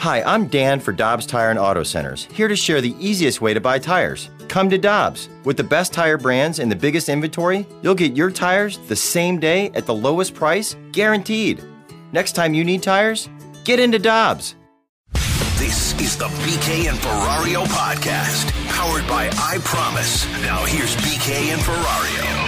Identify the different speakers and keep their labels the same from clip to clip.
Speaker 1: Hi, I'm Dan for Dobbs Tire and Auto Centers, here to share the easiest way to buy tires. Come to Dobbs. With the best tire brands and the biggest inventory, you'll get your tires the same day at the lowest price, guaranteed. Next time you need tires, get into Dobbs.
Speaker 2: This is the BK and Ferrario podcast, powered by I Promise. Now here's BK and Ferrario.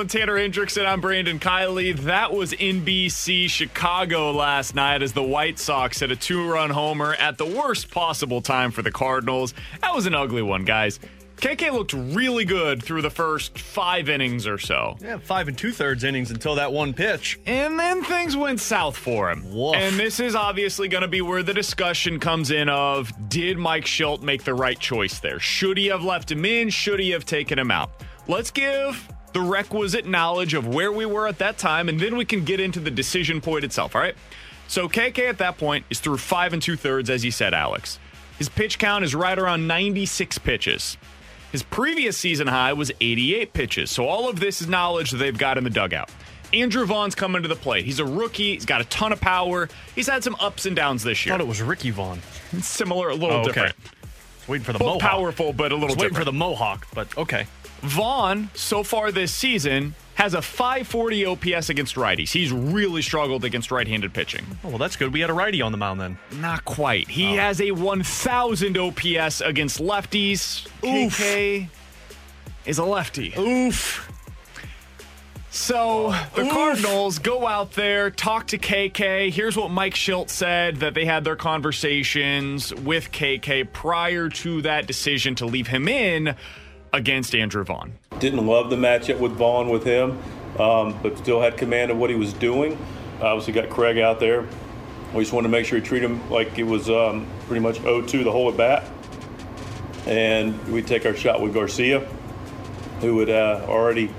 Speaker 3: And Tanner Hendrickson, I'm Brandon Kiley. That was NBC Chicago last night as the White Sox hit a two run homer at the worst possible time for the Cardinals. That was an ugly one, guys. KK looked really good through the first five innings or so.
Speaker 4: Yeah, five and two thirds innings until that one pitch.
Speaker 3: And then things went south for him.
Speaker 4: Woof.
Speaker 3: And this is obviously going to be where the discussion comes in of did Mike Shildt make the right choice there? Should he have left him in? Should he have taken him out? Let's give the requisite knowledge of where we were at that time, and then we can get into the decision point itself, all right? So KK at that point is through five and two thirds, as you said, Alex. His pitch count is right around 96 pitches. His previous season high was 88 pitches. So all of this is knowledge that they've got in the dugout. Andrew Vaughn's coming to the plate. He's a rookie. He's got a ton of power. He's had some ups and downs this year.
Speaker 4: I thought it was Ricky Vaughn.
Speaker 3: Similar, a little
Speaker 4: Oh, okay.
Speaker 3: different.
Speaker 4: Waiting for the
Speaker 3: Both
Speaker 4: mohawk.
Speaker 3: powerful, but a little
Speaker 4: was waiting
Speaker 3: different.
Speaker 4: for the mohawk, but okay.
Speaker 3: Vaughn, so far this season, has a 540 OPS against righties. He's really struggled against right handed pitching.
Speaker 4: Oh, well, that's good. We had a righty on the mound then.
Speaker 3: Not quite. He oh. has a 1,000 OPS against lefties. Oof. KK is a lefty.
Speaker 4: Oof.
Speaker 3: So the
Speaker 4: Oof.
Speaker 3: Cardinals go out there, talk to KK. Here's what Mike Shildt said that they had their conversations with KK prior to that decision to leave him in against Andrew Vaughn.
Speaker 5: Didn't love the matchup with Vaughn with him, um, but still had command of what he was doing. Obviously, got Craig out there. We just wanted to make sure we treat him like it was um, pretty much 0-2 the whole at bat. And we take our shot with Garcia, who had uh, already,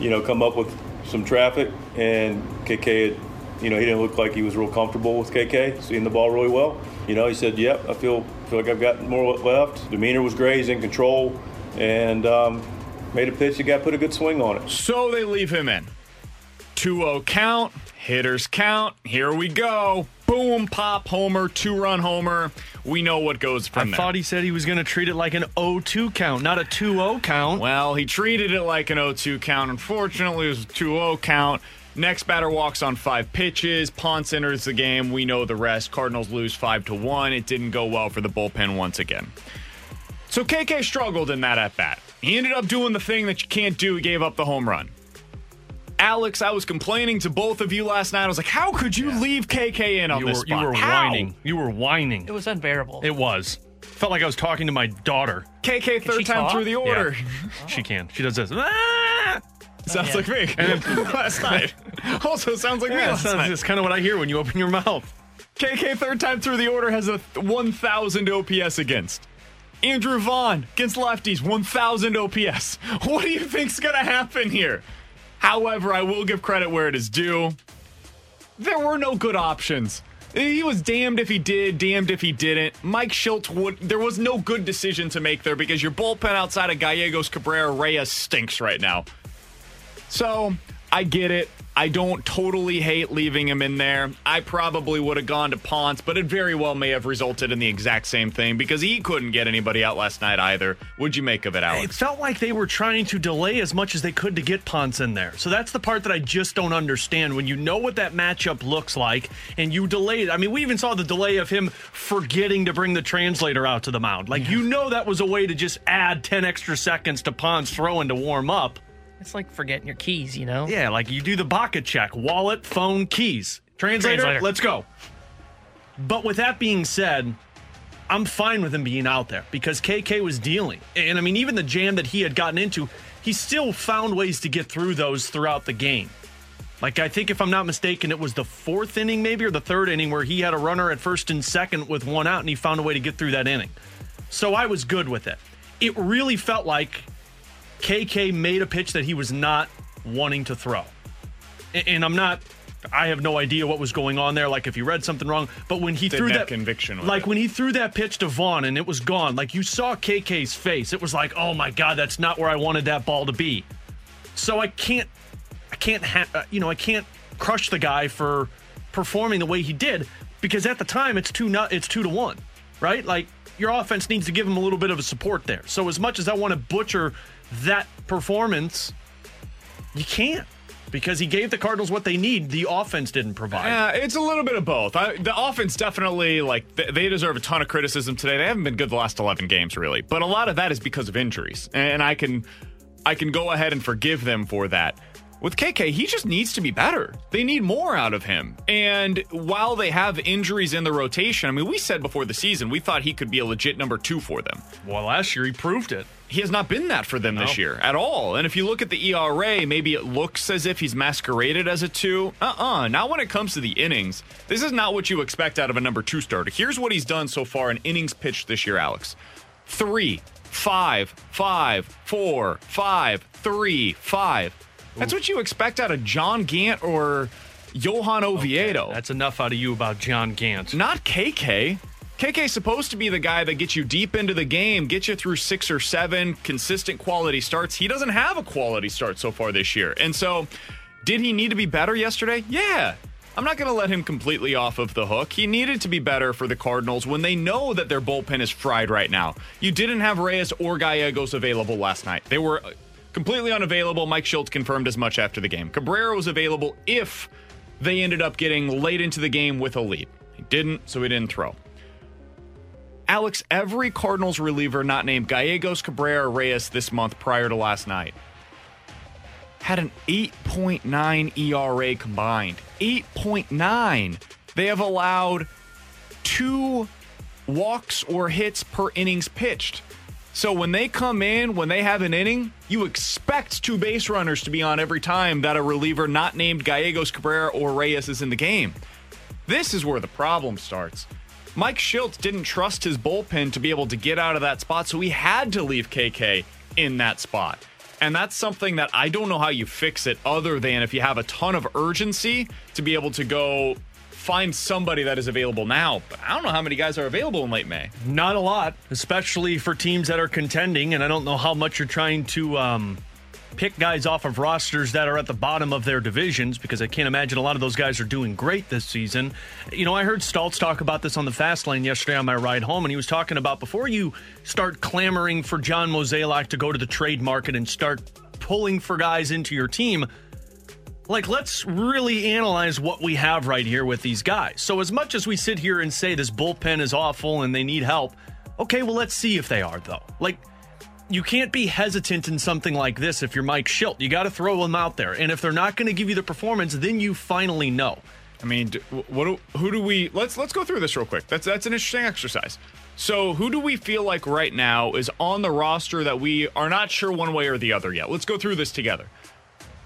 Speaker 5: you know, come up with some traffic, and KK had, you know, he didn't look like he was real comfortable with KK, seeing the ball really well. You know, he said, "Yep, I feel feel like I've got more left." Demeanor was great, he's in control, and um, made a pitch. The guy put a good swing on it.
Speaker 3: So they leave him in. 2 0 count, hitters count. Here we go. Boom, pop, homer, two run homer. We know what goes
Speaker 4: I
Speaker 3: from there.
Speaker 4: I thought he said he was going to treat it like an 0-2 count, not a 2-0 count.
Speaker 3: Well, he treated it like an 0-2 count. Unfortunately, it was a 2-0 count. Next batter walks on five pitches. Ponce enters the game. We know the rest. Cardinals lose five to one. It didn't go well for the bullpen once again. So KK struggled in that at bat. He ended up doing the thing that you can't do. He gave up the home run. Alex, I was complaining to both of you last night. I was like, "How could you leave KK in on
Speaker 4: you
Speaker 3: this
Speaker 4: were, you were
Speaker 3: How?"
Speaker 4: whining. You were whining.
Speaker 6: It was unbearable.
Speaker 4: It was. Felt like I was talking to my daughter.
Speaker 3: KK third time
Speaker 6: talk?
Speaker 3: through the order.
Speaker 4: She can. She does this. Ah!
Speaker 3: Sounds
Speaker 6: yeah.
Speaker 3: like me And last night. Also sounds like me
Speaker 4: Yeah,
Speaker 3: last
Speaker 4: that's,
Speaker 3: night.
Speaker 4: that's kind of what I hear when you open your mouth.
Speaker 3: KK third time through the order has a 1,000 OPS against. Andrew Vaughn against lefties, 1,000 OPS. What do you think's gonna happen here? However, I will give credit where it is due. There were no good options. He was damned if he did, damned if he didn't. Mike Shildt would. There was no good decision to make there because your bullpen outside of Gallegos, Cabrera, Reyes stinks right now. So I get it. I don't totally hate leaving him in there. I probably would have gone to Ponce, but it very well may have resulted in the exact same thing because he couldn't get anybody out last night either. What'd you make of it, Alex?
Speaker 4: It felt like they were trying to delay as much as they could to get Ponce in there. So that's the part that I just don't understand. When you know what that matchup looks like and you delay it. I mean, we even saw the delay of him forgetting to bring the translator out to the mound. Like, you know, that was a way to just add 10 extra seconds to Ponce throwing to warm up.
Speaker 6: It's like forgetting your keys, you know?
Speaker 4: Yeah, like you do the Baca check wallet, phone, keys. Translator,
Speaker 6: Translator.
Speaker 4: let's go. But with that being said, I'm fine with him being out there because KK was dealing. And I mean, even the jam that he had gotten into, he still found ways to get through those throughout the game. Like, I think if I'm not mistaken, it was the fourth inning, maybe, or the third inning where he had a runner at first and second with one out, and he found a way to get through that inning. So I was good with it. It really felt like KK made a pitch that he was not wanting to throw. And I'm not. I have no idea what was going on there. Like if he read something wrong, but when he
Speaker 3: Didn't
Speaker 4: threw that
Speaker 3: conviction
Speaker 4: like
Speaker 3: it.
Speaker 4: when he threw that pitch to Vaughn and it was gone, like you saw KK's face. It was like, oh my god, that's not where I wanted that ball to be. So I can't, I can't, ha- uh, you know, I can't crush the guy for performing the way he did because at the time it's two not it's two to one, right? Like your offense needs to give him a little bit of a support there. So as much as I want to butcher that performance, you can't because he gave the Cardinals what they need. The offense didn't provide.
Speaker 3: Yeah, it's a little bit of both. I, the offense definitely like th- they deserve a ton of criticism today. They haven't been good the last 11 games really, but a lot of that is because of injuries. And I can I can go ahead and forgive them for that. With KK, he just needs to be better. They need more out of him. And while they have injuries in the rotation, I mean, we said before the season we thought he could be a legit number 2 for them.
Speaker 4: Well, last year he proved it.
Speaker 3: He has not been that for them this year at all. And if you look at the ERA, maybe it looks as if he's masqueraded as a two. Uh-uh. Now, when it comes to the innings. This is not what you expect out of a number two starter. Here's what he's done so far in innings pitched this year, Alex three, five, five, four, five, three, five. That's what you expect out of John Gant or Johan Oviedo.
Speaker 4: That's enough out of you about John Gant.
Speaker 3: Not KK. KK's supposed to be the guy that gets you deep into the game, gets you through six or seven consistent quality starts. He doesn't have a quality start so far this year. And so, did he need to be better yesterday? Yeah. I'm not going to let him completely off of the hook. He needed to be better for the Cardinals when they know that their bullpen is fried right now. You didn't have Reyes or Gallegos available last night. They were completely unavailable. Mike Schultz confirmed as much after the game. Cabrera was available if they ended up getting late into the game with a lead. He didn't, so he didn't throw. Alex, every Cardinals reliever not named Gallegos, Cabrera, Reyes this month prior to last night had an 8.9 ERA combined. 8.9. They have allowed two walks or hits per innings pitched. So when they come in, when they have an inning, you expect two base runners to be on every time that a reliever not named Gallegos, Cabrera, or Reyes is in the game. This is where the problem starts. Mike Schiltz didn't trust his bullpen to be able to get out of that spot, so he had to leave KK in that spot. And that's something that I don't know how you fix it other than if you have a ton of urgency to be able to go find somebody that is available now. But I don't know how many guys are available in late May.
Speaker 4: Not a lot, especially for teams that are contending. And I don't know how much you're trying to um, pick guys off of rosters that are at the bottom of their divisions because I can't imagine a lot of those guys are doing great this season. You know, I heard Stoltz talk about this on the fast lane yesterday on my ride home, and he was talking about before you start clamoring for John Mozeliak to go to the trade market and start pulling for guys into your team like let's really analyze what we have right here with these guys. So as much as we sit here and say this bullpen is awful and they need help, okay, well let's see if they are though. Like you can't be hesitant in something like this if you're Mike Shildt. You got to throw them out there. And if they're not going to give you the performance, then you finally know.
Speaker 3: I mean, what? Do, who do we? Let's let's go through this real quick. That's that's an interesting exercise. So, who do we feel like right now is on the roster that we are not sure one way or the other yet? Let's go through this together.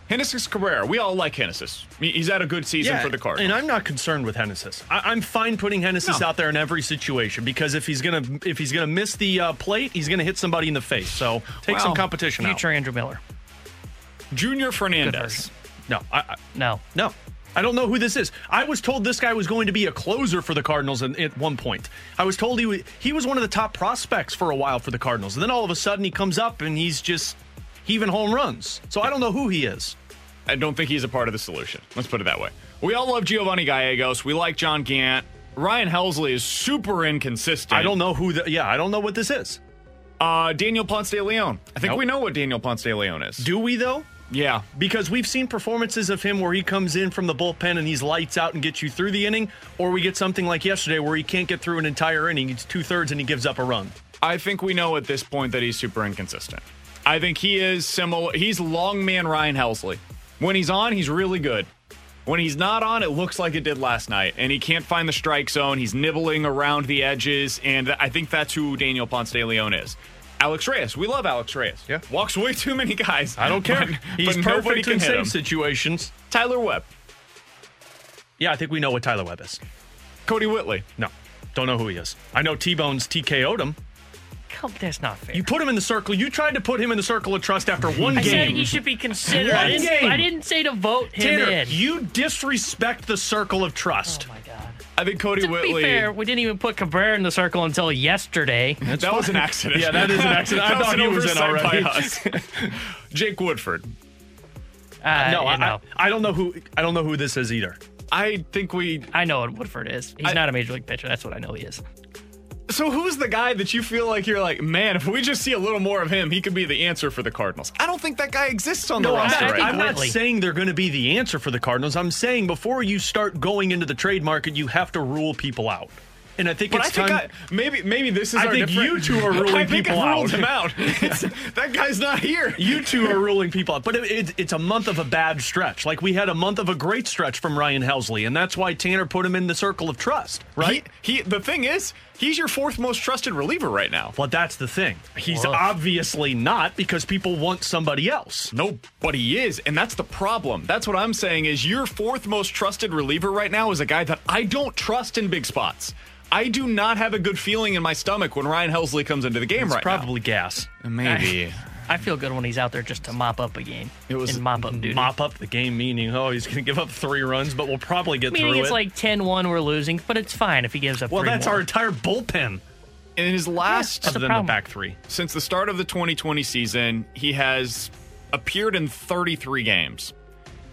Speaker 3: Genesis Cabrera, we all like Genesis. I mean, He's had a good season for the Cardinals.
Speaker 4: And I'm not concerned with Hennessis. I- I'm fine putting Hennessis
Speaker 3: No.
Speaker 4: out there in every situation because if he's gonna if he's gonna miss the uh, plate, he's gonna hit somebody in the face. So take some
Speaker 6: Well,
Speaker 4: competition out.
Speaker 6: Future Andrew Miller.
Speaker 3: Junior Fernandez.
Speaker 4: No, I, I,
Speaker 6: No.
Speaker 4: no. I don't know who this is. I was told this guy was going to be a closer for the Cardinals in, at one point. I was told he was, he was one of the top prospects for a while for the Cardinals. And then all of a sudden he comes up and he's just heaving home runs. So I don't know who he is.
Speaker 3: I don't think he's a part of the solution. Let's put it that way. We all love Giovanny Gallegos. We like John Gant. Ryan Helsley is super inconsistent.
Speaker 4: I don't know who the. Yeah, I don't know what this is.
Speaker 3: Uh, Daniel Ponce de Leon. I think
Speaker 4: Nope.
Speaker 3: we know what Daniel Ponce de Leon is.
Speaker 4: Do we though?
Speaker 3: Yeah.
Speaker 4: Because we've seen performances of him where he comes in from the bullpen and he's lights out and gets you through the inning, or we get something like yesterday where he can't get through an entire inning. It's two thirds and he gives up a run.
Speaker 3: I think we know at this point that he's super inconsistent. I think he is similar. He's long man Ryan Helsley. When he's on, he's really good. When he's not on, it looks like it did last night, and he can't find the strike zone. He's nibbling around the edges, and I think that's who Daniel Ponce de Leon is. Alex Reyes, we love Alex Reyes.
Speaker 4: Yeah.
Speaker 3: walks way too many guys.
Speaker 4: I don't care.
Speaker 3: But,
Speaker 4: he's
Speaker 3: but
Speaker 4: perfect in
Speaker 3: him.
Speaker 4: situations.
Speaker 3: Tyler Webb,
Speaker 4: Yeah, I think we know what Tyler Webb is.
Speaker 3: Kodi Whitley.
Speaker 4: No, don't know who he is. I know T Bones TKO'd him.
Speaker 6: Come, that's not fair.
Speaker 4: You put him in the circle. You tried to put him in the circle of trust after one
Speaker 6: I said
Speaker 4: game.
Speaker 6: he should be considered. I
Speaker 4: One
Speaker 6: didn't,
Speaker 4: game.
Speaker 6: I didn't say to vote him
Speaker 4: Tanner,
Speaker 6: in.
Speaker 4: you disrespect the circle of trust.
Speaker 6: oh my god.
Speaker 3: I think Kodi
Speaker 6: To
Speaker 3: Whitley.
Speaker 6: be fair, we didn't even put Cabrera in the circle until yesterday.
Speaker 3: that was an accident.
Speaker 4: Yeah, that is an accident. I thought
Speaker 3: an
Speaker 4: he was in
Speaker 3: oversight
Speaker 4: already.
Speaker 3: by us. Jake Woodford.
Speaker 6: Uh,
Speaker 4: no, I,
Speaker 6: know.
Speaker 4: I, I don't know who I don't know who this is either.
Speaker 3: I think we.
Speaker 6: I know what Woodford is. He's
Speaker 3: I-
Speaker 6: not a major league pitcher. That's what I know he is.
Speaker 3: So who's the guy that you feel like you're like, man, if we just see a little more of him, he could be the answer for the Cardinals? I don't think that guy exists on the
Speaker 4: I'm
Speaker 3: roster
Speaker 4: not,
Speaker 3: right
Speaker 4: I'm
Speaker 3: now.
Speaker 4: not
Speaker 6: Whitley.
Speaker 4: saying they're going to be the answer for the Cardinals. I'm saying before you start going into the trade market, you have to rule people out. And I think
Speaker 3: But I
Speaker 4: it's
Speaker 3: think
Speaker 4: time.
Speaker 3: I, maybe maybe this is
Speaker 4: I
Speaker 3: our
Speaker 4: think you two are ruling
Speaker 3: I think
Speaker 4: people
Speaker 3: I've ruled
Speaker 4: out.
Speaker 3: him out. That guy's not here.
Speaker 4: you two are ruling people out, but it, it, it's a month of a bad stretch. Like we had a month of a great stretch from Ryan Helsley, and that's why Tanner put him in the circle of trust, right?
Speaker 3: He, he the thing is, he's your fourth most trusted reliever right now.
Speaker 4: Well, that's the thing. He's
Speaker 6: Woof.
Speaker 4: obviously not because people want somebody else.
Speaker 3: No, but he is, and that's the problem. That's what I'm saying is your fourth most trusted reliever right now is a guy that I don't trust in big spots. I do not have a good feeling in my stomach when Ryan Helsley comes into the game right now.
Speaker 4: It's
Speaker 3: right
Speaker 4: probably gas.
Speaker 3: Maybe.
Speaker 6: I feel good when he's out there just to mop up a game.
Speaker 3: It was-
Speaker 6: in mop up duty.
Speaker 4: Mop up the game, meaning oh he's going to give up three runs, but we'll probably get
Speaker 6: Meaning
Speaker 4: through
Speaker 6: it's
Speaker 4: it.
Speaker 6: like 10-1 we're losing, but it's fine if he gives up
Speaker 4: well,
Speaker 6: three
Speaker 4: that's
Speaker 6: more.
Speaker 4: our entire bullpen.
Speaker 3: in his last
Speaker 6: That's
Speaker 4: Other
Speaker 6: the
Speaker 4: than
Speaker 6: problem.
Speaker 4: the back three.
Speaker 3: since the start of the 2020 season, he has appeared in 33 games.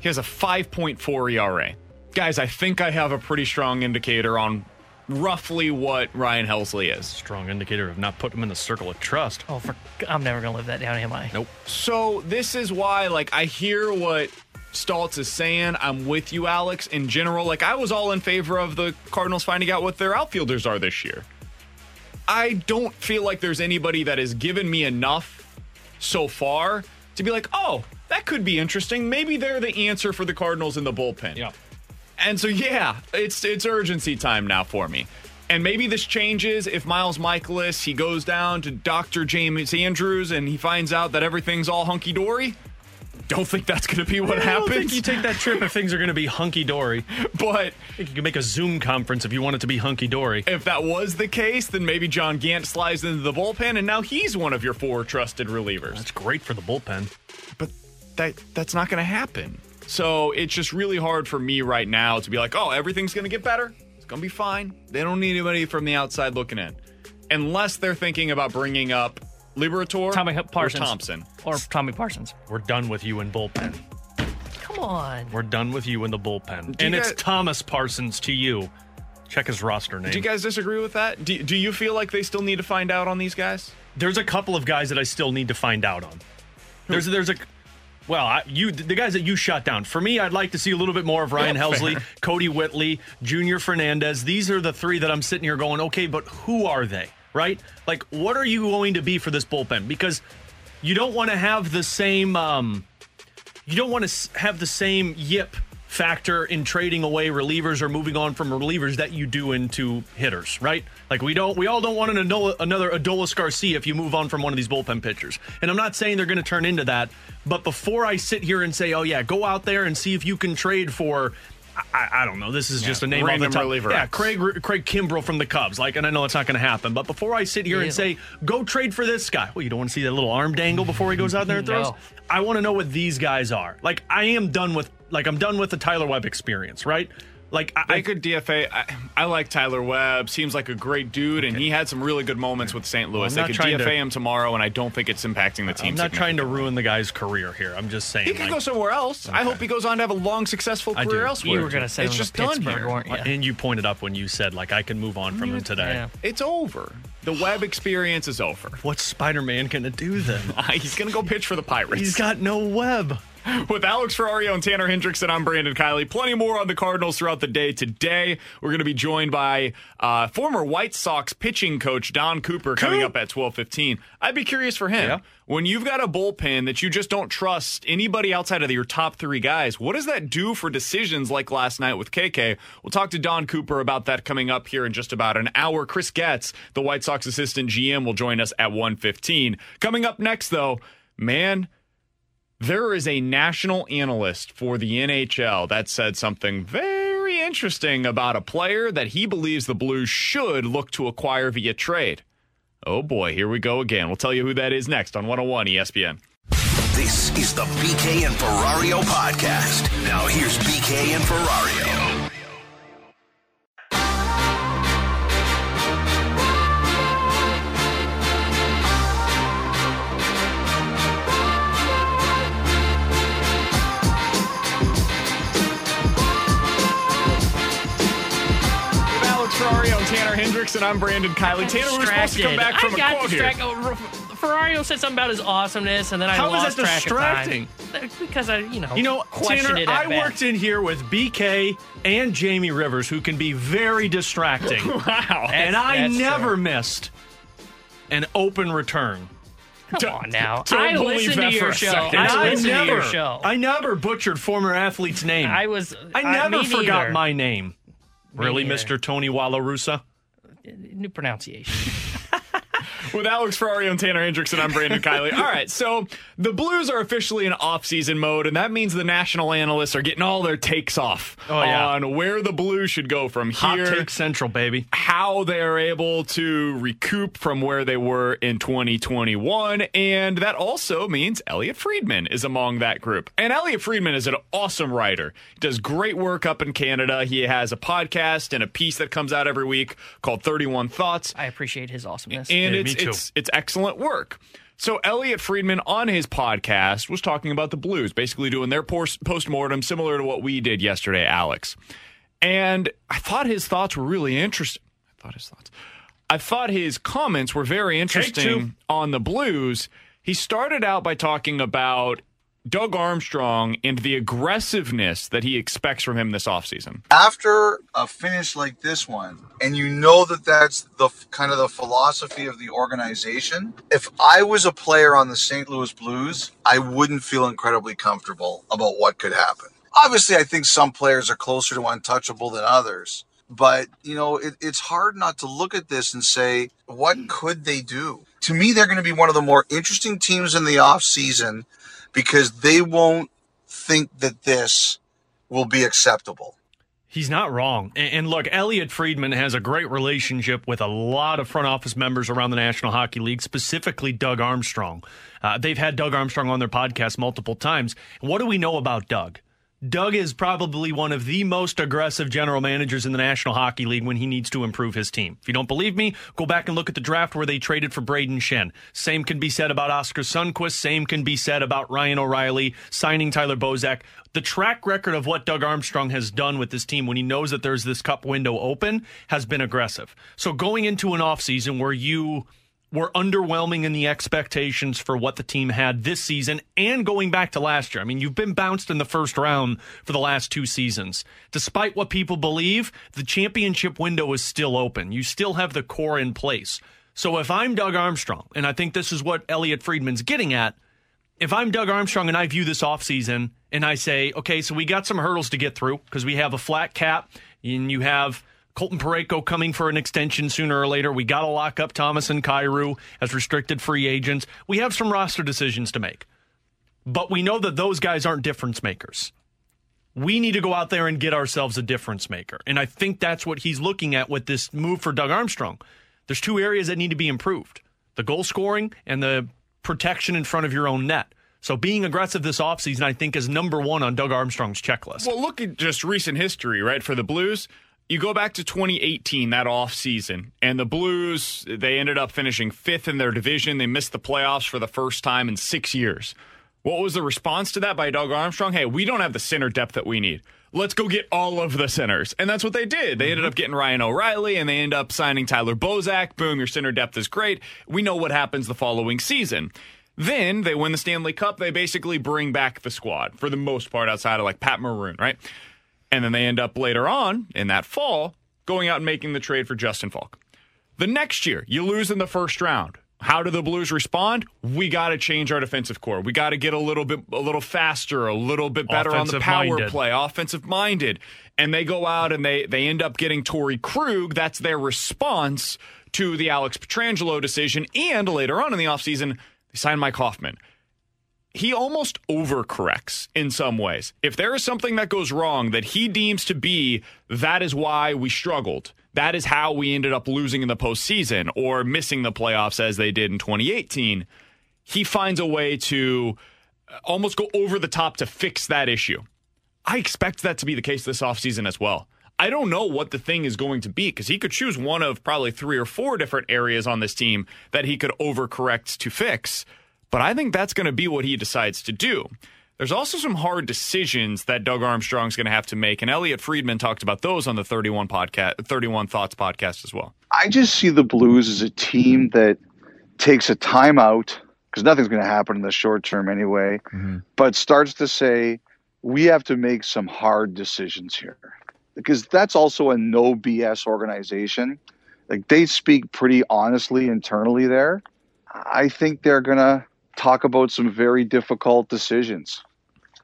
Speaker 3: He has a 5.4 ERA. Guys, I think I have a pretty strong indicator on roughly what Ryan Helsley is.
Speaker 4: Strong indicator of not putting him in the circle of trust.
Speaker 6: Oh, for, I'm never gonna live that down, am I?
Speaker 4: Nope.
Speaker 3: So this is why, like, I hear what Stoltz is saying. I'm with you, Alex. In general, like, I was all in favor of the Cardinals finding out what their outfielders are this year. I don't feel like there's anybody that has given me enough so far to be like, oh, that could be interesting. Maybe they're the answer for the Cardinals in the bullpen.
Speaker 4: Yeah.
Speaker 3: And so yeah, it's it's urgency time now for me. And maybe this changes if Miles Mikolas he goes down to Dr. James Andrews and he finds out that everything's all hunky dory. Don't think that's going to be what
Speaker 4: I don't
Speaker 3: happens.
Speaker 4: think you take that trip if things are going to be hunky dory.
Speaker 3: but
Speaker 4: I think you can make a Zoom conference if you want it to be hunky dory.
Speaker 3: if that was the case, then maybe John Gant slides into the bullpen and now he's one of your four trusted relievers.
Speaker 4: That's great for the bullpen.
Speaker 3: but that that's not going to happen. So it's just really hard for me right now to be like, oh, everything's going to get better. It's going to be fine. They don't need anybody from the outside looking in, unless they're thinking about bringing up Liberatore
Speaker 6: Tommy
Speaker 3: or
Speaker 6: Parsons.
Speaker 3: Thompson.
Speaker 6: Or Tommy Parsons.
Speaker 4: We're done with you in bullpen.
Speaker 6: Come on.
Speaker 4: We're done with you in the bullpen.
Speaker 3: Do
Speaker 4: and it's
Speaker 3: guys-
Speaker 4: Thomas Parsons to you. Check his roster name.
Speaker 3: Do you guys disagree with that? Do, do you feel like they still need to find out on these guys?
Speaker 4: There's a couple of guys that I still need to find out on. There's there's a well, I, you the guys that you shut down. For me, I'd like to see a little bit more of Ryan Helsley,
Speaker 3: fair.
Speaker 4: Kodi Whitley, Junior Fernandez. These are the three that I'm sitting here going, okay, but who are they? Right? Like, what are you going to be for this bullpen? Because you don't want to have the same um, you don't want to have the same yip factor in trading away relievers or moving on from relievers that you do into hitters, right? Like we don't, we all don't want an Adola, another Adolis Garcia if you move on from one of these bullpen pitchers. And I'm not saying they're going to turn into that, but before I sit here and say, oh yeah, go out there and see if you can trade for. I, I don't know. This is just a name on the top.
Speaker 3: reliever
Speaker 4: Yeah, Craig Craig Kimbrel from the Cubs. Like, and I know it's not going to happen. But before I sit here and say, go trade for this guy. Well, you don't want to see that little arm dangle before he goes out there and throws.
Speaker 6: No.
Speaker 4: I want to know what these guys are. Like I am done with like I'm done with the Tyler Webb experience, right? Like I,
Speaker 3: They
Speaker 4: I
Speaker 3: could DFA. I, I like Tyler Webb. Seems like a great dude, and he had some really good moments with St. Louis.
Speaker 4: I'm
Speaker 3: they
Speaker 4: not
Speaker 3: could
Speaker 4: trying
Speaker 3: DFA
Speaker 4: to-
Speaker 3: him tomorrow, and I don't think it's impacting the team.
Speaker 4: I'm not trying to ruin the guy's career here. I'm just saying.
Speaker 3: He could
Speaker 4: like-
Speaker 3: go somewhere else. I hope he goes on to have a long, successful career
Speaker 4: do.
Speaker 3: elsewhere.
Speaker 6: You were going to say
Speaker 3: it's just done
Speaker 6: Pittsburgh,
Speaker 3: here.
Speaker 6: weren't you?
Speaker 4: And you pointed up when you said like I can move on from him today.
Speaker 6: Yeah.
Speaker 3: It's over. The Webb experience is over.
Speaker 4: What's Spider-Man gonna do then?
Speaker 3: He's going to go pitch for the Pirates.
Speaker 4: He's got no web.
Speaker 3: With Alex Ferrario and Tanner Hendrickson, I'm Brandon Kiley. Plenty more on the Cardinals throughout the day. Today, we're going to be joined by uh, former White Sox pitching coach Don Cooper coming up at 12:15. I'd be curious for him
Speaker 4: Yeah.
Speaker 3: when you've got a bullpen that you just don't trust anybody outside of your top three guys. What does that do for decisions like last night with KK? We'll talk to Don Cooper about that coming up here in just about an hour. Chris Getz, the White Sox assistant GM, will join us at 1:15. Coming up next, though, man. There is a national analyst for the NHL that said something very interesting about a player that he believes the Blues should look to acquire via trade. Oh boy, here we go again. We'll tell you who that is next on 101 ESPN.
Speaker 2: This is the BK and Ferrario podcast. Now here's BK and Ferrario.
Speaker 3: Tanner Hendricks, and I'm Brandon Kiley. Tanner, we're supposed to come back from
Speaker 6: I
Speaker 3: a
Speaker 6: got
Speaker 3: quote here.
Speaker 6: Oh, Ferrario said something about his awesomeness, and then I
Speaker 4: How is
Speaker 6: lost
Speaker 4: that
Speaker 6: track
Speaker 4: distracting?
Speaker 6: of time. Because I, you know,
Speaker 4: You know,
Speaker 6: questioned
Speaker 4: Tanner,
Speaker 6: it at
Speaker 4: I
Speaker 6: bat.
Speaker 4: worked in here with BK and Jamie Rivers, who can be very distracting.
Speaker 3: Wow.
Speaker 4: and I
Speaker 6: that's
Speaker 4: never missed an open return.
Speaker 6: Come on now.
Speaker 3: don't
Speaker 6: I
Speaker 3: believe
Speaker 6: listened
Speaker 3: that
Speaker 6: to
Speaker 3: for
Speaker 6: your
Speaker 3: a
Speaker 6: show.
Speaker 3: second.
Speaker 4: And
Speaker 6: I
Speaker 4: I
Speaker 6: listened
Speaker 4: never,
Speaker 6: to your show.
Speaker 4: I never butchered former athlete's name.
Speaker 6: I was.
Speaker 4: I
Speaker 6: uh,
Speaker 4: never
Speaker 6: me
Speaker 4: forgot
Speaker 6: neither.
Speaker 4: my name. Really. Mr. Tony Walarusa?
Speaker 6: new pronunciation.
Speaker 3: With Alex Ferrario and Tanner Hendrickson, I'm Brandon Kiley. All right, so the Blues are officially in off-season mode, and that means the national analysts are getting all their takes off
Speaker 4: Oh, yeah.
Speaker 3: on where the Blues should go from here.
Speaker 4: Hot
Speaker 3: here.
Speaker 4: Take Central, baby.
Speaker 3: how they're able to recoup from where they were in 2021. And that also means Elliotte Friedman is among that group. And Elliotte Friedman is an awesome writer. He does great work up in Canada. He has a podcast and a piece that comes out every week called 31 Thoughts.
Speaker 6: I appreciate his awesomeness.
Speaker 3: And
Speaker 4: Yeah,
Speaker 3: it's,
Speaker 4: me too.
Speaker 3: It's it's excellent work. So Elliotte Friedman on his podcast was talking about the Blues, basically doing their post mortem similar to what we did yesterday, Alex. And I thought his thoughts were really interesting. I thought his thoughts. I thought his comments were very interesting on the Blues. He started out by talking about Doug Armstrong and the aggressiveness that he expects from him this offseason.
Speaker 7: after a finish like this one and you know that that's the kind of the philosophy of the organization if i was a player on the st louis blues i wouldn't feel incredibly comfortable about what could happen obviously i think some players are closer to untouchable than others but you know it, it's hard not to look at this and say what could they do to me they're going to be one of the more interesting teams in the off season because they won't think that this will be acceptable
Speaker 4: He's not wrong. And, look, Elliotte Friedman has a great relationship with a lot of front office members around the National Hockey League, specifically Doug Armstrong. Uh, they've had Doug Armstrong on their podcast multiple times. What do we know about Doug? Doug is probably one of the most aggressive general managers in the National Hockey League when he needs to improve his team. If you don't believe me, go back and look at the draft where they traded for Brayden Schenn. Same can be said about Oskar Sundqvist. Same can be said about Ryan O'Reilly signing Tyler Bozak. The track record of what Doug Armstrong has done with this team when he knows that there's this cup window open has been aggressive. So going into an offseason where you were underwhelming in the expectations for what the team had this season and going back to last year. I mean, you've been bounced in the first round for the last two seasons. Despite what people believe, the championship window is still open. You still have the core in place. So if I'm Doug Armstrong, and I think this is what Elliotte Friedman's getting at, if I'm Doug Armstrong and I view this offseason and I say, okay, so we got some hurdles to get through because we have a flat cap and you have Colton Parayko coming for an extension sooner or later. We got to lock up Thomas and Kyrou as restricted free agents. We have some roster decisions to make. But we know that those guys aren't difference makers. We need to go out there and get ourselves a difference maker. And I think that's what he's looking at with this move for Doug Armstrong. There's two areas that need to be improved the goal scoring and the protection in front of your own net. So being aggressive this offseason, I think, is number one on Doug Armstrong's checklist.
Speaker 3: Well, look at just recent history, right? For the Blues, you go back to 2018, that off season, and the Blues, they ended up finishing fifth in their division. They missed the playoffs for the first time in six years. What was the response to that by Doug Armstrong? Hey, we don't have the center depth that we need. Let's go get all of the centers. And that's what they did. They ended mm-hmm. up getting Ryan O'Reilly and they end up signing Tyler Bozak. Boom, your center depth is great. We know what happens the following season. Then they win the Stanley Cup. They basically bring back the squad for the most part outside of like Pat Maroon, right? And then they end up later on in that fall going out and making the trade for Justin Faulk. The next year, you lose in the first round. How do the Blues respond? We got to change our defensive core. We got to get a little bit a little faster, a little bit better on the power
Speaker 4: Offensive-minded.
Speaker 3: play, offensive minded. And they go out and they they end up getting Torey Krug. That's their response to the Alex Pietrangelo decision. And later on in the offseason, they sign Mike Hoffman he almost overcorrects in some ways. If there is something that goes wrong that he deems to be that is why we struggled, that is how we ended up losing in the postseason or missing the playoffs as they did in 2018, he finds a way to uh, almost go over the top to fix that issue. I expect that to be the case this offseason as well. I don't know what the thing is going to be because he could choose one of probably three or four different areas on this team that he could overcorrect to fix. But I think that's going to be what he decides to do. There's also some hard decisions that Doug Armstrong's going to have to make, and Elliotte Friedman talked about those on the 31 podcast, 31 Thoughts podcast as well.
Speaker 8: I just see the Blues as a team that takes a timeout because nothing's going to happen in the short term anyway, mm-hmm. but starts to say, we have to make some hard decisions here. Because that's also a no BS organization. Like they speak pretty honestly internally there. I think they're going to talk about some very difficult decisions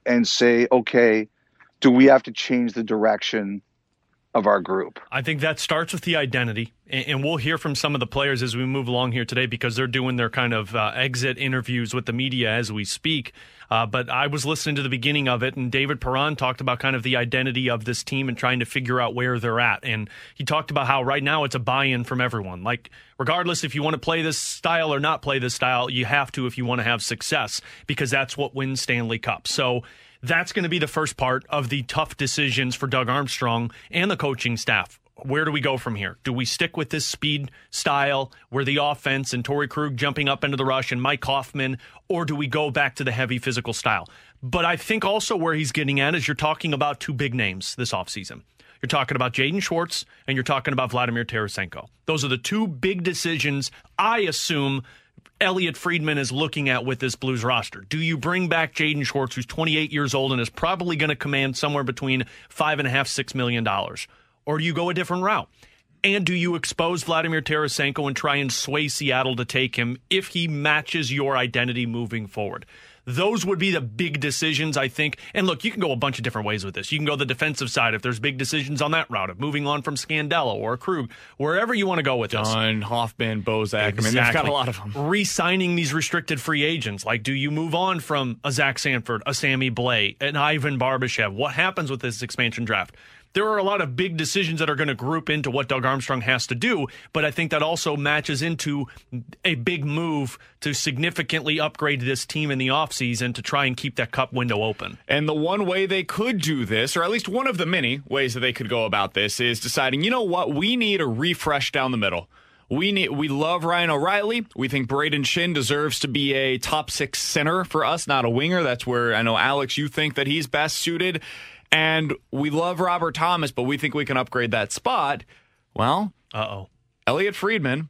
Speaker 8: and say, okay, do we have to change the direction of our group?
Speaker 4: I think that starts with the identity, and, we'll hear from some of the players as we move along here today because they're doing their kind of uh, exit interviews with the media as we speak. Uh, but I was listening to the beginning of it, and David Perron talked about kind of the identity of this team and trying to figure out where they're at. And he talked about how right now it's a buy-in from everyone. Like, regardless if you want to play this style or not play this style, you have to if you want to have success because that's what wins Stanley Cup. So that's going to be the first part of the tough decisions for Doug Armstrong and the coaching staff. Where do we go from here? Do we stick with this speed style where the offense and Torey Krug jumping up into the rush and Mike Hoffman, or do we go back to the heavy physical style? But I think also where he's getting at is you're talking about two big names this offseason. You're talking about Jaden Schwartz and you're talking about Vladimir Tarasenko. Those are the two big decisions I assume Elliotte Friedman is looking at with this Blues roster. Do you bring back Jaden Schwartz, who's 28 years old and is probably going to command somewhere between five and a half, six million dollars? Or do you go a different route? And do you expose Vladimir Tarasenko and try and sway Seattle to take him if he matches your identity moving forward? Those would be the big decisions, I think. And look, you can go a bunch of different ways with this. You can go the defensive side if there's big decisions on that route of moving on from Scandella or Krug, wherever you want to go with this.
Speaker 3: Dunn, Hoffman, Bozak. I mean, they've got a lot of them.
Speaker 4: Re-signing these restricted free agents. Like, do you move on from a Zach Sanford, a Sammy Blais, an Ivan Barbashev? What happens with this expansion draft? There are a lot of big decisions that are going to group into what Doug Armstrong has to do, but I think that also matches into a big move to significantly upgrade this team in the offseason to try and keep that cup window open.
Speaker 3: And the one way they could do this, or at least one of the many ways that they could go about this, is deciding, you know what, we need a refresh down the middle. We need we love Ryan O'Reilly. We think Brayden Schenn deserves to be a top six center for us, not a winger. That's where I know Alex, you think that he's best suited. And we love Robert Thomas, but we think we can upgrade that spot. Well,
Speaker 4: uh oh.
Speaker 3: Elliotte Friedman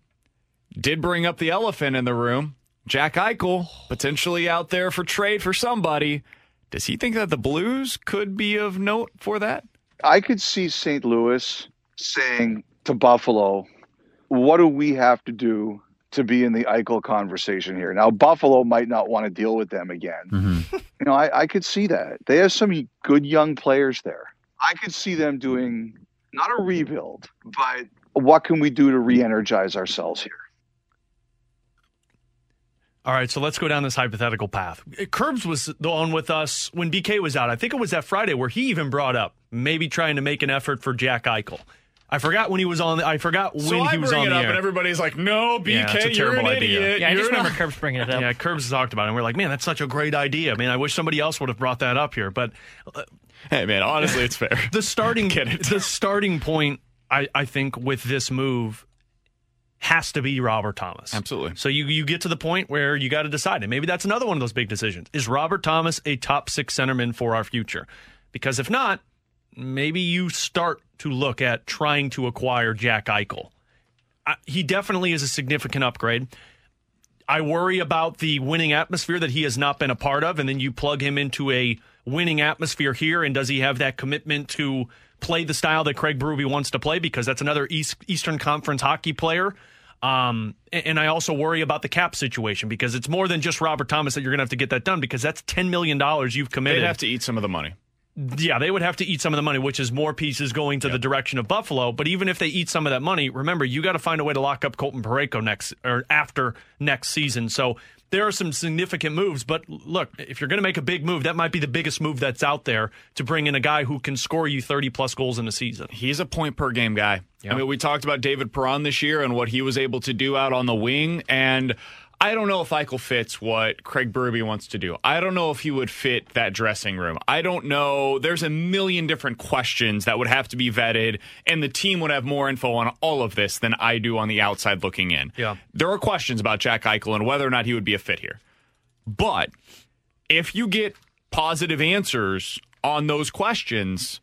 Speaker 3: did bring up the elephant in the room. Jack Eichel potentially out there for trade for somebody. Does he think that the Blues could be of note for that?
Speaker 8: I could see St. Louis saying to Buffalo, what do we have to do to be in the Eichel conversation here? Now, Buffalo might not want to deal with them again. Mm-hmm. You know, I, I could see that. They have some good young players there. I could see them doing not a rebuild, but what can we do to re energize ourselves here?
Speaker 4: All right, so let's go down this hypothetical path. Curbs was the one with us when BK was out. I think it was that Friday where he even brought up maybe trying to make an effort for Jack Eichel. I forgot when he was on. The, I forgot when
Speaker 3: so I
Speaker 4: he was
Speaker 3: bring
Speaker 4: on
Speaker 3: it
Speaker 4: the
Speaker 3: up,
Speaker 4: air.
Speaker 3: and everybody's like, "No, BK,
Speaker 4: Yeah, it's a
Speaker 3: you're an
Speaker 4: idea.
Speaker 3: idiot."
Speaker 6: Yeah, I
Speaker 3: You're
Speaker 6: just remember Curbs bringing it up.
Speaker 4: Yeah, Curbs talked about it. And we're like, man, that's such a great idea. I mean, I wish somebody else would have brought that up here. But uh,
Speaker 3: Hey, man, honestly, it's fair.
Speaker 4: the starting the starting point, I, I think, with this move has to be Robert Thomas.
Speaker 3: Absolutely.
Speaker 4: So you you get to the point where you got to decide, and maybe that's another one of those big decisions. Is Robert Thomas a top six centerman for our future? Because if not, maybe you start to look at trying to acquire Jack Eichel. I, he definitely is a significant upgrade. I worry about the winning atmosphere that he has not been a part of, and then you plug him into a winning atmosphere here, and does he have that commitment to play the style that Craig Berube wants to play? Because that's another East, Eastern Conference hockey player. Um, and, and I also worry about the cap situation because it's more than just Robert Thomas that you're going to have to get that done because that's ten million dollars you've committed.
Speaker 3: They'd have to eat some of the money.
Speaker 4: Yeah, they would have to eat some of the money, which is more pieces going to the direction of Buffalo. But even if they eat some of that money, remember you got to find a way to lock up Colton Parayko next or after next season. So there are some significant moves. But look, if you're going to make a big move, that might be the biggest move that's out there to bring in a guy who can score you 30 plus goals in a season.
Speaker 3: He's a point per game guy.
Speaker 4: Yeah.
Speaker 3: I mean, we talked about David Perron this year and what he was able to do out on the wing. And I don't know if Eichel fits what Craig Berube wants to do. I don't know if he would fit that dressing room. I don't know. There's a million different questions that would have to be vetted, and the team would have more info on all of this than I do on the outside looking in.
Speaker 4: Yeah.
Speaker 3: There are questions about Jack Eichel and whether or not he would be a fit here. But if you get positive answers on those questions,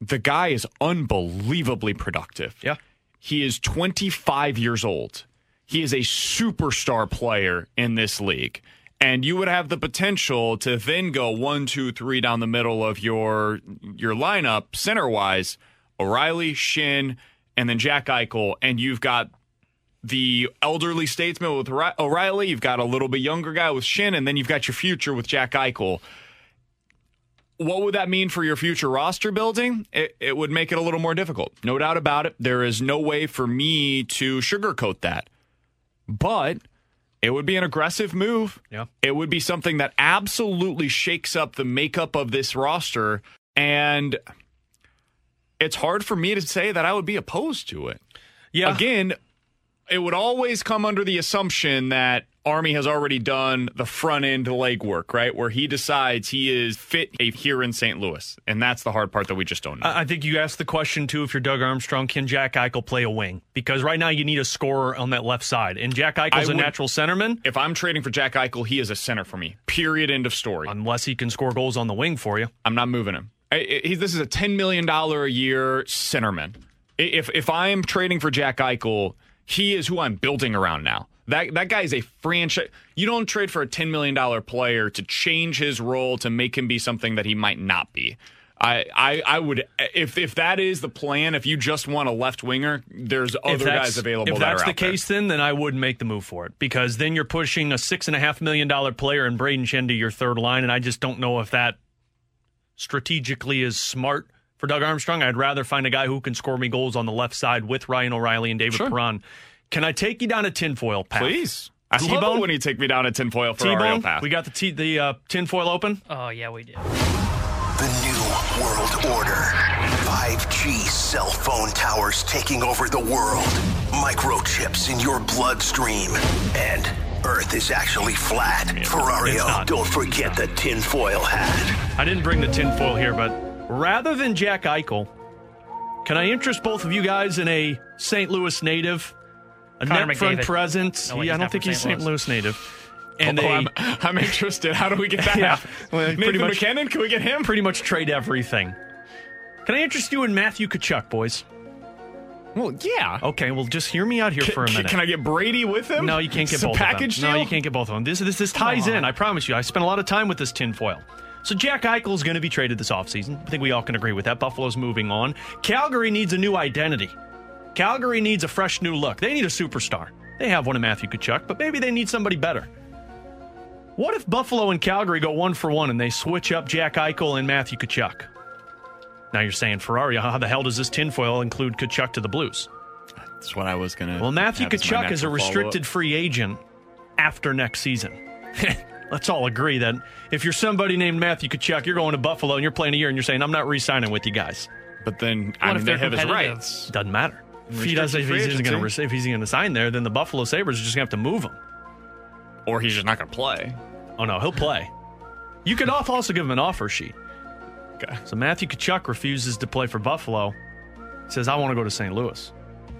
Speaker 3: the guy is unbelievably productive.
Speaker 4: Yeah.
Speaker 3: He is 25 years old. He is a superstar player in this league. And you would have the potential to then go one, two, three down the middle of your your lineup, center wise, O'Reilly, Schenn, and then Jack Eichel, and you've got the elderly statesman with O'Reilly, you've got a little bit younger guy with Schenn, and then you've got your future with Jack Eichel what would that mean for your future roster building? It, it would make it a little more difficult. No doubt about it. There is no way for me to sugarcoat that. But it would be an aggressive move.
Speaker 4: Yeah.
Speaker 3: It would be something that absolutely shakes up the makeup of this roster. And it's hard for me to say that I would be opposed to it.
Speaker 4: Yeah.
Speaker 3: Again, it would always come under the assumption that Army has already done the front end legwork, right? Where he decides he is fit here in St. Louis. And that's the hard part that we just don't know.
Speaker 4: I think you asked the question too. If you're Doug Armstrong, can Jack Eichel play a wing? Because right now you need a scorer on that left side, and Jack Eichel's
Speaker 3: I
Speaker 4: a
Speaker 3: would-
Speaker 4: natural centerman.
Speaker 3: if I'm trading for Jack Eichel, he is a center for me. Period. End of story.
Speaker 4: Unless he can score goals on the wing for you.
Speaker 3: I'm not moving him. I- I- this is a $10 million a year centerman. If, if I'm trading for Jack Eichel, he is who I'm building around now. That, that guy is a franchise. You don't trade for a $10 million player to change his role to make him be something that he might not be. I, I, I would if if that is the plan. If you just want a left winger, there's other guys available.
Speaker 4: If
Speaker 3: that
Speaker 4: that's
Speaker 3: are
Speaker 4: the
Speaker 3: out there.
Speaker 4: case, then then I would make the move for it because then you're pushing a six and a half million dollar player and Brayden Schenn to your third line, and I just don't know if that strategically is smart for Doug Armstrong. I'd rather find a guy who can score me goals on the left side with Ryan O'Reilly and David
Speaker 3: Sure.
Speaker 4: Perron. Can I take you down a tinfoil path?
Speaker 3: please. I love
Speaker 4: T-Bone?
Speaker 3: it when you take me down a tinfoil for
Speaker 4: T-Bone,
Speaker 3: path.
Speaker 4: we got the t- the uh, tinfoil open.
Speaker 6: Oh yeah, we did.
Speaker 2: The new world order. 5G cell phone towers taking over the world. Microchips in your bloodstream. And Earth is actually flat.
Speaker 4: it's
Speaker 2: Ferrario, don't forget the tinfoil hat.
Speaker 4: I didn't bring the tinfoil here, but rather than Jack Eichel, can I interest both of you guys in a St. Louis native, a
Speaker 6: Connor
Speaker 4: net front presence?
Speaker 6: No,
Speaker 4: yeah, I don't think he's
Speaker 6: St.
Speaker 4: Louis native. And
Speaker 3: oh,
Speaker 4: a
Speaker 3: I'm, I'm interested. How do we get that?
Speaker 4: Yeah. Well,
Speaker 3: Nathan
Speaker 4: much-
Speaker 3: McKinnon, can we get him?
Speaker 4: pretty much trade everything. Can I interest you in Matthew Tkachuk, boys?
Speaker 3: Well, yeah.
Speaker 4: Okay, well, just hear me out here
Speaker 3: Can,
Speaker 4: for a minute.
Speaker 3: can I get Brady with him?
Speaker 4: No, you can't get
Speaker 3: It's
Speaker 4: both
Speaker 3: package
Speaker 4: of them. No, you can't get both of them. This this this ties in. I promise you. I spent a lot of time with this tinfoil. So Jack Eichel is going to be traded this offseason. I think we all can agree with that. Buffalo's moving on. Calgary needs a new identity. Calgary needs a fresh new look. They need a superstar. They have one in Matthew Tkachuk, but maybe they need somebody better. What if Buffalo and Calgary go one for one and they switch up Jack Eichel and Matthew Tkachuk? Now you're saying Ferrari, how the hell does this tinfoil include Tkachuk to the Blues?
Speaker 3: That's what I was going to.
Speaker 4: Well, Matthew Tkachuk is a restricted free agent after next season. Let's all agree that if you're somebody named Matthew Tkachuk, you're going to Buffalo and you're playing a year and you're saying, I'm not re signing with you guys.
Speaker 3: But then, I
Speaker 6: What
Speaker 3: mean, they have his rights.
Speaker 4: Doesn't matter. If he doesn't, if he's going to
Speaker 3: agency.
Speaker 4: if he's going to sign there, then the Buffalo Sabres are just going to have to move him.
Speaker 3: Or he's just not going to play.
Speaker 4: Oh no, he'll play. You could also give him an offer sheet.
Speaker 3: Okay.
Speaker 4: So Matthew Tkachuk refuses to play for Buffalo. Says, I want to go to St. Louis.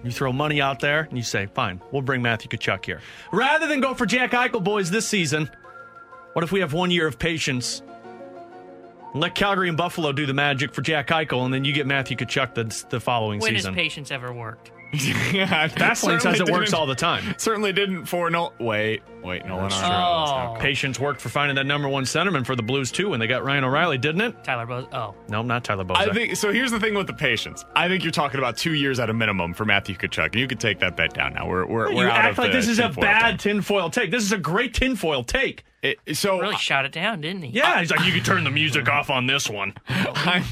Speaker 4: You throw money out there and you say, fine, we'll bring Matthew Tkachuk here. Rather than go for Jack Eichel boys this season, what if we have one year of patience? Let Calgary and Buffalo do the magic for Jack Eichel, and then you get Matthew Tkachuk the, the following season.
Speaker 6: When has patience ever worked?
Speaker 3: Yeah,
Speaker 4: Fastlane says it works all the time.
Speaker 3: Certainly didn't for no. Wait, wait, no
Speaker 4: That's
Speaker 3: Armstrong.
Speaker 6: Oh.
Speaker 4: Patience worked for finding that number one centerman for the Blues too when they got Ryan O'Reilly, didn't it?
Speaker 6: Tyler Bose. Oh,
Speaker 4: No, not Tyler Bozak.
Speaker 3: I think so. Here's the thing with the patience. I think you're talking about two years at a minimum for Matthew Tkachuk, and you could take that bet down now. We're we're, we're
Speaker 4: you
Speaker 3: out
Speaker 4: act
Speaker 3: of
Speaker 4: like
Speaker 3: the
Speaker 4: this is a bad
Speaker 3: thing.
Speaker 4: tinfoil take. This is a great tinfoil take.
Speaker 3: It, so
Speaker 6: really shot it down, didn't he?
Speaker 4: Yeah, he's like, you can turn the music off on this one.
Speaker 3: I'm,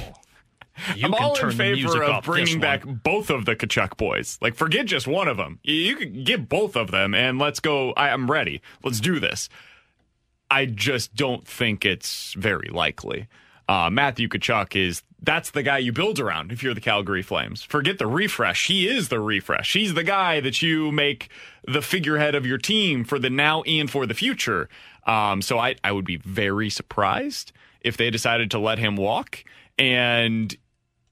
Speaker 4: You
Speaker 3: I'm
Speaker 4: can
Speaker 3: all
Speaker 4: turn
Speaker 3: in
Speaker 4: the
Speaker 3: favor of bringing back both of the Tkachuk boys. Like, forget just one of them. You, you could get both of them, and let's go. I, I'm ready. Let's do this. I just don't think it's very likely. Uh, Matthew Tkachuk is that's the guy you build around if you're the Calgary Flames. Forget the refresh. He is the refresh. He's the guy that you make the figurehead of your team for the now and for the future. Um, so I, I would be very surprised if they decided to let him walk. And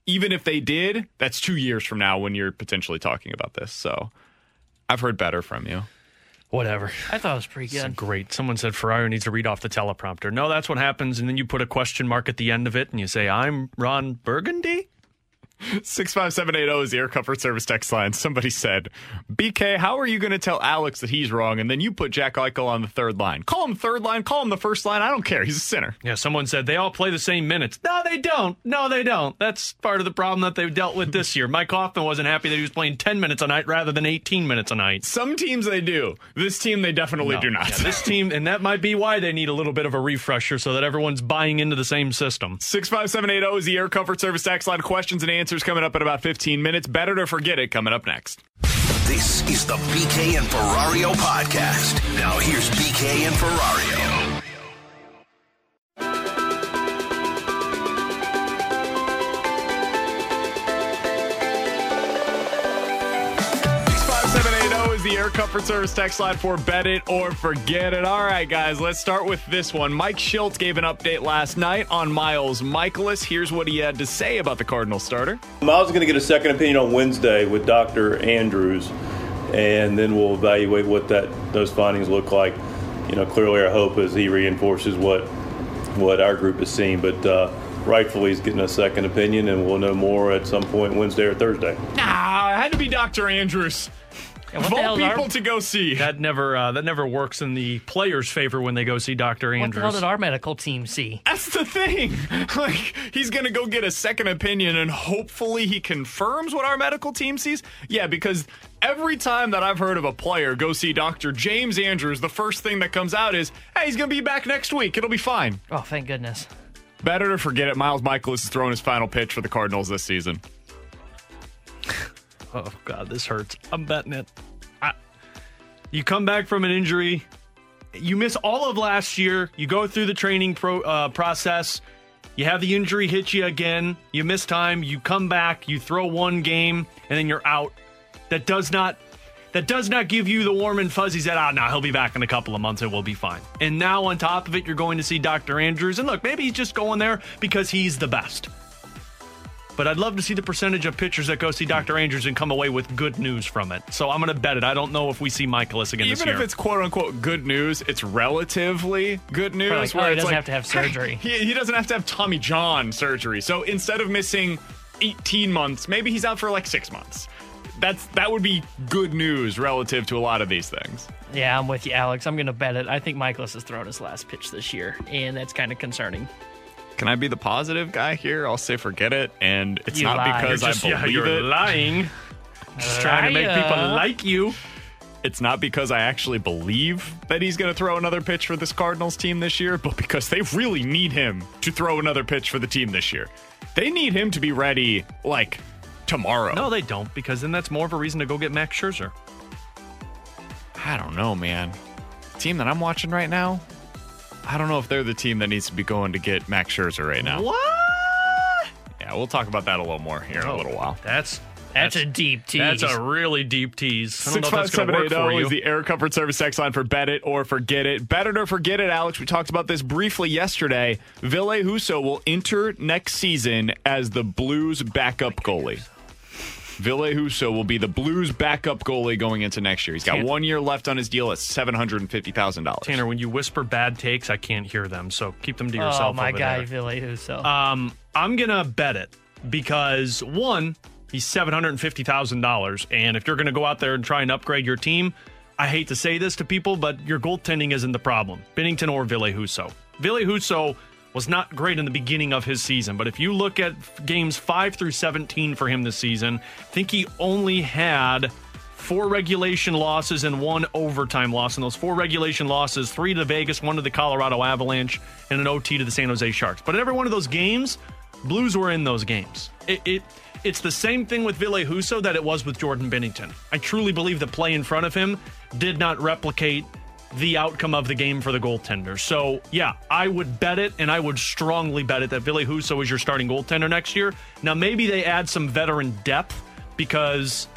Speaker 3: even if they did, that's two years from now when you're potentially talking about this. So I've heard better from you.
Speaker 4: Whatever.
Speaker 6: I thought it was pretty
Speaker 4: It's
Speaker 6: good.
Speaker 4: great. Someone said Ferrari needs to read off the teleprompter. No, that's what happens. And then you put a question mark at the end of it and you say, I'm Ron Burgundy?
Speaker 3: 65780 is the Air Comfort Service text line. Somebody said, BK, how are you going to tell Alex that he's wrong? And then you put Jack Eichel on the third line. Call him third line, call him the first line. I don't care. He's a sinner.
Speaker 4: Yeah, someone said they all play the same minutes. No, they don't. No, they don't. That's part of the problem that they've dealt with this year. Mike Hoffman wasn't happy that he was playing 10 minutes a night rather than 18 minutes a night.
Speaker 3: Some teams they do. This team they definitely
Speaker 4: No.
Speaker 3: do not.
Speaker 4: Yeah, this team, and that might be why they need a little bit of a refresher so that everyone's buying into the same system.
Speaker 3: 65780 is the Air Comfort Service text line. Questions and answers coming up in about 15 minutes. Better to forget it coming up next.
Speaker 2: This is the BK and Ferrario podcast. Now here's BK and Ferrario.
Speaker 3: The Air Comfort Service text line for Bet It or Forget It. All right, guys, let's start with this one. Mike Shildt gave an update last night on Miles Mikolas. Here's what he had to say about the Cardinal starter.
Speaker 5: Miles is going to get a second opinion on Wednesday with Dr. Andrews, and then we'll evaluate what that those findings look like. You know, clearly our hope is he reinforces what what our group has seen, but uh, rightfully he's getting a second opinion, and we'll know more at some point Wednesday or Thursday.
Speaker 3: Nah, it had to be Dr. Andrews.
Speaker 6: What
Speaker 3: Of
Speaker 6: the
Speaker 3: all
Speaker 6: hell's our-
Speaker 3: people to go see.
Speaker 4: That never uh, that never works in the players' favor when they go see Dr.
Speaker 6: What the
Speaker 4: Andrews.
Speaker 6: hell did our medical team see?
Speaker 3: That's the thing. Like, he's going to go get a second opinion and hopefully he confirms what our medical team sees. Yeah, because every time that I've heard of a player go see Dr. James Andrews, the first thing that comes out is, hey, he's going to be back next week. It'll be fine.
Speaker 6: Oh, thank goodness.
Speaker 3: Better to forget it. Miles Mikolas is throwing his final pitch for the Cardinals this season.
Speaker 4: Oh God, this hurts. I'm betting it. I, you come back from an injury, you miss all of last year. You go through the training pro, uh, process. You have the injury hit you again. You miss time. You come back. You throw one game, and then you're out. That does not. That does not give you the warm and fuzzies that, ah, no, he'll be back in a couple of months and we'll be fine. And now, on top of it, you're going to see Dr. Andrews. And look, maybe he's just going there because he's the best. But I'd love to see the percentage of pitchers that go see Dr. Andrews and come away with good news from it. So I'm going to bet it. I don't know if we see Mikolas again this
Speaker 3: Even if it's quote unquote good news, it's relatively good news.
Speaker 6: like, oh,
Speaker 3: where
Speaker 6: he
Speaker 3: it's
Speaker 6: doesn't
Speaker 3: like,
Speaker 6: have to have surgery.
Speaker 3: He, he doesn't have to have Tommy John surgery. So instead of missing 18 months, maybe he's out for like six months. That's that would be good news relative to a lot of these things.
Speaker 6: Yeah, I'm with you, Alex. I'm going to bet it. I think Mikolas has thrown his last pitch this year, and that's kind of concerning.
Speaker 3: Can I be the positive guy here? I'll say forget it, and it's
Speaker 6: You
Speaker 3: not
Speaker 6: lie.
Speaker 3: because
Speaker 4: just-
Speaker 3: I
Speaker 4: yeah,
Speaker 3: believe
Speaker 4: you're
Speaker 3: it.
Speaker 4: lying. Just trying to make people
Speaker 6: uh,
Speaker 4: like you.
Speaker 3: It's not because I actually believe that he's going to throw another pitch for this Cardinals team this year, but because they really need him to throw another pitch for the team this year. They need him to be ready like tomorrow.
Speaker 4: No, they don't, because then that's more of a reason to go get Max Scherzer.
Speaker 3: I don't know, man. The team that I'm watching right now, I don't know if they're the team that needs to be going to get Max Scherzer right now.
Speaker 4: What?
Speaker 3: Yeah, Yeah, we'll talk about that a little more here in a oh, little while.
Speaker 4: That's
Speaker 6: That's a deep tease.
Speaker 4: That's a really deep tease. I don't know
Speaker 3: Six
Speaker 4: if that's going
Speaker 3: seven
Speaker 4: to work
Speaker 3: eight
Speaker 4: for
Speaker 3: is the Air Comfort Service X line for Bet It or Forget It. Bet It or Forget It, Alex. We talked about this briefly yesterday. Ville Husso will enter next season as the Blues backup goalie. Ville Husso will be the Blues backup goalie going into next year. He's got
Speaker 4: Tan-
Speaker 3: one year left on his deal at seven hundred and fifty thousand dollars.
Speaker 4: Tanner, when you whisper bad takes, I can't hear them, so keep them to yourself.
Speaker 6: Oh my
Speaker 4: over
Speaker 6: guy,
Speaker 4: there.
Speaker 6: Ville Husso.
Speaker 4: Um, I'm gonna bet it because one, he's seven hundred and fifty thousand dollars, and if you're gonna go out there and try and upgrade your team, I hate to say this to people, but your goaltending isn't the problem. Binnington or Ville Husso. Ville Husso was not great in the beginning of his season, but if you look at games five through seventeen for him this season, I think he only had four regulation losses and one overtime loss. And those four regulation losses, three to Vegas, one to the Colorado Avalanche, and an OT to the San Jose Sharks. But in every one of those games, Blues were in those games. It, it it's the same thing with Ville Husso that it was with Jordan Binnington. I truly believe the play in front of him did not replicate the outcome of the game for the goaltender. So, yeah, I would bet it, and I would strongly bet it that Ville Husso is your starting goaltender next year. Now, maybe they add some veteran depth because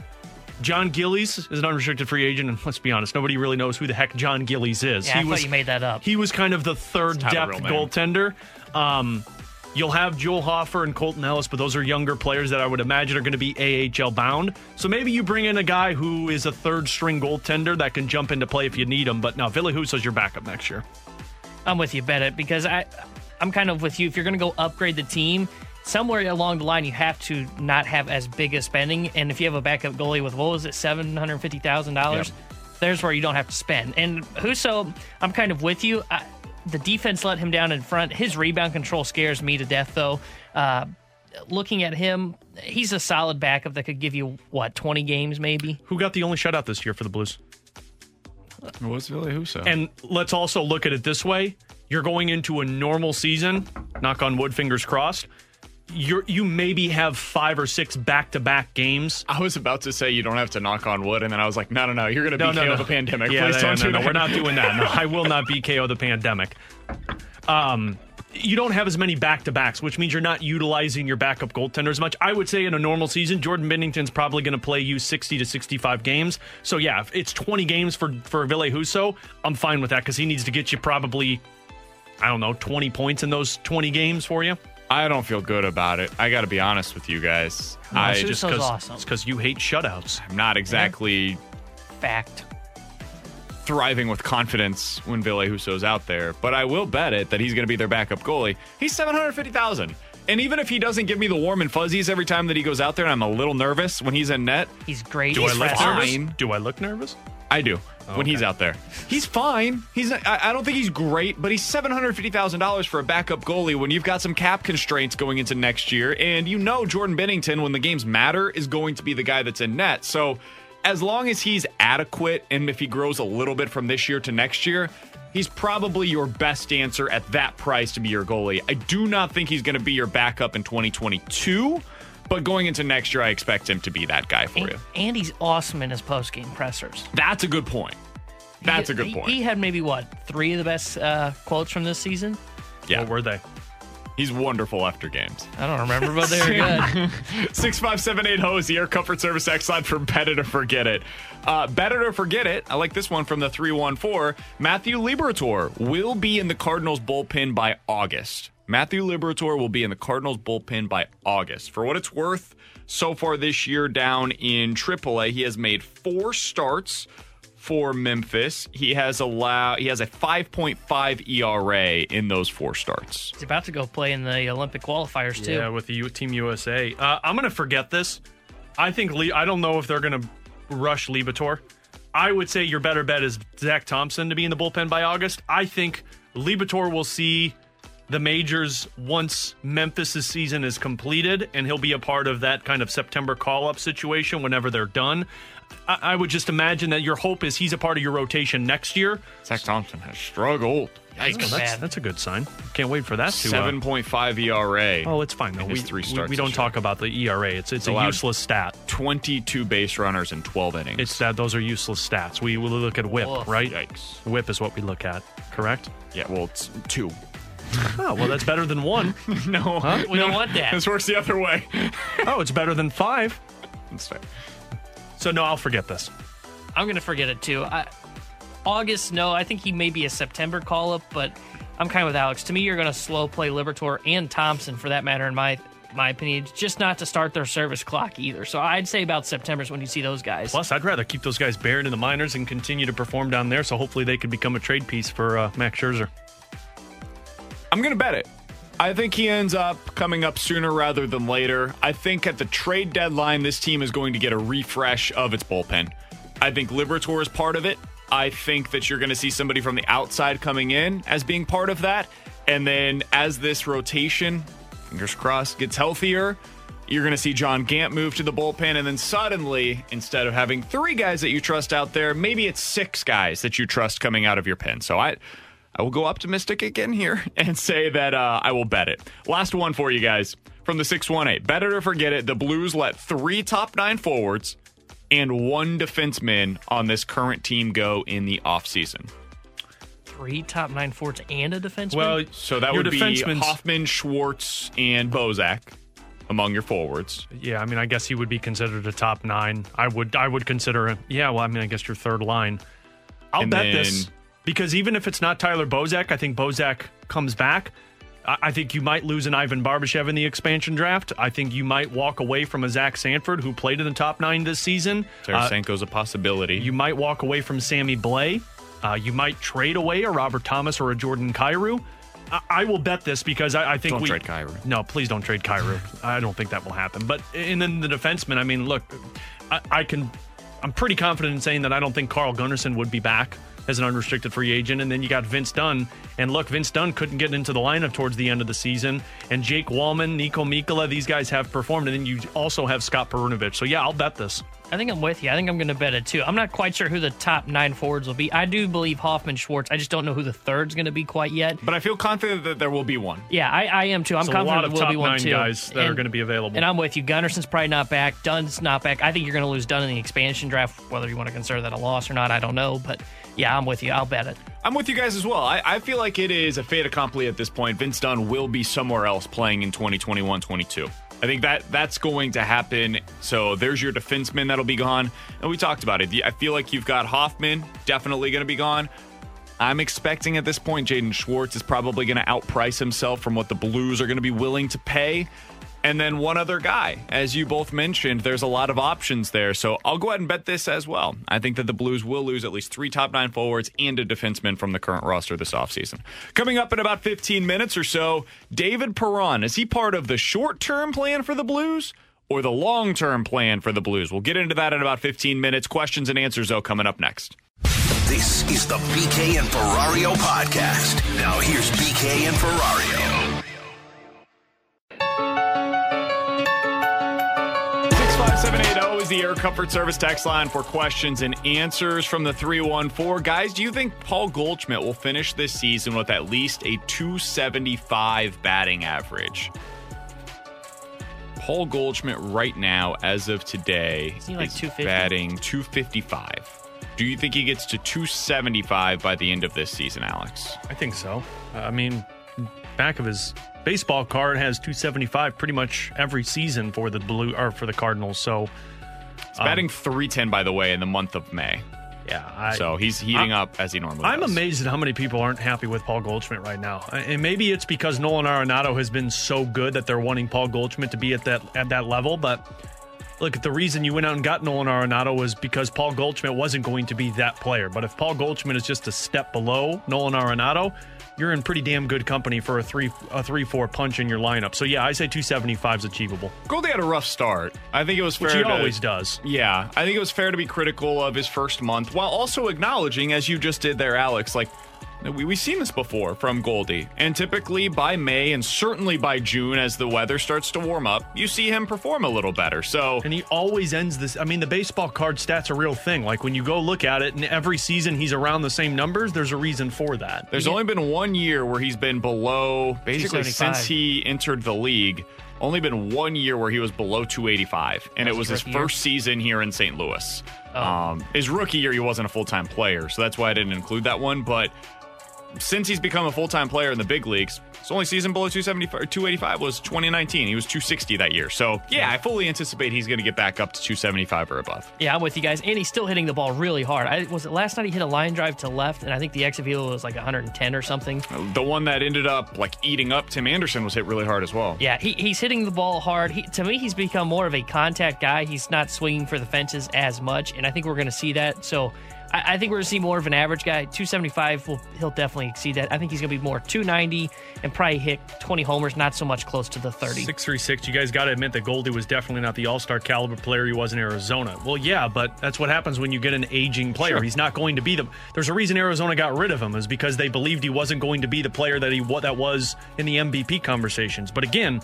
Speaker 4: Jon Gillies is an unrestricted free agent, and let's be honest, nobody really knows who the heck Jon Gillies is.
Speaker 6: yeah, I thought you made that up.
Speaker 4: He was kind of the third depth goaltender. Um, you'll have Joel Hofer and Colton Ellis, but those are younger players that I would imagine are going to be AHL bound. So maybe you bring in a guy who is a third string goaltender that can jump into play if you need him. But now Ville Husso's your backup next year.
Speaker 6: I'm with you, Bennett, because I, I'm kind of with you. If you're going to go upgrade the team, somewhere along the line you have to not have as big a spending. And if you have a backup goalie with what was it, seven hundred fifty thousand dollars, there's where you don't have to spend. And Husso, I'm kind of with you. I, the defense let him down in front. His rebound control scares me to death, though. Uh, looking at him, he's a solid backup that could give you what 20 games, maybe.
Speaker 4: Who got the only shutout this year for the Blues?
Speaker 3: It was Ville Husso.
Speaker 4: And let's also look at it this way: you're going into a normal season. Knock on wood, fingers crossed. You're you maybe have five or six back to back games.
Speaker 3: I was about to say you don't have to knock on wood, and then I was like, no, no, no, you're going to
Speaker 4: No,
Speaker 3: be
Speaker 4: no,
Speaker 3: KO
Speaker 4: no.
Speaker 3: the pandemic.
Speaker 4: Yeah,
Speaker 3: Please
Speaker 4: no,
Speaker 3: don't
Speaker 4: no,
Speaker 3: do
Speaker 4: no,
Speaker 3: that.
Speaker 4: We're not doing that. No, I will not be KO the pandemic. Um, you don't have as many back to backs, which means you're not utilizing your backup goaltender as much. I would say in a normal season, Jordan Binnington's probably going to play you 60 to 65 games. So yeah, if it's 20 games for for Ville Husso, I'm fine with that because he needs to get you probably, I don't know, 20 points in those 20 games for you.
Speaker 3: I don't feel good about it. I got to be honest with you guys.
Speaker 6: No,
Speaker 3: I just
Speaker 4: Cause,
Speaker 6: awesome.
Speaker 4: It's because you hate shutouts.
Speaker 3: I'm not exactly
Speaker 6: Fact.
Speaker 3: thriving with confidence when Ville Husso's out there, but I will bet it that he's going to be their backup goalie. He's 750,000. And even if he doesn't give me the warm and fuzzies every time that he goes out there and I'm a little nervous when he's in net,
Speaker 6: He's great.
Speaker 4: Do I look
Speaker 6: fresh.
Speaker 4: nervous? Do I look nervous?
Speaker 3: I do Oh, when he's out there. He's fine. He's I, I don't think he's great, but he's seven hundred fifty thousand dollars for a backup goalie when you've got some cap constraints going into next year, and you know Jordan Binnington, when the games matter, is going to be the guy that's in net. So as long as he's adequate, and if he grows a little bit from this year to next year. He's probably your best answer at that price to be your goalie. I do not think he's going to be your backup in 2022, but going into next year, I expect him to be that guy for
Speaker 6: And,
Speaker 3: you.
Speaker 6: and he's awesome in his post game pressers.
Speaker 3: That's a good point. That's
Speaker 6: He-
Speaker 3: a good point.
Speaker 6: He had maybe what three of the best uh, quotes from this season.
Speaker 3: Yeah.
Speaker 4: What were they?
Speaker 3: He's wonderful after games.
Speaker 6: I don't remember, but they're good.
Speaker 3: Six five seven eight hose the Air Comfort Service X line for Bet It or Forget It. Uh, Bet It or Forget It. I like this one from the three one four. Matthew Liberatore will be in the Cardinals bullpen by August. Matthew Liberatore will be in the Cardinals bullpen by August. For what it's worth, so far this year down in AAA, he has made four starts for Memphis. He has allowed he has a 5.5 ERA in those four starts.
Speaker 6: He's about to go play in the Olympic qualifiers too.
Speaker 4: Yeah, with the U- Team USA. Uh, I'm going to forget this. I think Lee. I don't know if they're going to rush Liberatore. I would say your better bet is Zach Thompson to be in the bullpen by August. I think Liberatore will see the majors once Memphis' season is completed, and he'll be a part of that kind of September call up situation whenever they're done. I, I would just imagine that your hope is he's a part of your rotation next year.
Speaker 3: Zach Thompson has struggled.
Speaker 6: He's
Speaker 4: Well, that's, that's a good sign. Can't wait for that to. uh,
Speaker 3: 7.5 ERA.
Speaker 4: Oh, it's fine. though.
Speaker 3: in
Speaker 4: we,
Speaker 3: three
Speaker 4: we-
Speaker 3: starts
Speaker 4: we don't talk about the ERA. It's it's a useless stat.
Speaker 3: 22 base runners in 12 innings.
Speaker 4: It's that those are useless stats. We will look at whip,
Speaker 6: Woof.
Speaker 4: right?
Speaker 3: Yikes.
Speaker 4: Whip is what we look at. Correct.
Speaker 3: Yeah, well, it's two.
Speaker 4: Oh, well, that's better than one.
Speaker 3: no,
Speaker 4: Huh?
Speaker 6: We don't want that.
Speaker 3: This works the other way.
Speaker 4: Oh, it's better than five.
Speaker 3: That's fair.
Speaker 4: So, no, I'll forget this.
Speaker 6: I'm gonna forget it too. I, August, no. I think he may be a September call up, but I'm kind of with Alex. To me, you're gonna slow play Liberatore and Thompson for that matter, in my my opinion, just not to start their service clock either. So I'd say about September's when you see those guys.
Speaker 4: Plus, I'd rather keep those guys buried in the minors and continue to perform down there. So hopefully they could become a trade piece for uh, Max Scherzer.
Speaker 3: I'm going to bet it. I think he ends up coming up sooner rather than later. I think at the trade deadline, this team is going to get a refresh of its bullpen. I think Liberatore is part of it. I think that you're going to see somebody from the outside coming in as being part of that. And then as this rotation, fingers crossed, gets healthier, you're going to see John Gant move to the bullpen. And then suddenly, instead of having three guys that you trust out there, maybe it's six guys that you trust coming out of your pen. So I. I will go optimistic again here and say that uh, I will bet it. Last one for you guys from the 618. Bet it or forget it. The Blues let three top nine forwards and one defenseman on this current team go in the offseason.
Speaker 6: Three top nine forwards and a defenseman.
Speaker 4: Well,
Speaker 3: So that
Speaker 4: Your
Speaker 3: would be Hoffman, Schwartz, and Bozak among your forwards.
Speaker 4: Yeah, I mean, I guess he would be considered a top nine. I would, I would consider him. Yeah, well, I mean, I guess your third line. I'll
Speaker 3: And
Speaker 4: bet
Speaker 3: then-
Speaker 4: this because even if it's not Tyler Bozak, I think Bozak comes back. I think you might lose an Ivan Barbashev in the expansion draft. I think you might walk away from a Zach Sanford who played in the top nine this season. Uh,
Speaker 3: Tarasenko's a possibility.
Speaker 4: you might walk away from Sammy Blais. Uh, you might trade away a Robert Thomas or a Jordan Kyrou. I, I will bet this because I, I think
Speaker 3: Don't
Speaker 4: we
Speaker 3: trade Kyrou.
Speaker 4: No, please don't trade Kyrou. I don't think that will happen. But and then the defenseman. I mean, look, I, I can. I'm pretty confident in saying that I don't think Carl Gunnarsson would be back as an unrestricted free agent. And then you got Vince Dunn. And look, Vince Dunn couldn't get into the lineup towards the end of the season. And Jake Walman, Niko Mikkola, these guys have performed. And then you also have Scott Perunovich. So yeah, I'll bet this.
Speaker 6: I think I'm with you. I think I'm going to bet it too. I'm not quite sure who the top nine forwards will be. I do believe Hoffman, Schwartz. I just don't know who the third's going to be quite yet.
Speaker 3: But I feel confident that there will be one.
Speaker 6: Yeah, I, I am too. I'm
Speaker 4: There's a
Speaker 6: confident
Speaker 4: lot of
Speaker 6: there will
Speaker 4: top
Speaker 6: be one
Speaker 4: nine
Speaker 6: too.
Speaker 4: guys that are going to be available.
Speaker 6: And I'm with you. Gunnarsson's probably not back. Dunn's not back. I think you're going to lose Dunn in the expansion draft. Whether you want to consider that a loss or not, I don't know. But yeah, I'm with you. I'll bet it.
Speaker 3: I'm with you guys as well. I, I feel like it is a fait accompli at this point. Vince Dunn will be somewhere else playing in 2021 22. I think that that's going to happen. So there's your defenseman that'll be gone. And we talked about it. I feel like you've got Hoffman definitely going to be gone. I'm expecting at this point Jaden Schwartz is probably going to outprice himself from what the Blues are going to be willing to pay. And then one other guy. As you both mentioned, there's a lot of options there. So I'll go ahead and bet this as well. I think that the Blues will lose at least three top nine forwards and a defenseman from the current roster this offseason. Coming up in about 15 minutes or so, David Perron. Is he part of the short term plan for the Blues? Or the long term plan for the Blues? We'll get into that in about 15 minutes. Questions and answers, though, coming up next.
Speaker 2: This is the BK and Ferrario podcast. Now here's BK and Ferrario.
Speaker 3: 65780 is the Air Comfort Service text line for questions and answers from the 314. Guys, do you think Paul Goldschmidt will finish this season with at least a 275 batting average? Paul Goldschmidt, right now, as of today,
Speaker 6: Isn't like
Speaker 3: is
Speaker 6: 250?
Speaker 3: batting 255. Do you think he gets to 275 by the end of this season, Alex?
Speaker 4: I think so. I mean, back of his baseball card has 275 pretty much every season for the blue or for the Cardinals. So
Speaker 3: He's batting um, 310, by the way, in the month of May.
Speaker 4: yeah, I,
Speaker 3: so he's heating
Speaker 4: I-
Speaker 3: up as he normally
Speaker 4: I'm
Speaker 3: does.
Speaker 4: amazed at how many people aren't happy with Paul Goldschmidt right now, and maybe it's because Nolan Arenado has been so good that they're wanting Paul Goldschmidt to be at that at that level. But look, the reason you went out and got Nolan Arenado was because Paul Goldschmidt wasn't going to be that player. But if Paul Goldschmidt is just a step below Nolan Arenado, you're in pretty damn good company for a three a three four punch in your lineup. So yeah, I say 275 is achievable,
Speaker 3: Goldie had a rough start. I think it was fair
Speaker 4: which he
Speaker 3: to,
Speaker 4: always does.
Speaker 3: Yeah, I think it was fair to be critical of his first month while also acknowledging, as you just did there, Alex, like we, we've seen this before from Goldie. And typically by May and certainly by June, as the weather starts to warm up, you see him perform a little better. So
Speaker 4: And he always ends this. I mean, the baseball card stats a real thing. Like when you go look at it, and every season he's around the same numbers. There's a reason for that.
Speaker 3: there's only been one year where he's been below, basically since he entered the league, only been one year where he was below 285. And
Speaker 6: That's
Speaker 3: it was
Speaker 6: his
Speaker 3: his
Speaker 6: year?
Speaker 3: first season here in St. Louis.
Speaker 6: Oh.
Speaker 3: Um, his rookie year, he wasn't a full time player. So that's why I didn't include that one. But since he's become a full time player in the big leagues, his only season below 275 or 285 was 2019. He was 260 that year. So, yeah, I fully anticipate he's going to get back up to 275 or above.
Speaker 6: Yeah, I'm with you guys. And he's still hitting the ball really hard. I, was it last night he hit a line drive to left, and I think the exit velo was like 110 or something.
Speaker 3: The one that ended up like eating up Tim Anderson was hit really hard as well.
Speaker 6: Yeah, he, he's hitting the ball hard. He, to me, he's become more of a contact guy. He's not swinging for the fences as much, and I think we're going to see that. So I, I think we're going to see more of an average guy. 275, will, he'll definitely exceed that. I think he's going to be more 290 and probably hit 20 homers, not so much close to the 30.
Speaker 4: 636, you guys got to admit that Goldie was definitely not the all star caliber player he was in Arizona. Well, yeah, but that's what happens when you get an aging player.
Speaker 3: Sure.
Speaker 4: He's not going to be the. There's a reason Arizona got rid of him, is because they believed he wasn't going to be the player that he what that was in the MVP conversations. But again,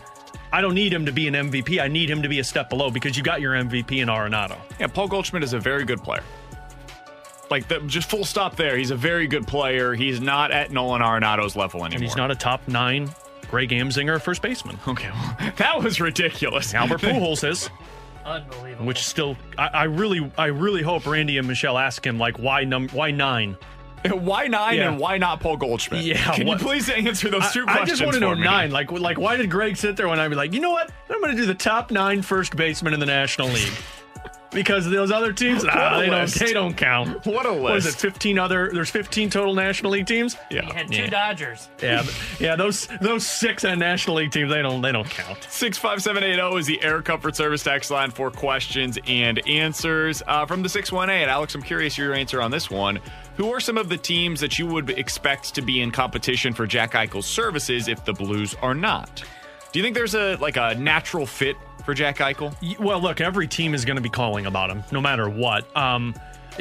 Speaker 4: I don't need him to be an MVP. I need him to be a step below because you got your MVP in Arenado.
Speaker 3: Yeah, Paul Goldschmidt is a very good player. Like, the, just full stop there. He's a very good player. He's not at Nolan Arenado's level anymore.
Speaker 4: And he's not a top nine Greg Amsinger first baseman.
Speaker 3: Okay, well, that was ridiculous.
Speaker 4: Albert Pujols is.
Speaker 6: Unbelievable.
Speaker 4: Which still, I, I really, I really hope Randy and Michelle ask him like, why num, why nine?
Speaker 3: Why nine
Speaker 4: Yeah.
Speaker 3: and why not Paul Goldschmidt?
Speaker 4: Yeah,
Speaker 3: Can
Speaker 4: what-
Speaker 3: you please answer those two
Speaker 4: I, I just want to know
Speaker 3: me?
Speaker 4: nine. Like, like, why did Greg sit there when I'd be like, you know what? I'm going to do the top nine first basemen in the National League. Because those other teams,
Speaker 3: What
Speaker 4: ah,
Speaker 3: a
Speaker 4: they don't, they don't count.
Speaker 3: What a
Speaker 4: What is it?
Speaker 3: list.
Speaker 4: 15 other? There's 15 total National League teams.
Speaker 6: Yeah, He had two
Speaker 4: Yeah.
Speaker 6: Dodgers.
Speaker 4: Yeah, but- yeah. Those those six National League teams, they don't they don't count.
Speaker 3: 65780 is the Air Comfort Service text line for questions and answers. Uh, from the 618, Alex, I'm curious your answer on this one. Who are some of the teams that you would expect to be in competition for Jack Eichel's services if the Blues are not? Do you think there's a like a natural fit for Jack Eichel?
Speaker 4: Well, look, every team is going to be calling about him, no matter what. Um,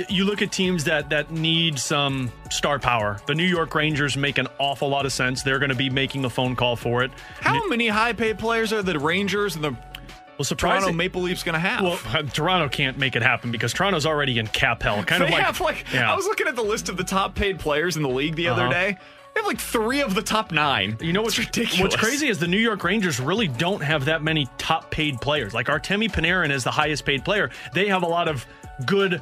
Speaker 4: you look at teams that that need some star power. The New York Rangers make an awful lot of sense. They're going to be making a phone call for it.
Speaker 3: How many high paid players are the Rangers and the
Speaker 4: Well, surprising.
Speaker 3: Toronto Maple Leafs going to have?
Speaker 4: Well, uh, Toronto can't make it happen because Toronto's already in cap hell. Kind
Speaker 3: they
Speaker 4: of like,
Speaker 3: have like
Speaker 4: yeah.
Speaker 3: I was looking at the list of the top paid players in the league the other
Speaker 4: Uh-huh.
Speaker 3: day. They have like three of the top nine.
Speaker 4: You know what's
Speaker 3: It's ridiculous?
Speaker 4: What's crazy is the New York Rangers really don't have that many top paid players. Like Artemi Panarin is the highest paid player. They have a lot of good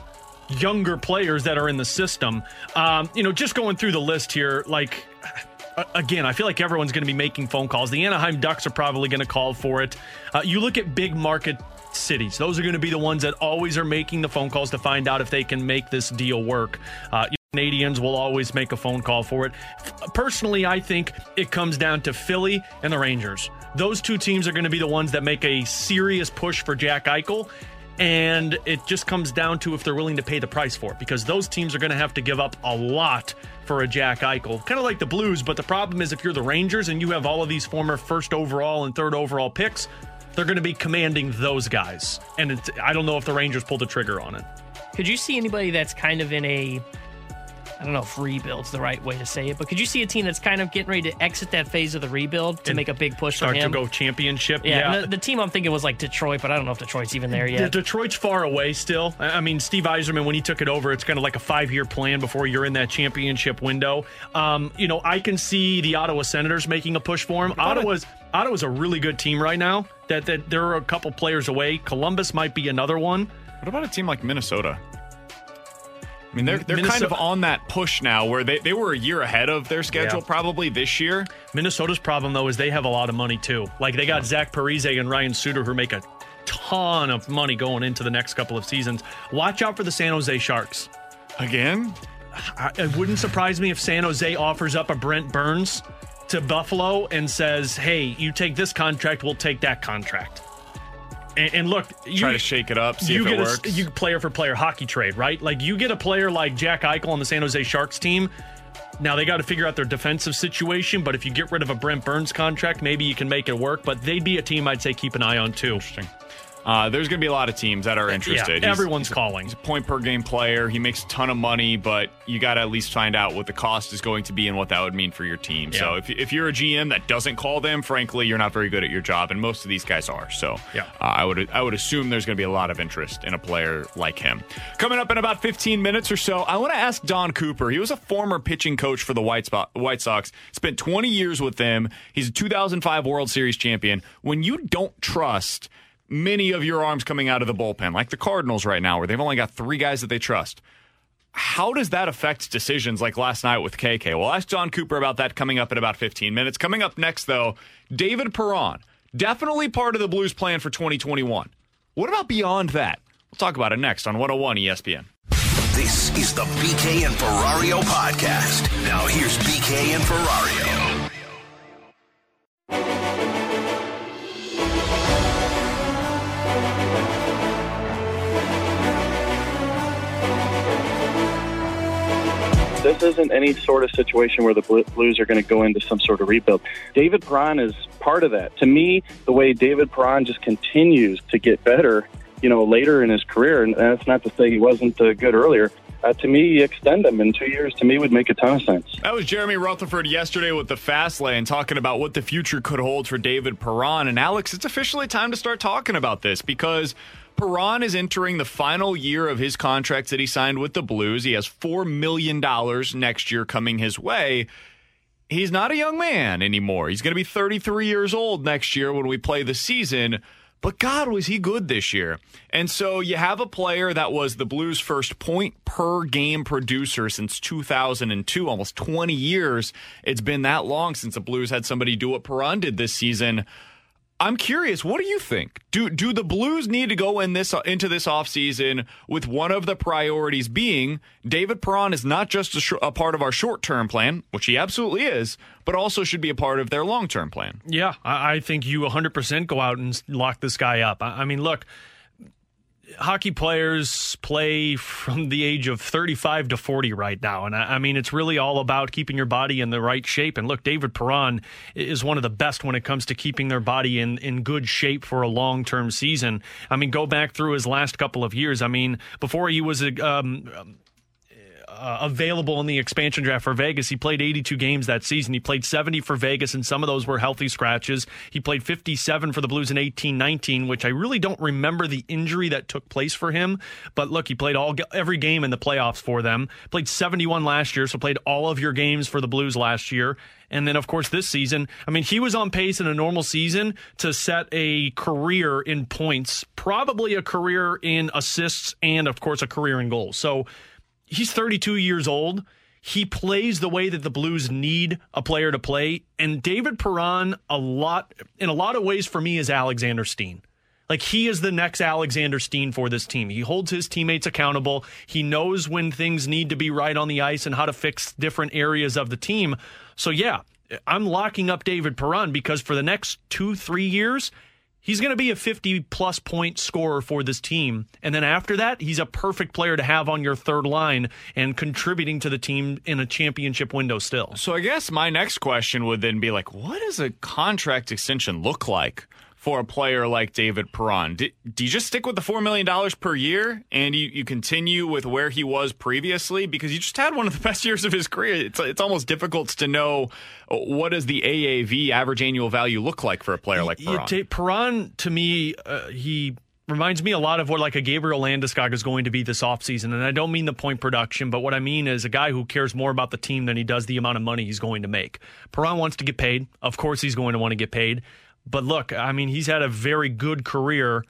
Speaker 4: younger players that are in the system. Um, you know, just going through the list here, like again, I feel like everyone's going to be making phone calls. The Anaheim Ducks are probably going to call for it. Uh, you look at big market cities; those are going to be the ones that always are making the phone calls to find out if they can make this deal work. Uh, Canadiens will always make a phone call for it. Personally, I think it comes down to Philly and the Rangers. Those two teams are going to be the ones that make a serious push for Jack Eichel. And it just comes down to if they're willing to pay the price for it, because those teams are going to have to give up a lot for a Jack Eichel. Kind of like the Blues, but the problem is if you're the Rangers and you have all of these former first overall and third overall picks, they're going to be commanding those guys. And I don't know if the Rangers pull the trigger on it.
Speaker 6: Could you see anybody that's kind of in a I don't know if rebuild's the right way to say it, but could you see a team that's kind of getting ready to exit that phase of the rebuild to
Speaker 4: And
Speaker 6: make a big push
Speaker 4: Start
Speaker 6: for him?
Speaker 4: to go championship.
Speaker 6: yeah, and The, the team I'm thinking was like Detroit, but I don't know if Detroit's even there
Speaker 4: De-
Speaker 6: yet.
Speaker 4: Detroit's far away still. I I mean, Steve Yzerman, when he took it over, it's kind of like a five year plan before you're in that championship window. Um, you know, I can see the Ottawa Senators making a push for him. Ottawa's Ottawa's a really good team right now. That that there are a couple players away. Columbus might be another one.
Speaker 3: What about a team like Minnesota? I mean, they're they're kind of on that push now where they, they were a year ahead of their schedule
Speaker 4: Yeah.
Speaker 3: probably this year.
Speaker 4: Minnesota's problem though is they have a lot of money too. Like they got Zach Parise and Ryan Suter who make a ton of money going into the next couple of seasons. Watch out for the San Jose Sharks.
Speaker 3: Again?
Speaker 4: I, it wouldn't surprise me if San Jose offers up a Brent Burns to Buffalo and says, "Hey, you take this contract, we'll take that contract." And, and look, you,
Speaker 3: Try to shake it up, see
Speaker 4: you
Speaker 3: if it
Speaker 4: get a, you player for player hockey trade, right? Like you get a player like Jack Eichel on the San Jose Sharks team. Now they got to figure out their defensive situation, but if you get rid of a Brent Burns contract, maybe you can make it work. But they'd be a team I'd say keep an eye on too.
Speaker 3: Interesting. Uh, there's going to be a lot of teams that are interested.
Speaker 4: Yeah, everyone's
Speaker 3: he's
Speaker 4: calling.
Speaker 3: He's a point per game player. He makes a ton of money, but you got to at least find out what the cost is going to be and what that would mean for your team. So if, if you're a GM that doesn't call them, frankly, you're not very good at your job, and most of these guys are. So
Speaker 4: Yeah.
Speaker 3: uh, I would I would assume there's going to be a lot of interest in a player like him. Coming up in about 15 minutes or so, I want to ask Don Cooper. He was a former pitching coach for the White, Spot, White Sox. Spent 20 years with them. He's a 2005 World Series champion. When you don't trust many of your arms coming out of the bullpen, like the Cardinals right now, where they've only got three guys that they trust. how does that affect decisions like last night with KK? We'll ask John Cooper about that coming up in about 15 minutes. Coming up next, though, David Perron, definitely part of the Blues plan for 2021. What about beyond that? We'll talk about it next on 101 ESPN.
Speaker 2: This is the BK and Ferrario podcast. Now here's BK and Ferrario.
Speaker 9: This isn't any sort of situation where the Blues are going to go into some sort of rebuild. David Perron is part of that. To me, the way David Perron just continues to get better, you know, later in his career, and that's not to say he wasn't uh, good earlier. Uh, to me, extend them in two years to me would make a ton of sense.
Speaker 3: That was Jeremy Rutherford yesterday with the Fast Lane talking about what the future could hold for David Perron. And Alex, it's officially time to start talking about this because Perron is entering the final year of his contract that he signed with the Blues. He has $4 million next year coming his way. He's not a young man anymore. He's going to be 33 years old next year when we play the season. But God, was he good this year. And so you have a player that was the Blues' first point per game producer since 2002, almost 20 years. It's been that long since the Blues had somebody do what Perron did this season. I'm curious, what do you think? Do do the Blues need to go in this into this offseason with one of the priorities being David Perron is not just a, sh- a part of our short-term plan, which he absolutely is, but also should be a part of their long-term plan.
Speaker 4: Yeah, I, I think you 100% go out and lock this guy up. I, I mean, look, hockey players play from the age of 35 to 40 right now. And I, I, mean, it's really all about keeping your body in the right shape. And look, David Perron is one of the best when it comes to keeping their body in, in good shape for a long term season. I mean, go back through his last couple of years. I mean, before he was a, um, uh, available in the expansion draft for Vegas. He played 82 games that season. He played 70 for Vegas, and some of those were healthy scratches. He played 57 for the Blues in 18 19, which I really don't remember the injury that took place for him. But look, he played all every game in the playoffs for them. Played 71 last year, so played all of your games for the Blues last year. And then, of course, this season, I mean, he was on pace in a normal season to set a career in points, probably a career in assists, and, of course, a career in goals. So, he's 32 years old. He plays the way that the Blues need a player to play. And David Perron, a lot in a lot of ways for me, is Alexander Steen. Like he is the next Alexander Steen for this team. He holds his teammates accountable. He knows when things need to be right on the ice and how to fix different areas of the team. So yeah, I'm locking up David Perron because for the next two, three years, he's going to be a 50 plus point scorer for this team. And then after that, he's a perfect player to have on your third line and contributing to the team in a championship window still.
Speaker 3: So I guess my next question would then be like, what does a contract extension look like for a player like David Perron? Do, do, you just stick with the $4 million per year and you, you continue with where he was previously? Because you just had one of the best years of his career. It's, it's almost difficult to know uh, what does the AAV, average annual value, look like for a player like Perron?
Speaker 4: T- Perron, to me, uh, he reminds me a lot of what like a Gabriel Landeskog is going to be this offseason. And I don't mean the point production, but what I mean is a guy who cares more about the team than he does the amount of money he's going to make. Perron wants to get paid. Of course, he's going to want to get paid. But look, I mean, he's had a very good career.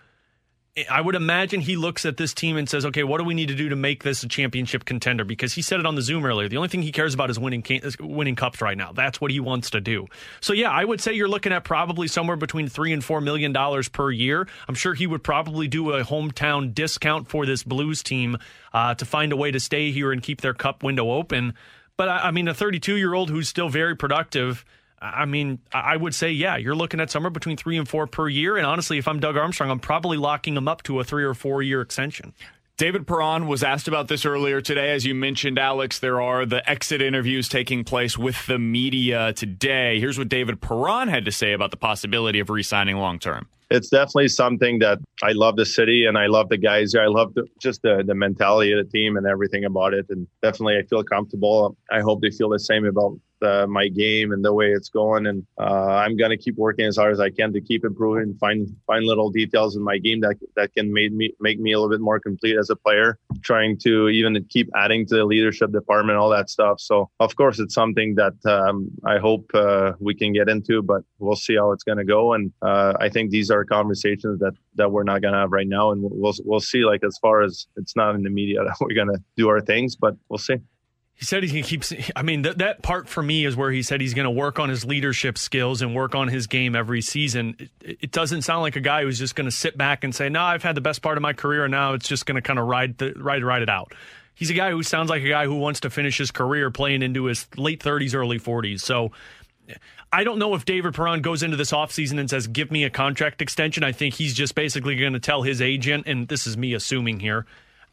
Speaker 4: I would imagine he looks at this team and says, okay, what do we need to do to make this a championship contender? Because he said it on the Zoom earlier. The only thing he cares about is winning winning cups right now. That's what he wants to do. So yeah, I would say you're looking at probably somewhere between three and four million dollars per year. I'm sure he would probably do a hometown discount for this Blues team uh, to find a way to stay here and keep their cup window open. But I, I mean, a 32 year old who's still very productive I mean, I would say, yeah, you're looking at somewhere between three and four per year. And honestly, if I'm Doug Armstrong, I'm probably locking him up to a three or four year extension.
Speaker 3: David Perron was asked about this earlier today. As you mentioned, Alex, there are the exit interviews taking place with the media today. Here's what David Perron had to say about the possibility of re signing long term.
Speaker 10: It's definitely something that I love the city and I love the guys here. I love the, just the, the mentality of the team and everything about it. And definitely, I feel comfortable. I hope they feel the same about uh, my game and the way it's going. And uh, I'm gonna keep working as hard as I can to keep improving, find find little details in my game that that can make me make me a little bit more complete as a player. Trying to even keep adding to the leadership department, all that stuff. So of course, it's something that um, I hope uh, we can get into, but we'll see how it's gonna go. And uh, I think these are conversations that that we're not gonna have right now, and we'll we'll see. Like as far as it's not in the media that we're gonna do our things, but we'll see.
Speaker 4: He said he's going to keep. I mean, th- that part for me is where he said he's going to work on his leadership skills and work on his game every season. It, it doesn't sound like a guy who's just going to sit back and say, "No, I've had the best part of my career, and now it's just going to kind of ride ride ride it out." He's a guy who sounds like a guy who wants to finish his career playing into his late 30s, early 40s. So I don't know if David Perron goes into this offseason and says, give me a contract extension. I think he's just basically going to tell his agent, and this is me assuming here,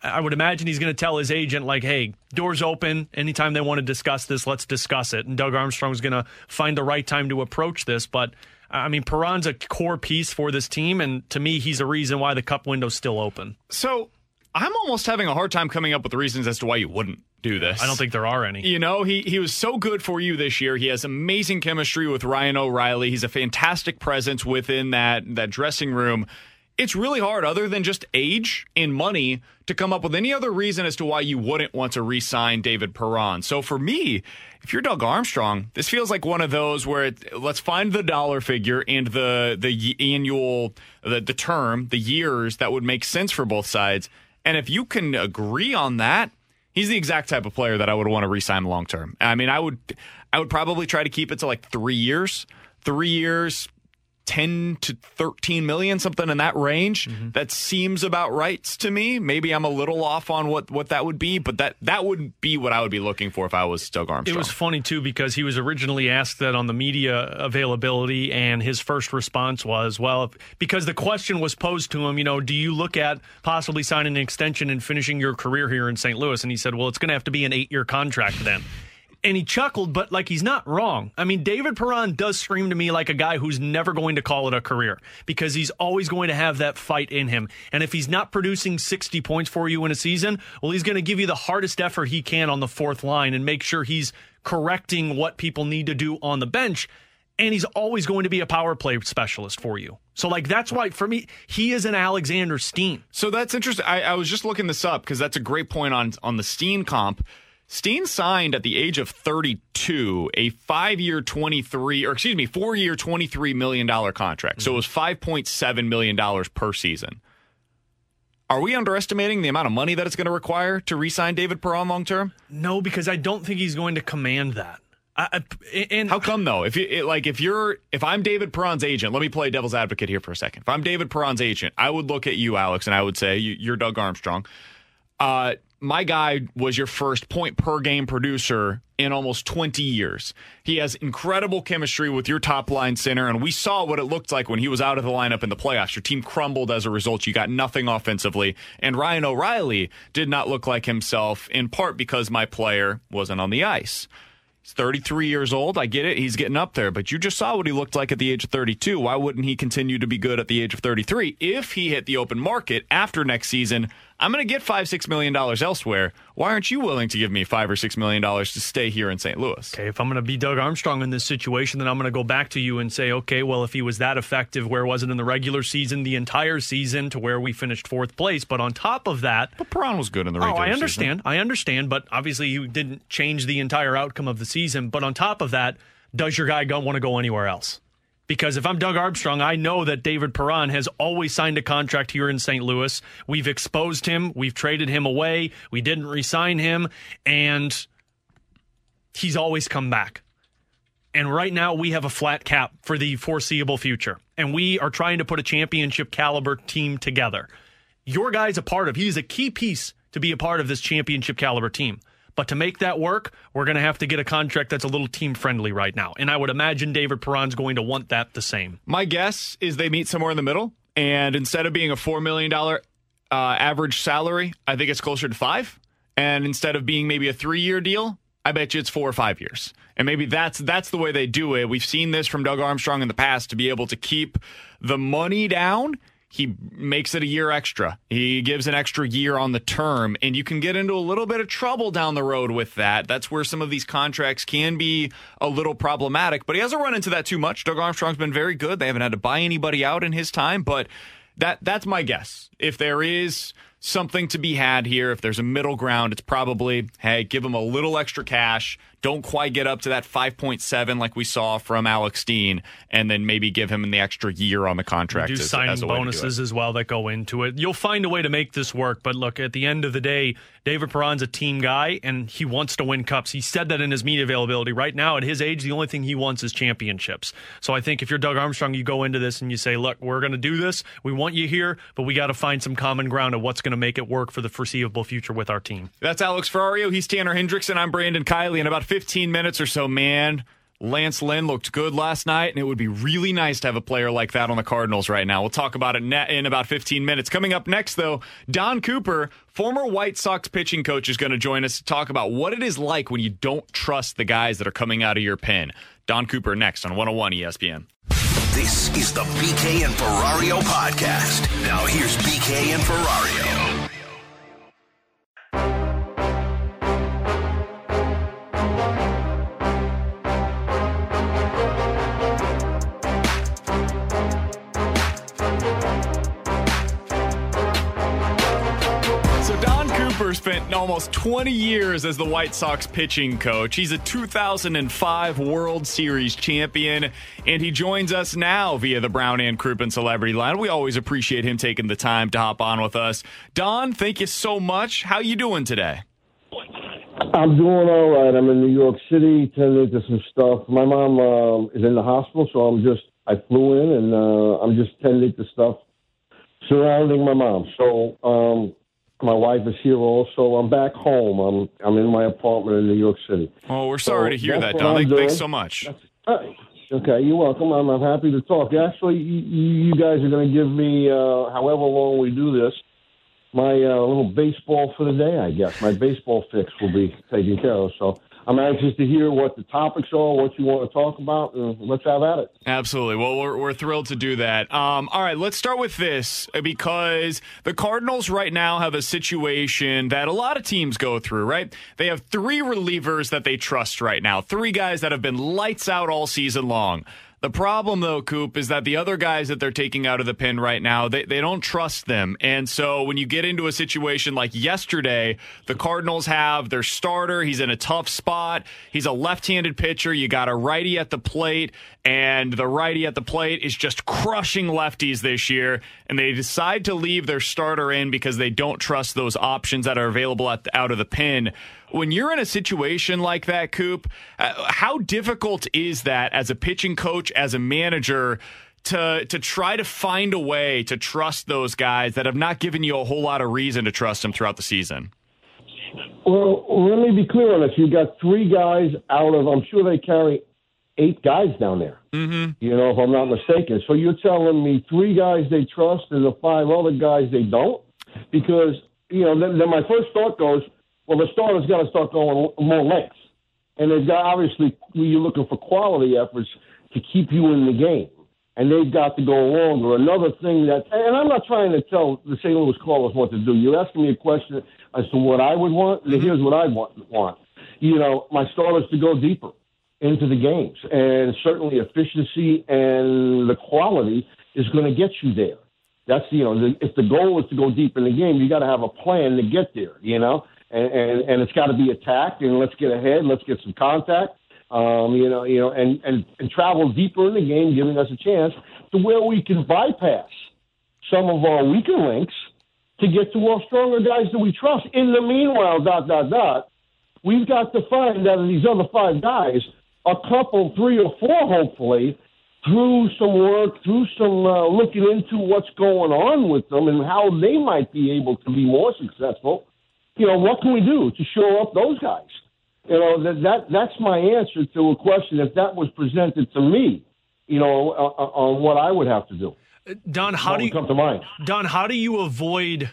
Speaker 4: I would imagine he's going to tell his agent, like, hey, doors open. Anytime they want to discuss this, let's discuss it. And Doug Armstrong's going to find the right time to approach this. But, I mean, Perron's a core piece for this team. And to me, he's a reason why the cup window's still open.
Speaker 3: So I'm almost having a hard time coming up with reasons as to why you wouldn't do this.
Speaker 4: I don't think there are any.
Speaker 3: You know, he he was so good for you this year. He has amazing chemistry with Ryan O'Reilly. He's a fantastic presence within that that dressing room it's really hard, other than just age and money, to come up with any other reason as to why you wouldn't want to re sign David Perron. So for me, if you're Doug Armstrong, this feels like one of those where it, let's find the dollar figure and the the annual the, the term, the years that would make sense for both sides. And if you can agree on that, he's the exact type of player that I would want to re-sign long term. I mean, I would I would probably try to keep it to like 3 years. 3 years, 10 to 13 million, something in that range. Mm-hmm. That seems about right to me. Maybe I'm a little off on what, what that would be, but that, that would be what I would be looking for if I was Doug Armstrong.
Speaker 4: It was funny, too, because he was originally asked that on the media availability, and his first response was, well, because the question was posed to him, you know, do you look at possibly signing an extension and finishing your career here in St. Louis? And he said, well, it's going to have to be an eight year contract then and he chuckled, but like he's not wrong. I mean, David Perron does scream to me like a guy who's never going to call it a career because he's always going to have that fight in him. And if he's not producing 60 points for you in a season, well, he's going to give you the hardest effort he can on the fourth line and make sure he's correcting what people need to do on the bench. And he's always going to be a power play specialist for you. So, like, that's why for me, he is an Alexander Steen.
Speaker 3: So that's interesting. I, I was just looking this up because that's a great point on on the Steen comp. Steen signed at the age of 32 a five year 23, or excuse me, four year $23 million contract. Mm-hmm. So it was $5.7 million per season. Are we underestimating the amount of money that it's going to require to re sign David Perron long term?
Speaker 4: No, because I don't think he's going to command that. I,
Speaker 3: and how come though? If you like, if you're, if I'm David Perron's agent, let me play devil's advocate here for a second. If I'm David Perron's agent, I would look at you, Alex, and I would say you're Doug Armstrong. Uh, my guy was your first point per game producer in almost 20 years. He has incredible chemistry with your top line center, and we saw what it looked like when he was out of the lineup in the playoffs. Your team crumbled as a result. You got nothing offensively. And Ryan O'Reilly did not look like himself, in part because my player wasn't on the ice. He's 33 years old. I get it. He's getting up there, but you just saw what he looked like at the age of 32. Why wouldn't he continue to be good at the age of 33 if he hit the open market after next season? I'm going to get five, six million dollars elsewhere. Why aren't you willing to give me five or six million dollars to stay here in St. Louis?
Speaker 4: Okay, if I'm going to be Doug Armstrong in this situation, then I'm going to go back to you and say, okay, well, if he was that effective, where was it in the regular season, the entire season, to where we finished fourth place? But on top of that,
Speaker 3: but Perron was good in the regular. Season.
Speaker 4: Oh, I understand,
Speaker 3: season.
Speaker 4: I understand, but obviously you didn't change the entire outcome of the season. But on top of that, does your guy want to go anywhere else? Because if I'm Doug Armstrong, I know that David Perron has always signed a contract here in St. Louis. We've exposed him, we've traded him away, we didn't resign him, and he's always come back. And right now, we have a flat cap for the foreseeable future. And we are trying to put a championship caliber team together. Your guy's a part of, he's a key piece to be a part of this championship caliber team. But to make that work, we're going to have to get a contract that's a little team friendly right now. And I would imagine David Perron's going to want that the same.
Speaker 3: My guess is they meet somewhere in the middle. And instead of being a $4 million uh, average salary, I think it's closer to five. And instead of being maybe a three year deal, I bet you it's four or five years. And maybe that's that's the way they do it. We've seen this from Doug Armstrong in the past to be able to keep the money down he makes it a year extra. He gives an extra year on the term, and you can get into a little bit of trouble down the road with that. That's where some of these contracts can be a little problematic, but he hasn't run into that too much. Doug Armstrong's been very good. They haven't had to buy anybody out in his time, but that that's my guess. If there is something to be had here, if there's a middle ground, it's probably, hey, give him a little extra cash don't quite get up to that 5.7 like we saw from Alex Steen, and then maybe give him the extra year on the contract.
Speaker 4: do
Speaker 3: as,
Speaker 4: signing
Speaker 3: as
Speaker 4: bonuses as well that go into it. You'll find a way to make this work, but look, at the end of the day, David Perron's a team guy, and he wants to win cups. He said that in his media availability. Right now, at his age, the only thing he wants is championships. So I think if you're Doug Armstrong, you go into this and you say, look, we're going to do this. We want you here, but we got to find some common ground of what's going to make it work for the foreseeable future with our team.
Speaker 3: That's Alex Ferrario. He's Tanner Hendrickson. I'm Brandon Kiley. In about 15 minutes or so, man, Lance Lynn looked good last night, and it would be really nice to have a player like that on the Cardinals right now. We'll talk about it in about 15 minutes. Coming up next, though, Don Cooper, former White Sox pitching coach, is going to join us to talk about what it is like when you don't trust the guys that are coming out of your pen. Don Cooper next on 101 ESPN.
Speaker 2: This is the BK and Ferrario podcast. Now here's BK and Ferrario.
Speaker 3: Spent almost 20 years as the White Sox pitching coach. He's a 2005 World Series champion, and he joins us now via the Brown and Crouppen Celebrity Line. We always appreciate him taking the time to hop on with us. Don, thank you so much. How you doing today?
Speaker 11: I'm doing all right. I'm in New York City, tending to some stuff. My mom uh, is in the hospital, so I'm just I flew in and uh, I'm just tending to stuff surrounding my mom. So um, my wife is here also. I'm back home. I'm I'm in my apartment in New York City.
Speaker 3: Oh, we're sorry so to hear that, Don. Thanks so much.
Speaker 11: Okay, you're welcome. I'm, I'm happy to talk. Actually, you, you guys are going to give me, uh, however long we do this, my uh, little baseball for the day. I guess my baseball fix will be taken care of. So I'm anxious to hear what the topics are, what you want to talk about, and let's have at it.
Speaker 3: Absolutely. Well, we're, we're thrilled to do that. Um, all right, let's start with this because the Cardinals right now have a situation that a lot of teams go through, right? They have three relievers that they trust right now, three guys that have been lights out all season long. The problem, though, Coop, is that the other guys that they're taking out of the pin right now, they, they don't trust them. And so when you get into a situation like yesterday, the Cardinals have their starter. He's in a tough spot. He's a left handed pitcher. You got a righty at the plate, and the righty at the plate is just crushing lefties this year. And they decide to leave their starter in because they don't trust those options that are available at out of the pin when you're in a situation like that, Coop, uh, how difficult is that as a pitching coach, as a manager? to to try to find a way to trust those guys that have not given you a whole lot of reason to trust them throughout the season?
Speaker 11: Well, let me be clear on this. You got three guys out of I'm sure they carry eight guys down there.
Speaker 3: Mm-hmm.
Speaker 11: You know, if I'm not mistaken. So you're telling me three guys they trust and the five other guys they don't? Because you know, then, then my first thought goes, well, the starter's got to start going more lengths. And they've got, obviously, you're looking for quality efforts to keep you in the game. And they've got to go longer. Another thing that, and I'm not trying to tell the St. Louis callers what to do. You're asking me a question as to what I would want. Mm-hmm. Here's what I want. want. You know, my starters to go deeper into the games. And certainly efficiency and the quality is going to get you there. That's, you know, the, if the goal is to go deep in the game, you got to have a plan to get there, you know? And, and, and it's got to be attacked. And let's get ahead. Let's get some contact. Um, you know, you know, and, and and travel deeper in the game, giving us a chance to where we can bypass some of our weaker links to get to our stronger guys that we trust. In the meanwhile, dot dot dot, we've got to find out of these other five guys a couple, three or four, hopefully, through some work, through some uh, looking into what's going on with them and how they might be able to be more successful you know, what can we do to show up those guys? You know, that, that that's my answer to a question. If that was presented to me, you know, uh, uh, on what I would have to do.
Speaker 4: Uh, Don, how do you
Speaker 11: come to mind?
Speaker 4: Don, how do you avoid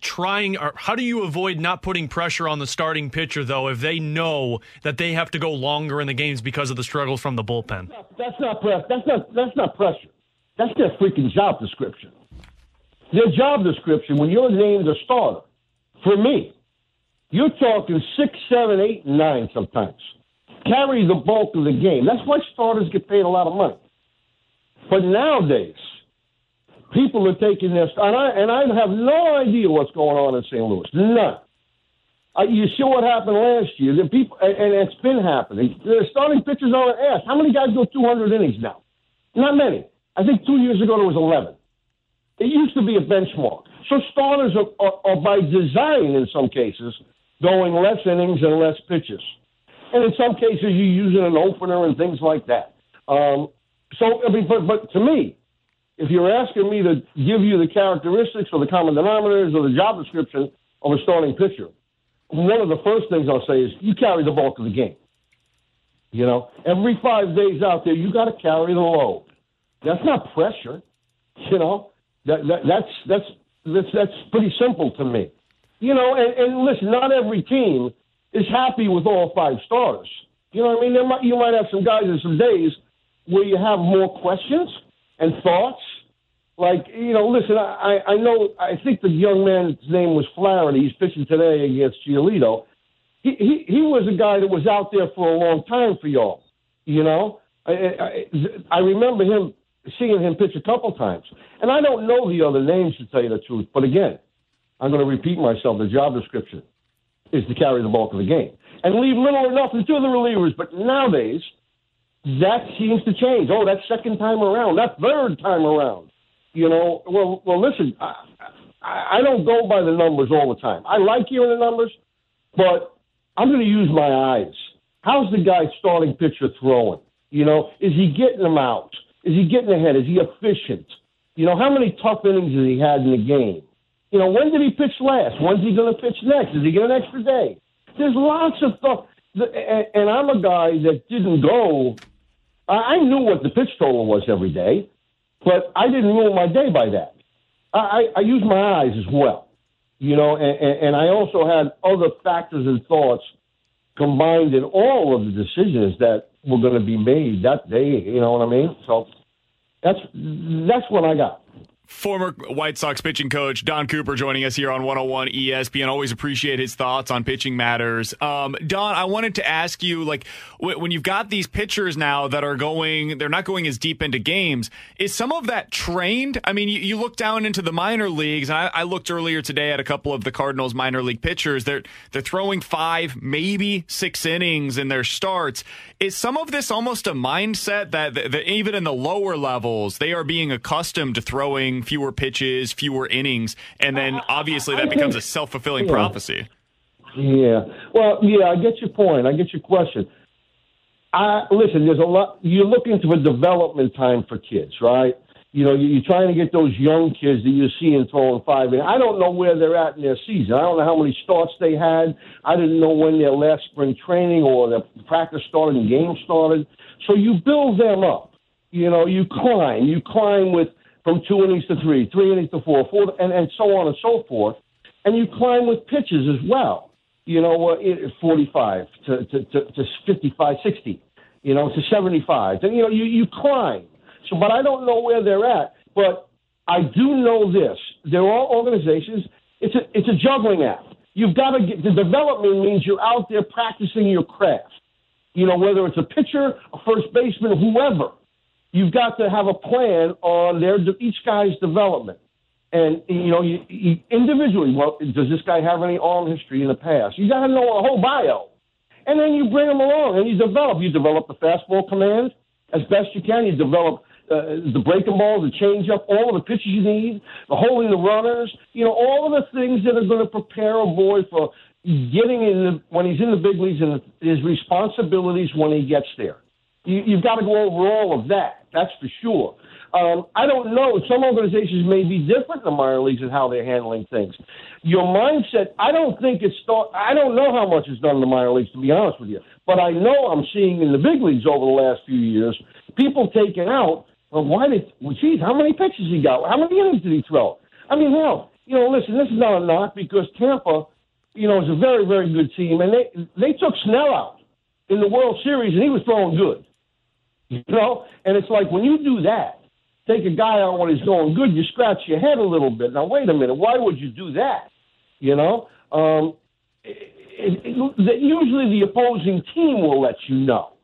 Speaker 4: trying or how do you avoid not putting pressure on the starting pitcher though if they know that they have to go longer in the games because of the struggles from the bullpen?
Speaker 11: That's not, that's not press. That's not that's not pressure. That's their freaking job description. their job description when you're named a starter, for me, you're talking six, seven, eight, nine sometimes. Carry the bulk of the game. That's why starters get paid a lot of money. But nowadays, people are taking this, and I and I have no idea what's going on in St. Louis. None. Uh, you see what happened last year. The people, and, and it's been happening. The starting pitchers are asked. How many guys go 200 innings now? Not many. I think two years ago there was 11. It used to be a benchmark. So starters are, are, are by design, in some cases, going less innings and less pitches. And in some cases, you're using an opener and things like that. Um, so, I mean, but, but to me, if you're asking me to give you the characteristics or the common denominators or the job description of a starting pitcher, one of the first things I'll say is you carry the bulk of the game. You know, every five days out there, you got to carry the load. That's not pressure. You know, that, that that's that's that's that's pretty simple to me. You know, and, and listen, not every team is happy with all five stars. You know what I mean? There might, you might have some guys in some days where you have more questions and thoughts. Like, you know, listen, I, I know, I think the young man's name was Flaherty. He's pitching today against Giolito. He, he, he was a guy that was out there for a long time for y'all, you know? I, I, I remember him, seeing him pitch a couple times. And I don't know the other names, to tell you the truth. But again, I'm going to repeat myself. The job description is to carry the bulk of the game and leave little or nothing to the relievers. But nowadays, that seems to change. Oh, that second time around, that third time around. You know, well, well, listen, I, I don't go by the numbers all the time. I like hearing the numbers, but I'm going to use my eyes. How's the guy starting pitcher throwing? You know, is he getting them out? Is he getting ahead? Is he efficient? You know, how many tough innings has he had in the game? You know, when did he pitch last? When's he going to pitch next? Does he get an extra day? There's lots of stuff. And I'm a guy that didn't go. I knew what the pitch total was every day, but I didn't rule my day by that. I, I use my eyes as well, you know, and, and I also had other factors and thoughts combined in all of the decisions that were going to be made that day. You know what I mean? So that's that's what I got.
Speaker 3: Former White Sox pitching coach Don Cooper joining us here on 101 ESPN. Always appreciate his thoughts on pitching matters. Um, Don, I wanted to ask you, like, when you've got these pitchers now that are going, they're not going as deep into games. Is some of that trained? I mean, you, you look down into the minor leagues, and I, I, looked earlier today at a couple of the Cardinals minor league pitchers. They're they're throwing five, maybe six innings in their starts. Is some of this almost a mindset that, that even in the lower levels they are being accustomed to throwing fewer pitches, fewer innings, and then uh, obviously that becomes a self fulfilling yeah. prophecy.
Speaker 11: Yeah. Well, yeah, I get your point. I get your question. I listen. There's a lot. You're looking for development time for kids, right? You know, you're trying to get those young kids that you're seeing throwing five. And I don't know where they're at in their season. I don't know how many starts they had. I didn't know when their last spring training or their practice started and game started. So you build them up. You know, you climb. You climb with from two innings to three, three innings to four, four, and, and so on and so forth. And you climb with pitches as well, you know, uh, 45 to, to, to, to 55, 60, you know, to 75. And, you know, you, you climb. So, but I don't know where they're at. But I do know this. There are all organizations, it's a, it's a juggling act. You've got to get, the development means you're out there practicing your craft. You know, whether it's a pitcher, a first baseman, whoever you've got to have a plan on their each guy's development. And you know, you, you, individually, well, does this guy have any arm history in the past? You got to know a whole bio, and then you bring them along and you develop. You develop the fastball command as best you can. You develop uh, the breaking balls, the changeup, all of the pitches you need, the holding the runners. You know, all of the things that are going to prepare a boy for getting in the, when he's in the big leagues and his responsibilities when he gets there. You, you've got to go over all of that. That's for sure. Um, I don't know. Some organizations may be different in the minor leagues in how they're handling things. Your mindset, I don't think it's start. I don't know how much is done in the minor leagues, to be honest with you. But I know I'm seeing in the big leagues over the last few years people taking out. Well, why did? Well, geez, how many pitches he got? How many innings did he throw? I mean, hell, you know, listen, this is not a knock because Tampa, you know, is a very, very good team, and they they took Snell out in the World Series, and he was throwing good. You know, and it's like when you do that, take a guy out when he's going good, you scratch your head a little bit. Now, wait a minute. Why would you do that? You know, um, it, it, it, usually the opposing team will let you know.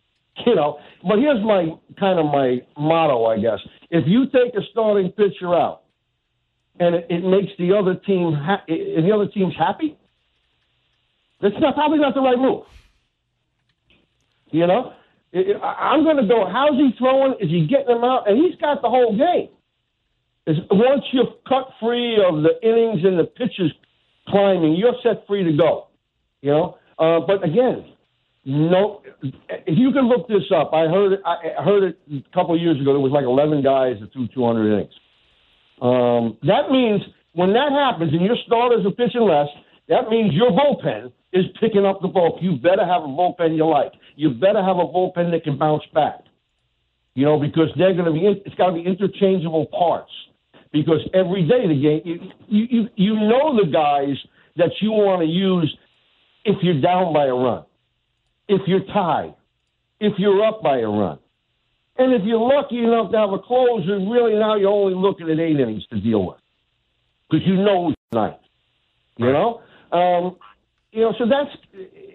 Speaker 11: You know, but here's my kind of my motto, I guess. If you take a starting pitcher out and it, it makes the other team ha- and the other team's happy, that's not probably not the right move. You know, I'm going to go. How's he throwing? Is he getting them out? And he's got the whole game. Is once you're cut free of the innings and the pitches climbing, you're set free to go. You know, uh, but again, no. If you can look this up, I heard it. I heard it a couple of years ago. There was like 11 guys that threw 200 innings. Um, that means when that happens and your starters are pitching less, that means your bullpen is picking up the bulk. You better have a bullpen you like. You better have a bullpen that can bounce back. You know, because they're going to be. It's got to be interchangeable parts. Because every day the game, you you you know the guys that you want to use if you're down by a run, if you're tied, if you're up by a run. And if you're lucky enough to have a closer, really now you're only looking at eight innings to deal with because you know who's tonight. You know, um, you know, so that's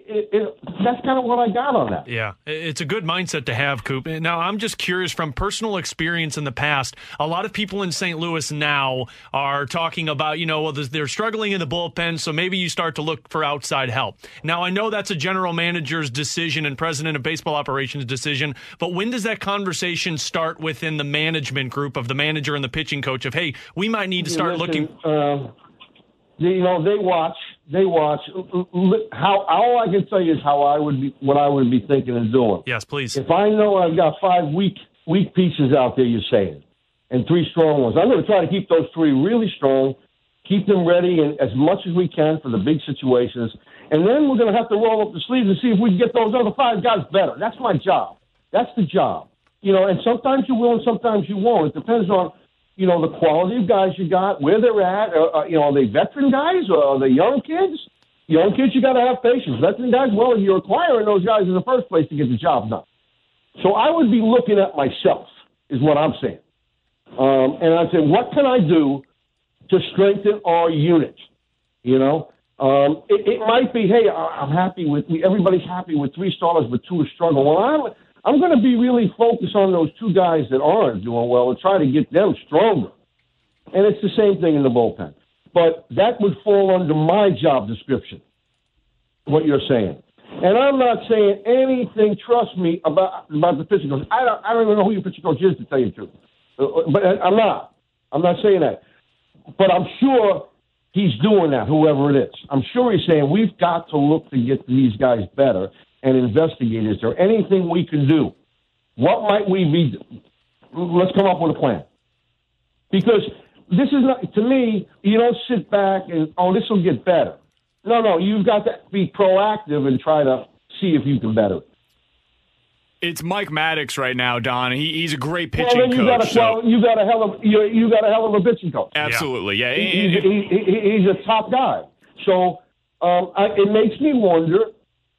Speaker 11: it, it, that's kind of what I got on that.
Speaker 4: Yeah, it's a good mindset to have, Coop. Now, I'm just curious from personal experience in the past. A lot of people in St. Louis now are talking about, you know, well, they're struggling in the bullpen, so maybe you start to look for outside help. Now, I know that's a general manager's decision and president of baseball operations decision, but when does that conversation start within the management group of the manager and the pitching coach of, hey, we might need to start
Speaker 11: Listen,
Speaker 4: looking?
Speaker 11: Uh, you know, they watch they watch. How all I can tell you is how I would be, what I would be thinking and doing.
Speaker 4: Yes, please.
Speaker 11: If I know I've got five weak weak pieces out there, you're saying, and three strong ones, I'm going to try to keep those three really strong, keep them ready and as much as we can for the big situations, and then we're going to have to roll up the sleeves and see if we can get those other five guys better. That's my job. That's the job. You know, and sometimes you will and sometimes you won't. It depends on you know, the quality of guys you got, where they're at. Uh, uh, you know, are they veteran guys or are they young kids? Young kids, you got to have patience. Veteran guys, well, you're acquiring those guys in the first place to get the job done. So I would be looking at myself, is what I'm saying. Um, and I'd say, what can I do to strengthen our unit? You know, um, it, it might be, hey, I'm happy with me everybody's happy with three starters, but two are struggling. Well, I'm I'm going to be really focused on those two guys that aren't doing well and try to get them stronger. And it's the same thing in the bullpen. But that would fall under my job description, what you're saying. And I'm not saying anything, trust me, about about the pitching coach. I don't, I don't even know who your pitching coach is, to tell you the truth. Uh, but I'm not. I'm not saying that. But I'm sure he's doing that, whoever it is. I'm sure he's saying we've got to look to get these guys better and investigate is there anything we can do? What might we be? Let's come up with a plan. Because this is not, to me, you don't sit back and, oh, this will get better. No, no, you've got to be proactive and try to see if you can better it.
Speaker 3: It's Mike Maddux right now, Don. He, he's a great pitching
Speaker 11: well, then you
Speaker 3: coach.
Speaker 11: Got a,
Speaker 3: so.
Speaker 11: well, you got a hell of you, you got a hell of a pitching coach.
Speaker 3: Absolutely, yeah.
Speaker 11: He, he's, he, he, he's a top guy. So um, I, it makes me wonder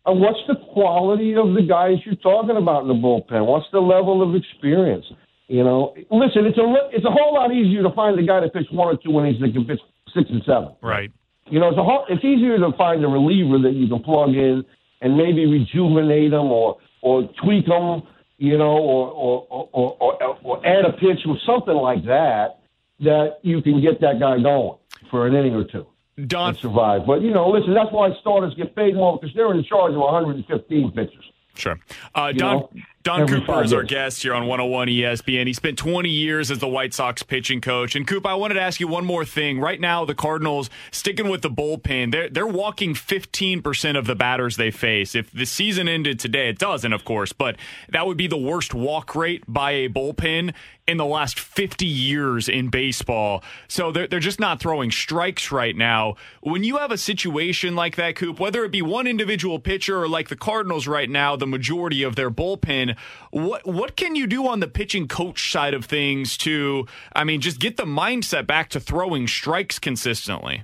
Speaker 11: and what's the quality of the guys you're talking about in the bullpen? What's the level of experience? You know, listen, it's a it's a whole lot easier to find a guy that pitched one or two innings that can pitch six and seven.
Speaker 4: Right.
Speaker 11: You know, it's a whole, it's easier to find a reliever that you can plug in and maybe rejuvenate them or or tweak them, you know, or or or, or, or add a pitch or something like that that you can get that guy going for an inning or two.
Speaker 3: Don
Speaker 11: survive. But you know, listen, that's why starters get paid more because they're in charge of 115 pitchers.
Speaker 3: Sure. Uh, Don
Speaker 11: know,
Speaker 3: Don
Speaker 11: every
Speaker 3: Cooper is our guest here on 101 ESPN. He spent 20 years as the White Sox pitching coach. And Coop, I wanted to ask you one more thing. Right now, the Cardinals sticking with the bullpen. They're they're walking 15% of the batters they face. If the season ended today, it doesn't, of course, but that would be the worst walk rate by a bullpen in the last 50 years in baseball. So they're, they're just not throwing strikes right now. When you have a situation like that, Coop, whether it be one individual pitcher or like the Cardinals right now, the majority of their bullpen, what what can you do on the pitching coach side of things to, I mean, just get the mindset back to throwing strikes consistently?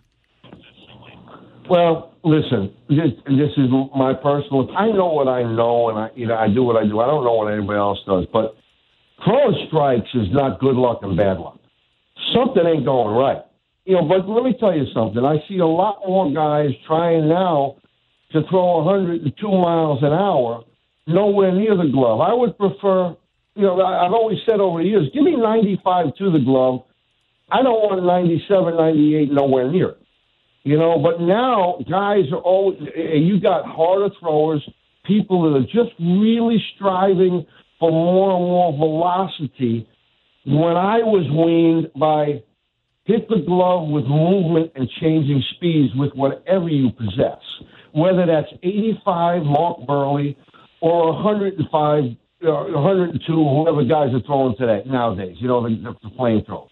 Speaker 11: Well, listen, this this is my personal. I know what I know, and I you know I do what I do. I don't know what anybody else does, but throwing strikes is not good luck and bad luck. Something ain't going right. You know, but let me tell you something. I see a lot more guys trying now to throw 102 miles an hour, nowhere near the glove. I would prefer, you know, I've always said over the years, give me 95 to the glove. I don't want 97, 98, nowhere near it. You know, but now guys are always, you got harder throwers, people that are just really striving for more and more velocity. When I was weaned by hit the glove with movement and changing speeds with whatever you possess, whether that's 85 Mark Buehrle or 105, uh, 102, whoever guys are throwing today nowadays. You know, the, the flamethrowers.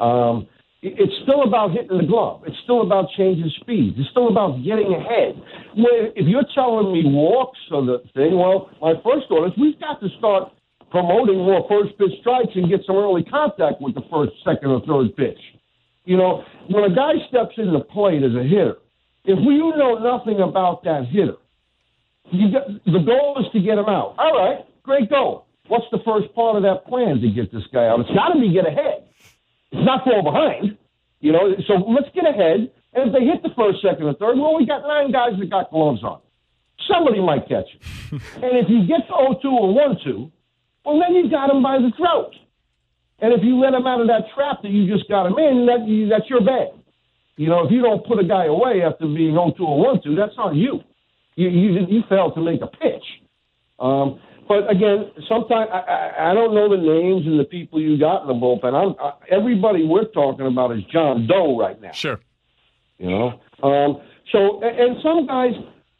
Speaker 11: Um, it's still about hitting the glove. It's still about changing speeds. It's still about getting ahead. Where if you're telling me walks are the thing, well, my first order is we've got to start promoting more first pitch strikes and get some early contact with the first, second, or third pitch. You know, when a guy steps in the plate as a hitter, if you know nothing about that hitter, you get, the goal is to get him out. All right, great goal. What's the first part of that plan to get this guy out? It's got to be get ahead. It's not fall behind. You know, so let's get ahead. And if they hit the first, second, or third, well, we got nine guys that got gloves on. Somebody might catch it. and if you get to 0 2 or 1 2, well, then you got him by the throat. And if you let him out of that trap that you just got him in, that, you, that's your bad. You know, if you don't put a guy away after being 0 2 or 1 2, that's on you. You, you, you failed to make a pitch. Um, but again, sometimes I, I, I don't know the names and the people you got in the bullpen. I'm, I, everybody we're talking about is John Doe right now.
Speaker 3: Sure.
Speaker 11: You know, um, so and, some guys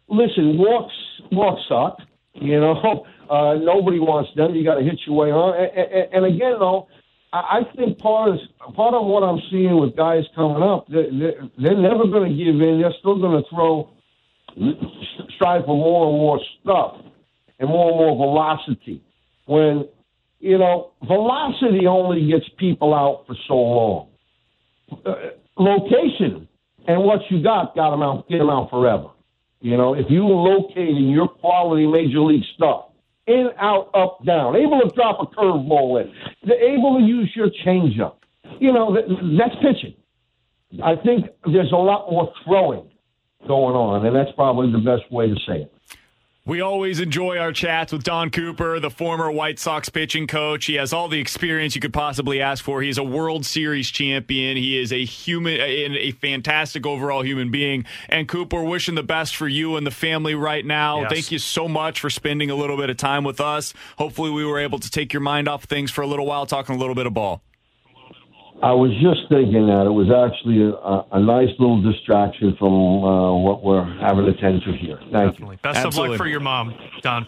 Speaker 11: listen. Walks walks suck. You know, uh, nobody wants them. You got to hit your way on. And, and, and again, though, I think part of part of what I'm seeing with guys coming up, they're, they're never going to give in. They're still going to throw, strive for more and more stuff and more and more velocity. When you know, velocity only gets people out for so long. Uh, location and what you got got them out, get them out forever. You know, if you locating your quality major league stuff in, out, up, down, able to drop a curveball in, able to use your changeup. You know, that, that's pitching. I think there's a lot more throwing going on, and that's probably the best way to say it.
Speaker 3: We always enjoy our chats with Don Cooper, the former White Sox pitching coach. He has all the experience you could possibly ask for. He's a World Series champion. He is a human, a, a fantastic overall human being. And Cooper, wishing the best for you and the family right now.
Speaker 4: Yes.
Speaker 3: Thank you so much for spending a little bit of time with us. Hopefully, we were able to take your mind off things for a little while, talking a little bit of ball.
Speaker 11: I was just thinking that it was actually a, a nice little distraction from uh, what we're having to tend to here. Thank you.
Speaker 4: Best of luck for your mom, Don.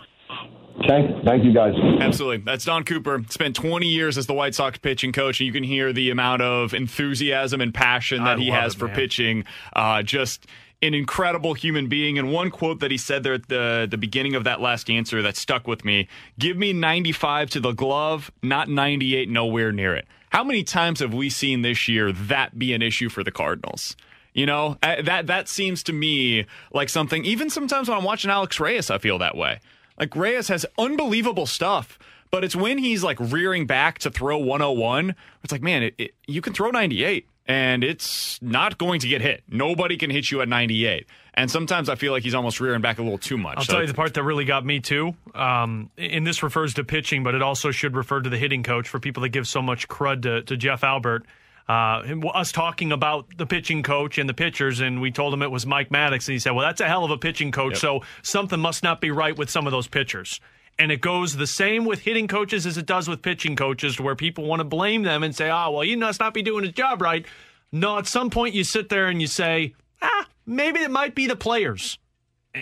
Speaker 11: Thank, thank you, guys.
Speaker 3: Absolutely. That's Don Cooper. Spent 20 years as the White Sox pitching coach, and you can hear the amount of enthusiasm and passion that
Speaker 4: I
Speaker 3: he has
Speaker 4: it,
Speaker 3: for
Speaker 4: man.
Speaker 3: pitching. Uh, just an incredible human being. And one quote that he said there at the, the beginning of that last answer that stuck with me give me 95 to the glove, not 98, nowhere near it. How many times have we seen this year that be an issue for the Cardinals? You know, that that seems to me like something. Even sometimes when I'm watching Alex Reyes, I feel that way. Like Reyes has unbelievable stuff, but it's when he's like rearing back to throw 101. It's like, man, it, it, you can throw 98 and it's not going to get hit. Nobody can hit you at 98. And sometimes I feel like he's almost rearing back a little too much.
Speaker 4: I'll
Speaker 3: So
Speaker 4: tell you the part that really got me too. Um, and this refers to pitching, but it also should refer to the hitting coach for people that give so much crud to, to Jeff Albert. Uh, us talking about the pitching coach and the pitchers, and we told him it was Mike Maddux, and he said, "Well, that's a hell of a pitching coach, so something must not be right with some of those pitchers." And it goes the same with hitting coaches as it does with pitching coaches, to where people want to blame them and say, "Oh, well, he must not be doing his job right." No, at some point you sit there and you say, "Ah, maybe it might be the players."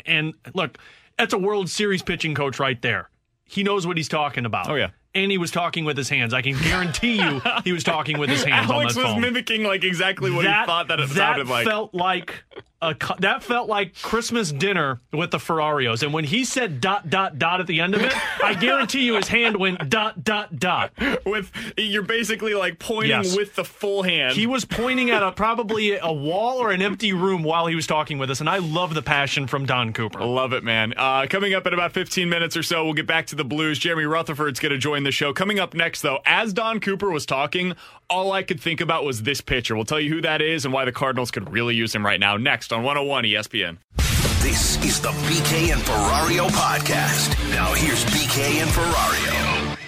Speaker 4: And look, that's a World Series pitching coach right there. He knows what he's talking about.
Speaker 3: Oh, yeah.
Speaker 4: And he was talking with his hands. I can guarantee you he was talking with his hands
Speaker 3: Alex
Speaker 4: on
Speaker 3: was
Speaker 4: phone.
Speaker 3: mimicking like exactly what
Speaker 4: that,
Speaker 3: he thought that it sounded like.
Speaker 4: felt like a that felt like Christmas dinner with the Ferrarios. And when he said dot dot dot at the end of it, I guarantee you his hand went dot dot dot.
Speaker 3: With you're basically like pointing
Speaker 4: Yes.
Speaker 3: with the full hand.
Speaker 4: He was pointing at a probably a wall or an empty room while he was talking with us, and I love the passion from Don Cooper.
Speaker 3: Love it, man. Uh, coming up in about 15 minutes or so, we'll get back to the Blues. Jeremy Rutherford's going to join the show. Coming up next, though, as Don Cooper was talking, all I could think about was this pitcher. We'll tell you who that is and why the Cardinals could really use him right now. Next on 101 ESPN.
Speaker 2: This is the BK and Ferrario podcast. Now here's BK and Ferrario.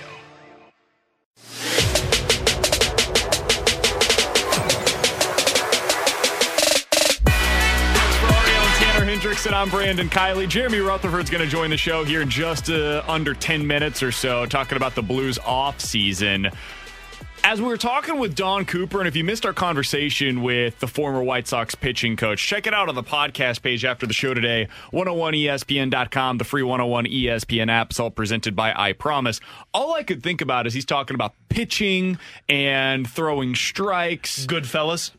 Speaker 3: And. I'm Brandon Kiley. Jeremy Rutherford's going to join the show here in just uh, under 10 minutes or so, talking about the Blues off season. As we were talking with Don Cooper, and if you missed our conversation with the former White Sox pitching coach, check it out on the podcast page after the show today, 101ESPN.com, the free 101 ESPN app. It's all presented by I Promise. All I could think about is he's talking about pitching and throwing strikes.
Speaker 4: Good fellas.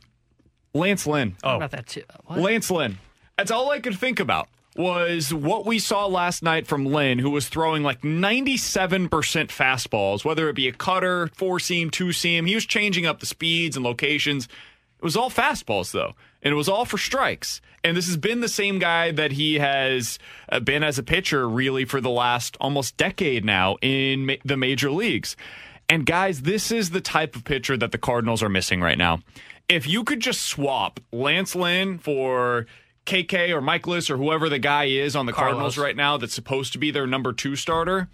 Speaker 3: Lance Lynn.
Speaker 6: Oh. About that too. What?
Speaker 3: Lance Lynn. That's all I could think about was what we saw last night from Lynn, who was throwing like 97% fastballs, whether it be a cutter, four seam, two seam. He was changing up the speeds and locations. It was all fastballs, though, and it was all for strikes. And this has been the same guy that he has uh, been as a pitcher, really, for the last almost decade now in the major leagues. And guys, this is the type of pitcher that the Cardinals are missing right now. If you could just swap Lance Lynn for KK or Mikolas or whoever the guy is on the
Speaker 4: Carlos.
Speaker 3: Cardinals right now that's supposed to be their number two starter,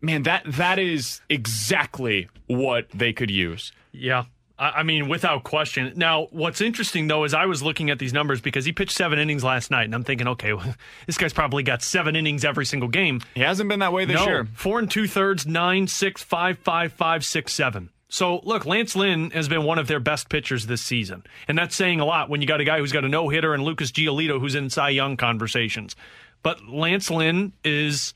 Speaker 3: man, that that is exactly what they could use.
Speaker 4: Yeah. I mean, without question. Now, what's interesting though is I was looking at these numbers because he pitched seven innings last night, and I'm thinking, okay, well, this guy's probably got seven innings every single game.
Speaker 3: He hasn't been that way this
Speaker 4: no,
Speaker 3: year.
Speaker 4: Four and two thirds, nine, six, five, five, five, six, seven. So look, Lance Lynn has been one of their best pitchers this season, and that's saying a lot when you got a guy who's got a no hitter and Lucas Giolito who's in Cy Young conversations. But Lance Lynn is.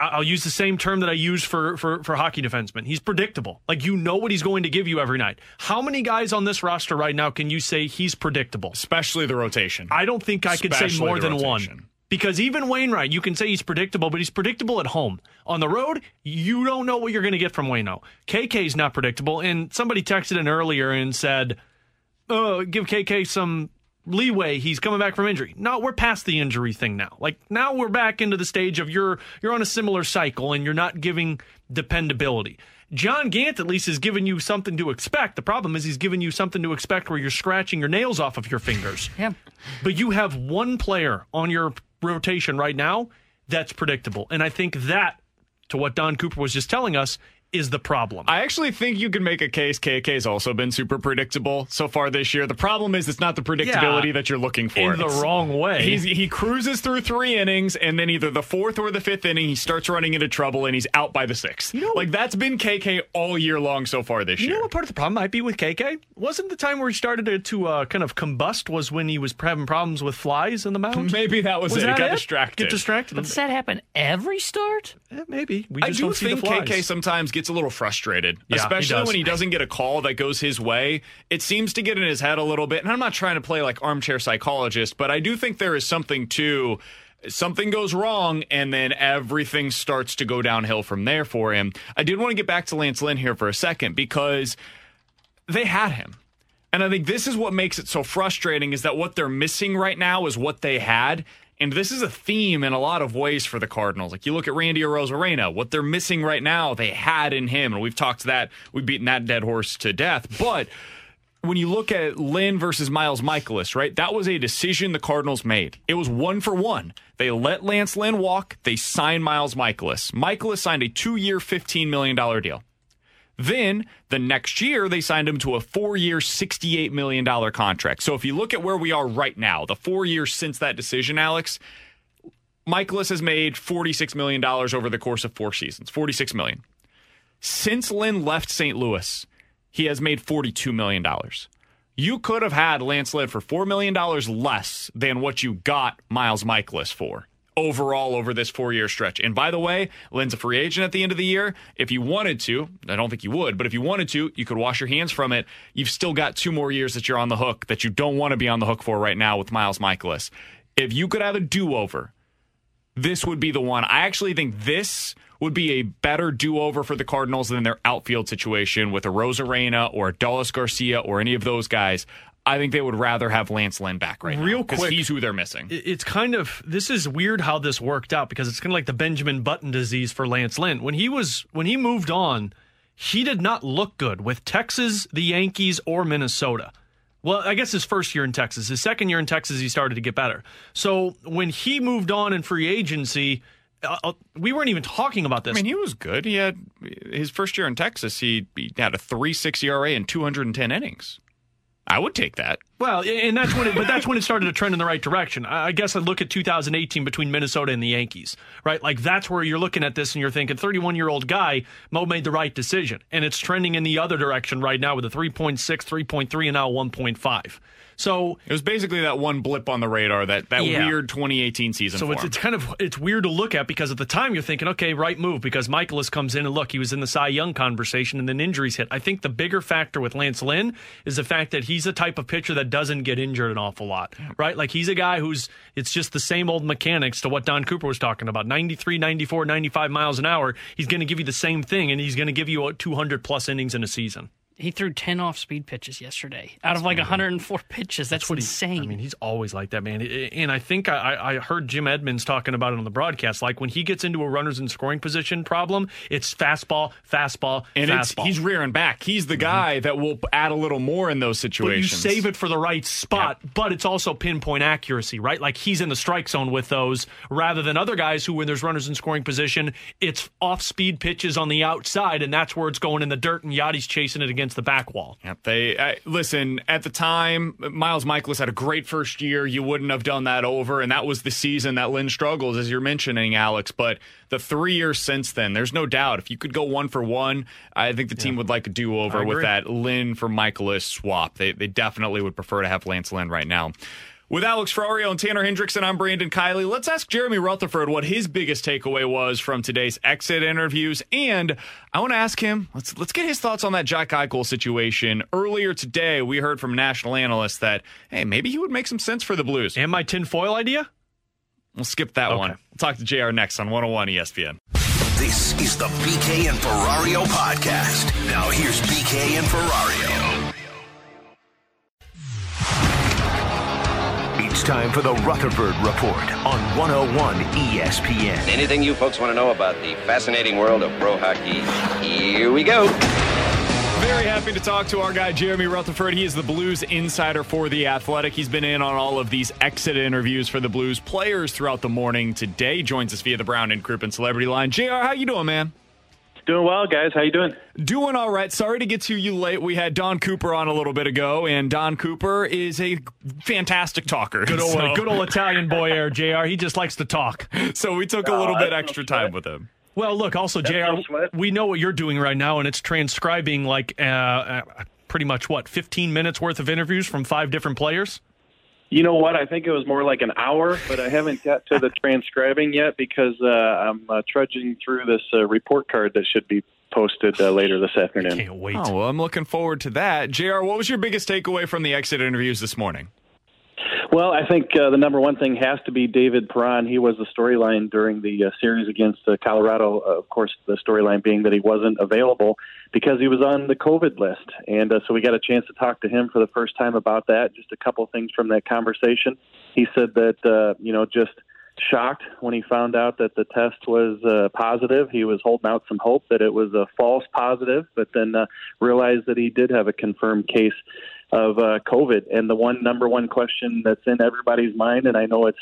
Speaker 4: I'll use the same term that I use for, for, for hockey defensemen. He's predictable. Like, you know what he's going to give you every night. How many guys on this roster right now can you say he's predictable?
Speaker 3: Especially the rotation.
Speaker 4: I don't think I could say more than
Speaker 3: rotation.
Speaker 4: one. Because even Wainwright, you can say he's predictable, but he's predictable at home. On the road, you don't know what you're going to get from Waino. KK's not predictable. And somebody texted in earlier and said, oh, give KK some leeway. He's coming back from injury. No, we're past the injury thing now. Like now we're back into the stage of you're you're on a similar cycle and you're not giving dependability. John Gant at least has given you something to expect. The problem is he's given you something to expect where you're scratching your nails off of your fingers.
Speaker 6: Yeah.
Speaker 4: But you have one player on your rotation right now that's predictable. And I think that, to what Don Cooper was just telling us, is the problem.
Speaker 3: I actually think you can make a case KK's also been super predictable so far this year. The problem is it's not the predictability
Speaker 4: Yeah.
Speaker 3: that you're looking for.
Speaker 4: In the
Speaker 3: It's-
Speaker 4: wrong way.
Speaker 3: He's, he cruises through three innings, and then either the fourth or the fifth inning, he starts running into trouble, and he's out by the sixth. like that's been KK all year long so far this
Speaker 4: You
Speaker 3: year.
Speaker 4: You know what part of the problem might be with KK? Wasn't the time where he started to, to uh, kind of combust was when he was having problems with flies in the mound?
Speaker 3: Maybe that was, it. He
Speaker 4: that
Speaker 3: got distracted.
Speaker 4: Get distracted?
Speaker 6: Does that happen every start?
Speaker 4: Eh, maybe. We
Speaker 3: I do
Speaker 4: don't see
Speaker 3: think
Speaker 4: the flies.
Speaker 3: KK sometimes gets a little frustrated,
Speaker 4: Yeah,
Speaker 3: especially
Speaker 4: does.
Speaker 3: when he doesn't get a call that goes his way. It seems to get in his head a little bit. And I'm not trying to play like armchair psychologist, but I do think there is something to something goes wrong and then everything starts to go downhill from there for him. I did want to get back to Lance Lynn here for a second because they had him. And I think this is what makes it so frustrating is that what they're missing right now is what they had. And this is a theme in a lot of ways for the Cardinals. Like you look at Randy Arozarena, what they're missing right now, they had in him. And we've talked that, we've beaten that dead horse to death. But when you look at Lynn versus Miles Mikolas, right, that was a decision the Cardinals made. It was one for one. They let Lance Lynn walk, they signed Miles Mikolas. Mikolas signed a two year, $15 million deal. Then the next year, they signed him to a four year, $68 million contract. So if you look at where we are right now, the four years since that decision, Alex, Mikolas has made $46 million over the course of four seasons. 46 million. Since Lynn left St. Louis, he has made $42 million. You could have had Lance Lynn for $4 million less than what you got Miles Mikolas for overall over this four year stretch. And by the way, Lynn's a free agent at the end of the year. If you wanted to, I don't think you would, but if you wanted to, you could wash your hands from it. You've still got two more years that you're on the hook that you don't want to be on the hook for right now with Miles Mikolas. If you could have a do over, this would be the one. I actually think this would be a better do over for the Cardinals than their outfield situation with Arozarena or Adolis Garcia or any of those guys. I think they would rather have Lance Lynn back right
Speaker 4: Real
Speaker 3: now because
Speaker 4: quick,
Speaker 3: he's who they're missing.
Speaker 4: It's kind of this is weird how this worked out because it's kind of like the Benjamin Button disease for Lance Lynn. When he was when he moved on, he did not look good with Texas, the Yankees, or Minnesota. Well, I guess his first year in Texas. His second year in Texas, he started to get better. So when he moved on in free agency, uh, uh, we weren't even talking about this.
Speaker 3: I mean, he was good. He had his first year in Texas. He, he had a three six ERA and 210 innings. I would take that.
Speaker 4: Well, and that's when it, but that's when it started to trend in the right direction. I guess I look at 2018 between Minnesota and the Yankees, right? Like that's where you're looking at this and you're thinking, 31 year old guy, Mo made the right decision, and it's trending in the other direction right now with a 3.6, 3.3, and now 1.5. So
Speaker 3: it was basically that one blip on the radar that that
Speaker 4: Yeah.
Speaker 3: weird 2018 season.
Speaker 4: So it's, it's kind of it's weird to look at because at the time you're thinking, okay, right move because Mikolas comes in and look, he was in the Cy Young conversation and then injuries hit. I think the bigger factor with Lance Lynn is the fact that he's the type of pitcher that doesn't get injured an awful lot, right? Like he's a guy who's it's just the same old mechanics to what Don Cooper was talking about 93, 94, 95 miles an hour. He's going to give you the same thing and he's going to give you 200 plus innings in a season.
Speaker 6: He threw 10 off speed pitches yesterday out of like 104 pitches. That's,
Speaker 4: what he-
Speaker 6: insane.
Speaker 4: I mean, he's always like that, man. And I think I, I heard Jim Edmonds talking about it on the broadcast. Like when he gets into a runners in scoring position problem, it's fastball, fastball,
Speaker 3: and it's,
Speaker 4: fastball.
Speaker 3: he's rearing back. He's the guy mm-hmm. that will add a little more in those
Speaker 4: but you save it for the right spot, but it's also pinpoint accuracy, right? Like he's in the strike zone with those rather than other guys who, when there's runners in scoring position, it's off speed pitches on the outside, and that's where it's going in the dirt, and Yadi's chasing it against the back wall.
Speaker 3: Yep, they I, listen at the time. Miles Mikolas had a great first year. You wouldn't have done that over, and that was the season that Lynn struggles, as you're mentioning, Alex. But the three years since then, there's no doubt. If you could go one for one, I think the team would like a do over with that Lynn for Mikolas swap. They they definitely would prefer to have Lance Lynn right now. With Alex Ferrario and Tanner Hendrickson, I'm Brandon Kiley. Let's ask Jeremy Rutherford what his biggest takeaway was from today's exit interviews, and I want to ask him. Let's let's get his thoughts on that Jack Eichel situation. Earlier today, we heard from national analysts that hey, maybe he would make some sense for the Blues.
Speaker 4: And my tinfoil idea?
Speaker 3: We'll skip that one. We'll talk to Jr. next on 101 ESPN.
Speaker 2: This is the BK and Ferrario podcast. Now here's BK and Ferrario.
Speaker 12: It's time for the Rutherford Report on 101 ESPN.
Speaker 13: Anything you folks want to know about the fascinating world of pro hockey, here we go.
Speaker 3: Very happy to talk to our guy, Jeremy Rutherford. He is the Blues insider for The Athletic. He's been in on all of these exit interviews for the Blues players throughout the morning. Today, joins us via the Brown and Crouppen Celebrity Line. JR, how you doing, man?
Speaker 9: Doing well, guys. How you doing?
Speaker 3: Doing all right. Sorry to get to you late. We had Don Cooper on a little bit ago, and Don Cooper is a fantastic talker.
Speaker 4: Good old,
Speaker 3: So-
Speaker 4: good old Italian boy there, JR. He just likes to talk.
Speaker 3: So we took a
Speaker 4: Oh,
Speaker 3: little bit
Speaker 4: that's no
Speaker 3: extra time with him.
Speaker 4: Well, look, also, JR, we know what you're doing right now, and it's transcribing like uh, uh, pretty much what, 15 minutes worth of interviews from five different players?
Speaker 9: You know what? I think it was more like an hour, but I haven't got to the transcribing yet because uh, I'm uh, trudging through this uh, report card that should be posted uh, later this afternoon.
Speaker 4: Can't wait.
Speaker 3: Oh, well, I'm looking forward to that. JR, what was your biggest takeaway from the exit interviews this morning?
Speaker 9: Well, I think uh, the number one thing has to be David Perron. He was the storyline during the uh, series against uh, Colorado. Uh, of course, the storyline being that he wasn't available because he was on the COVID list. And uh, so we got a chance to talk to him for the first time about that. Just a couple things from that conversation. He said that, uh, you know, just shocked when he found out that the test was uh, positive. He was holding out some hope that it was a false positive, but then uh, realized that he did have a confirmed case of uh, COVID. And the one number one question that's in everybody's mind, and I know it's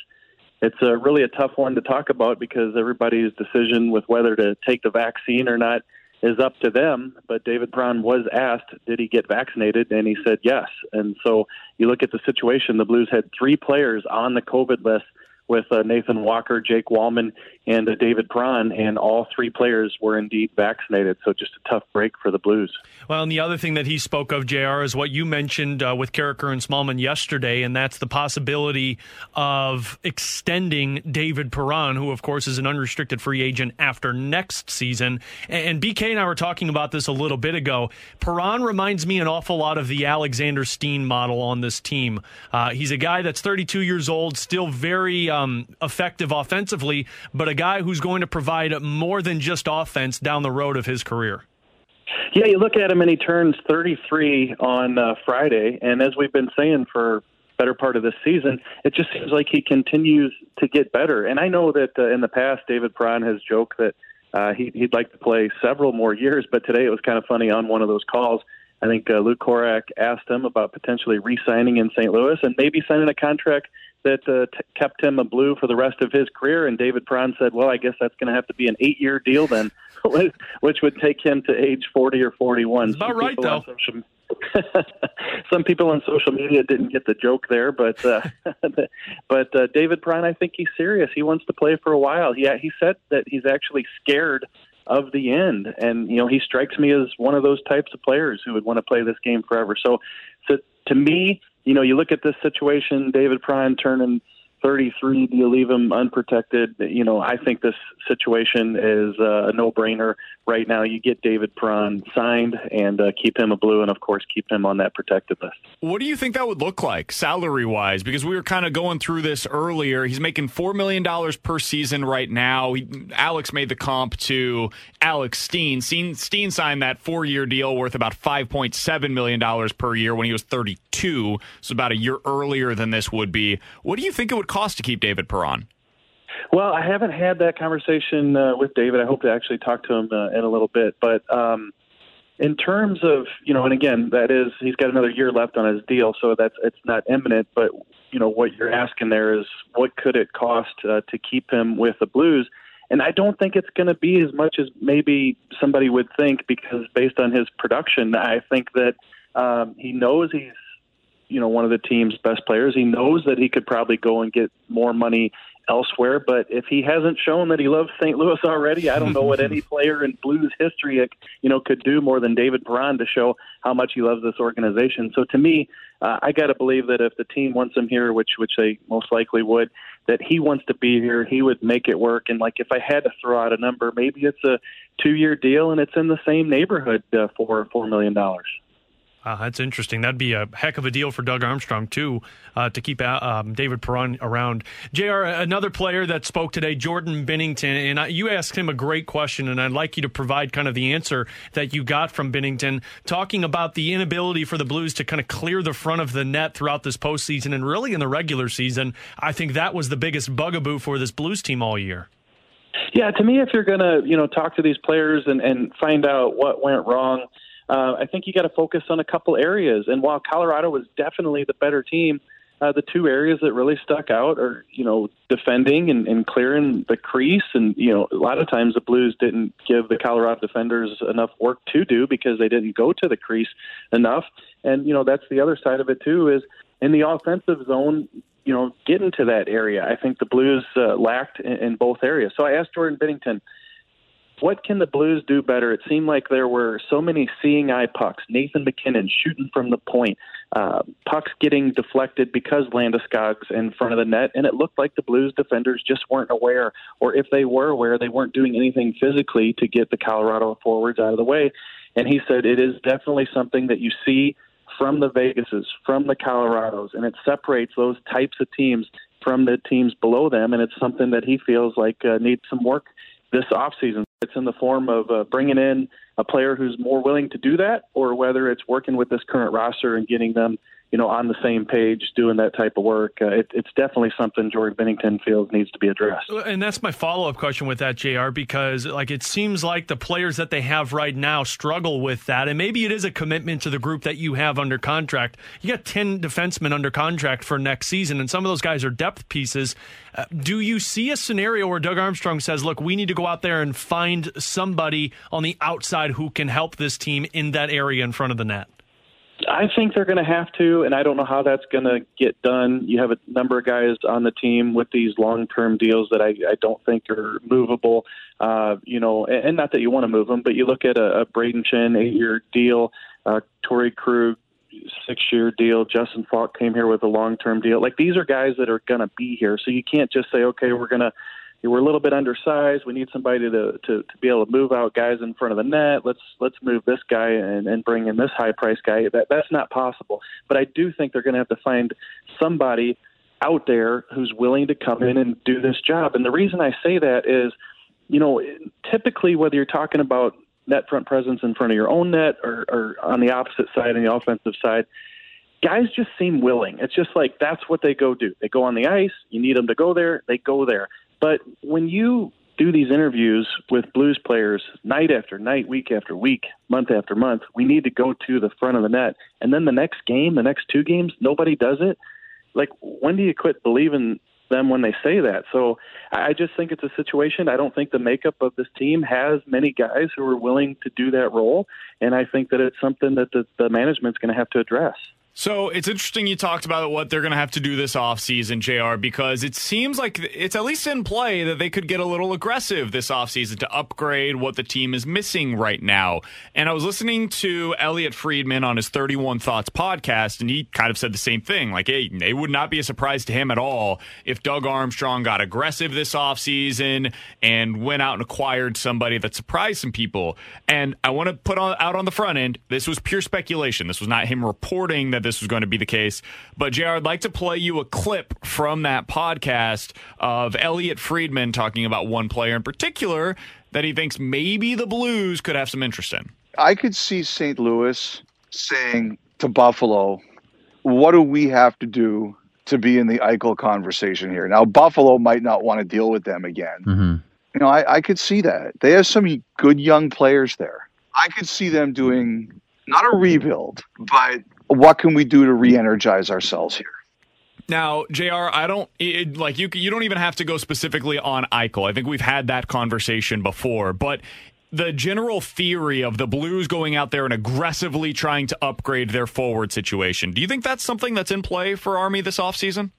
Speaker 9: it's a really a tough one to talk about because everybody's decision with whether to take the vaccine or not is up to them. But David Perron was asked, did he get vaccinated? And he said yes. And so you look at the situation, the Blues had three players on the COVID list with uh, Nathan Walker, Jake Walman, and uh, David Perron, and all three players were indeed vaccinated. So just a tough break for the Blues.
Speaker 4: Well, and the other thing that he spoke of, JR, is what you mentioned uh, with Karraker and Smallman yesterday, and that's the possibility of extending David Perron, who, of course, is an unrestricted free agent after next season. And BK and I were talking about this a little bit ago. Perron reminds me an awful lot of the Alexander Steen model on this team. Uh, he's a guy that's 32 years old, still very um, effective offensively, but a guy who's going to provide more than just offense down the road of his career.
Speaker 9: Yeah, you look at him and he turns 33 on uh, Friday, and as we've been saying for better part of this season, it just seems like he continues to get better. And I know that uh, in the past, David Perron has joked that uh, he, he'd like to play several more years, but today it was kind of funny on one of those calls. I think uh, Lou Korac asked him about potentially re-signing in St. Louis and maybe signing a contract that uh, t- kept him a blue for the rest of his career. And David Perron said, "Well, I guess that's going to have to be an eight-year deal then, which would take him to age 40 or 41."
Speaker 4: That's about right, though.
Speaker 9: Social, some people on social media didn't get the joke there, but uh, but uh, David Perron, I think he's serious. He wants to play for a while. Yeah, he said that he's actually scared of the end, and you know he strikes me as one of those types of players who would want to play this game forever. So, so to me, you know, you look at this situation, David Perron turning 33. Do you leave him unprotected? You know, I think this situation is uh, a no-brainer right now. You get David Perron signed and uh, keep him a blue, and of course keep him on that protected list.
Speaker 3: What do you think that would look like salary-wise? Because we were kind of going through this earlier. He's making four million dollars per season right now. He, Alex made the comp to Alex Steen. Steen, Steen signed that four-year deal worth about five point seven million dollars per year when he was 32, so about a year earlier than this would be. What do you think it would cost to keep David Perron?
Speaker 9: Well, I haven't had that conversation uh, with David. I hope to actually talk to him uh, in a little bit. But um, in terms of you know, and again, that is he's got another year left on his deal, so that's it's not imminent. But you know, what you're asking there is what could it cost uh, to keep him with the Blues? And I don't think it's going to be as much as maybe somebody would think, because based on his production, I think that um, he knows he's you know one of the team's best players. He knows that he could probably go and get more money elsewhere. But if he hasn't shown that he loves St. Louis already, I don't know what any player in Blues history, you know, could do more than David Perron to show how much he loves this organization. So to me, uh, I got to believe that if the team wants him here, which which they most likely would, that he wants to be here, he would make it work. And like if I had to throw out a number, maybe it's a two-year deal and it's in the same neighborhood uh, for four million dollars.
Speaker 4: Uh, that's interesting. That'd be a heck of a deal for Doug Armstrong too, uh, to keep uh, um, David Perron around. Jr. Another player that spoke today, Jordan Binnington, and I, you asked him a great question, and I'd like you to provide kind of the answer that you got from Binnington, talking about the inability for the Blues to kind of clear the front of the net throughout this postseason and really in the regular season. I think that was the biggest bugaboo for this Blues team all year.
Speaker 9: Yeah, to me, if you're going to you know talk to these players and, and find out what went wrong uh, I think you got to focus on a couple areas. And while Colorado was definitely the better team, uh, the two areas that really stuck out are, you know, defending and, and clearing the crease. And, you know, a lot of times the Blues didn't give the Colorado defenders enough work to do because they didn't go to the crease enough. And, you know, that's the other side of it, too, is in the offensive zone, you know, get into that area. I think the Blues uh, lacked in, in both areas. So I asked Jordan Binnington, what can the Blues do better? It seemed like there were so many seeing eye pucks. Nathan MacKinnon shooting from the point, uh, pucks getting deflected because Landeskog's in front of the net, and it looked like the Blues defenders just weren't aware, or if they were aware, they weren't doing anything physically to get the Colorado forwards out of the way. And he said it is definitely something that you see from the Vegases, from the Colorados, and it separates those types of teams from the teams below them, and it's something that he feels like uh, needs some work this offseason. It's in the form of uh, bringing in a player who's more willing to do that, or whether it's working with this current roster and getting them you know, on the same page doing that type of work. Uh, it, it's definitely something Jordan Binnington feels needs to be addressed.
Speaker 4: And that's my follow up question with that, JR, because like it seems like the players that they have right now struggle with that. And maybe it is a commitment to the group that you have under contract. You got 10 defensemen under contract for next season, and some of those guys are depth pieces. Uh, do you see a scenario where Doug Armstrong says, look, we need to go out there and find somebody on the outside who can help this team in that area in front of the net?
Speaker 9: I think they're going to have to, and I don't know how that's going to get done. You have a number of guys on the team with these long-term deals that I, I don't think are movable. Uh, you know, and, and not that you want to move them, but you look at a, a Brayden Schenn eight-year deal, uh, Torey Krug six-year deal. Justin Faulk came here with a long-term deal. Like these are guys that are going to be here, so you can't just say, okay, we're going to we're a little bit undersized. We need somebody to, to to be able to move out guys in front of the net. Let's let's move this guy and, and bring in this high price guy. That that's not possible. But I do think they're going to have to find somebody out there who's willing to come in and do this job. And the reason I say that is, you know, typically whether you're talking about net front presence in front of your own net or, or on the opposite side on the offensive side, guys just seem willing. It's just like that's what they go do. They go on the ice. You need them to go there. They go there. But when you do these interviews with blues players night after night, week after week, month after month, we need to go to the front of the net. And then the next game, the next two games, nobody does it. Like, when do you quit believing them when they say that? So I just think it's a situation. I don't think the makeup of this team has many guys who are willing to do that role. And I think that it's something that the, the management's going to have to address.
Speaker 3: So it's interesting you talked about what they're going to have to do this offseason, JR, because it seems like it's at least in play that they could get a little aggressive this offseason to upgrade what the team is missing right now. And I was listening to Elliotte Friedman on his 31 Thoughts podcast, and he kind of said the same thing. Like, hey, it would not be a surprise to him at all if Doug Armstrong got aggressive this offseason and went out and acquired somebody that surprised some people. And I want to put on, out on the front end, this was pure speculation. This was not him reporting that this was going to be the case. But JR, I'd like to play you a clip from that podcast of Elliotte Friedman talking about one player in particular that he thinks maybe the Blues could have some interest in.
Speaker 8: I could see St. Louis saying to Buffalo, what do we have to do to be in the Eichel conversation here? Now, Buffalo might not want to deal with them again.
Speaker 14: Mm-hmm.
Speaker 8: You know, I, I could see that. They have some good young players there. I could see them doing not a rebuild, but what can we do to re-energize ourselves here?
Speaker 3: Now, Jr., I don't it, like you. You don't even have to go specifically on Eichel. I think we've had that conversation before, but the general theory of the Blues going out there and aggressively trying to upgrade their forward situation. Do you think that's something that's in play for Army this offseason?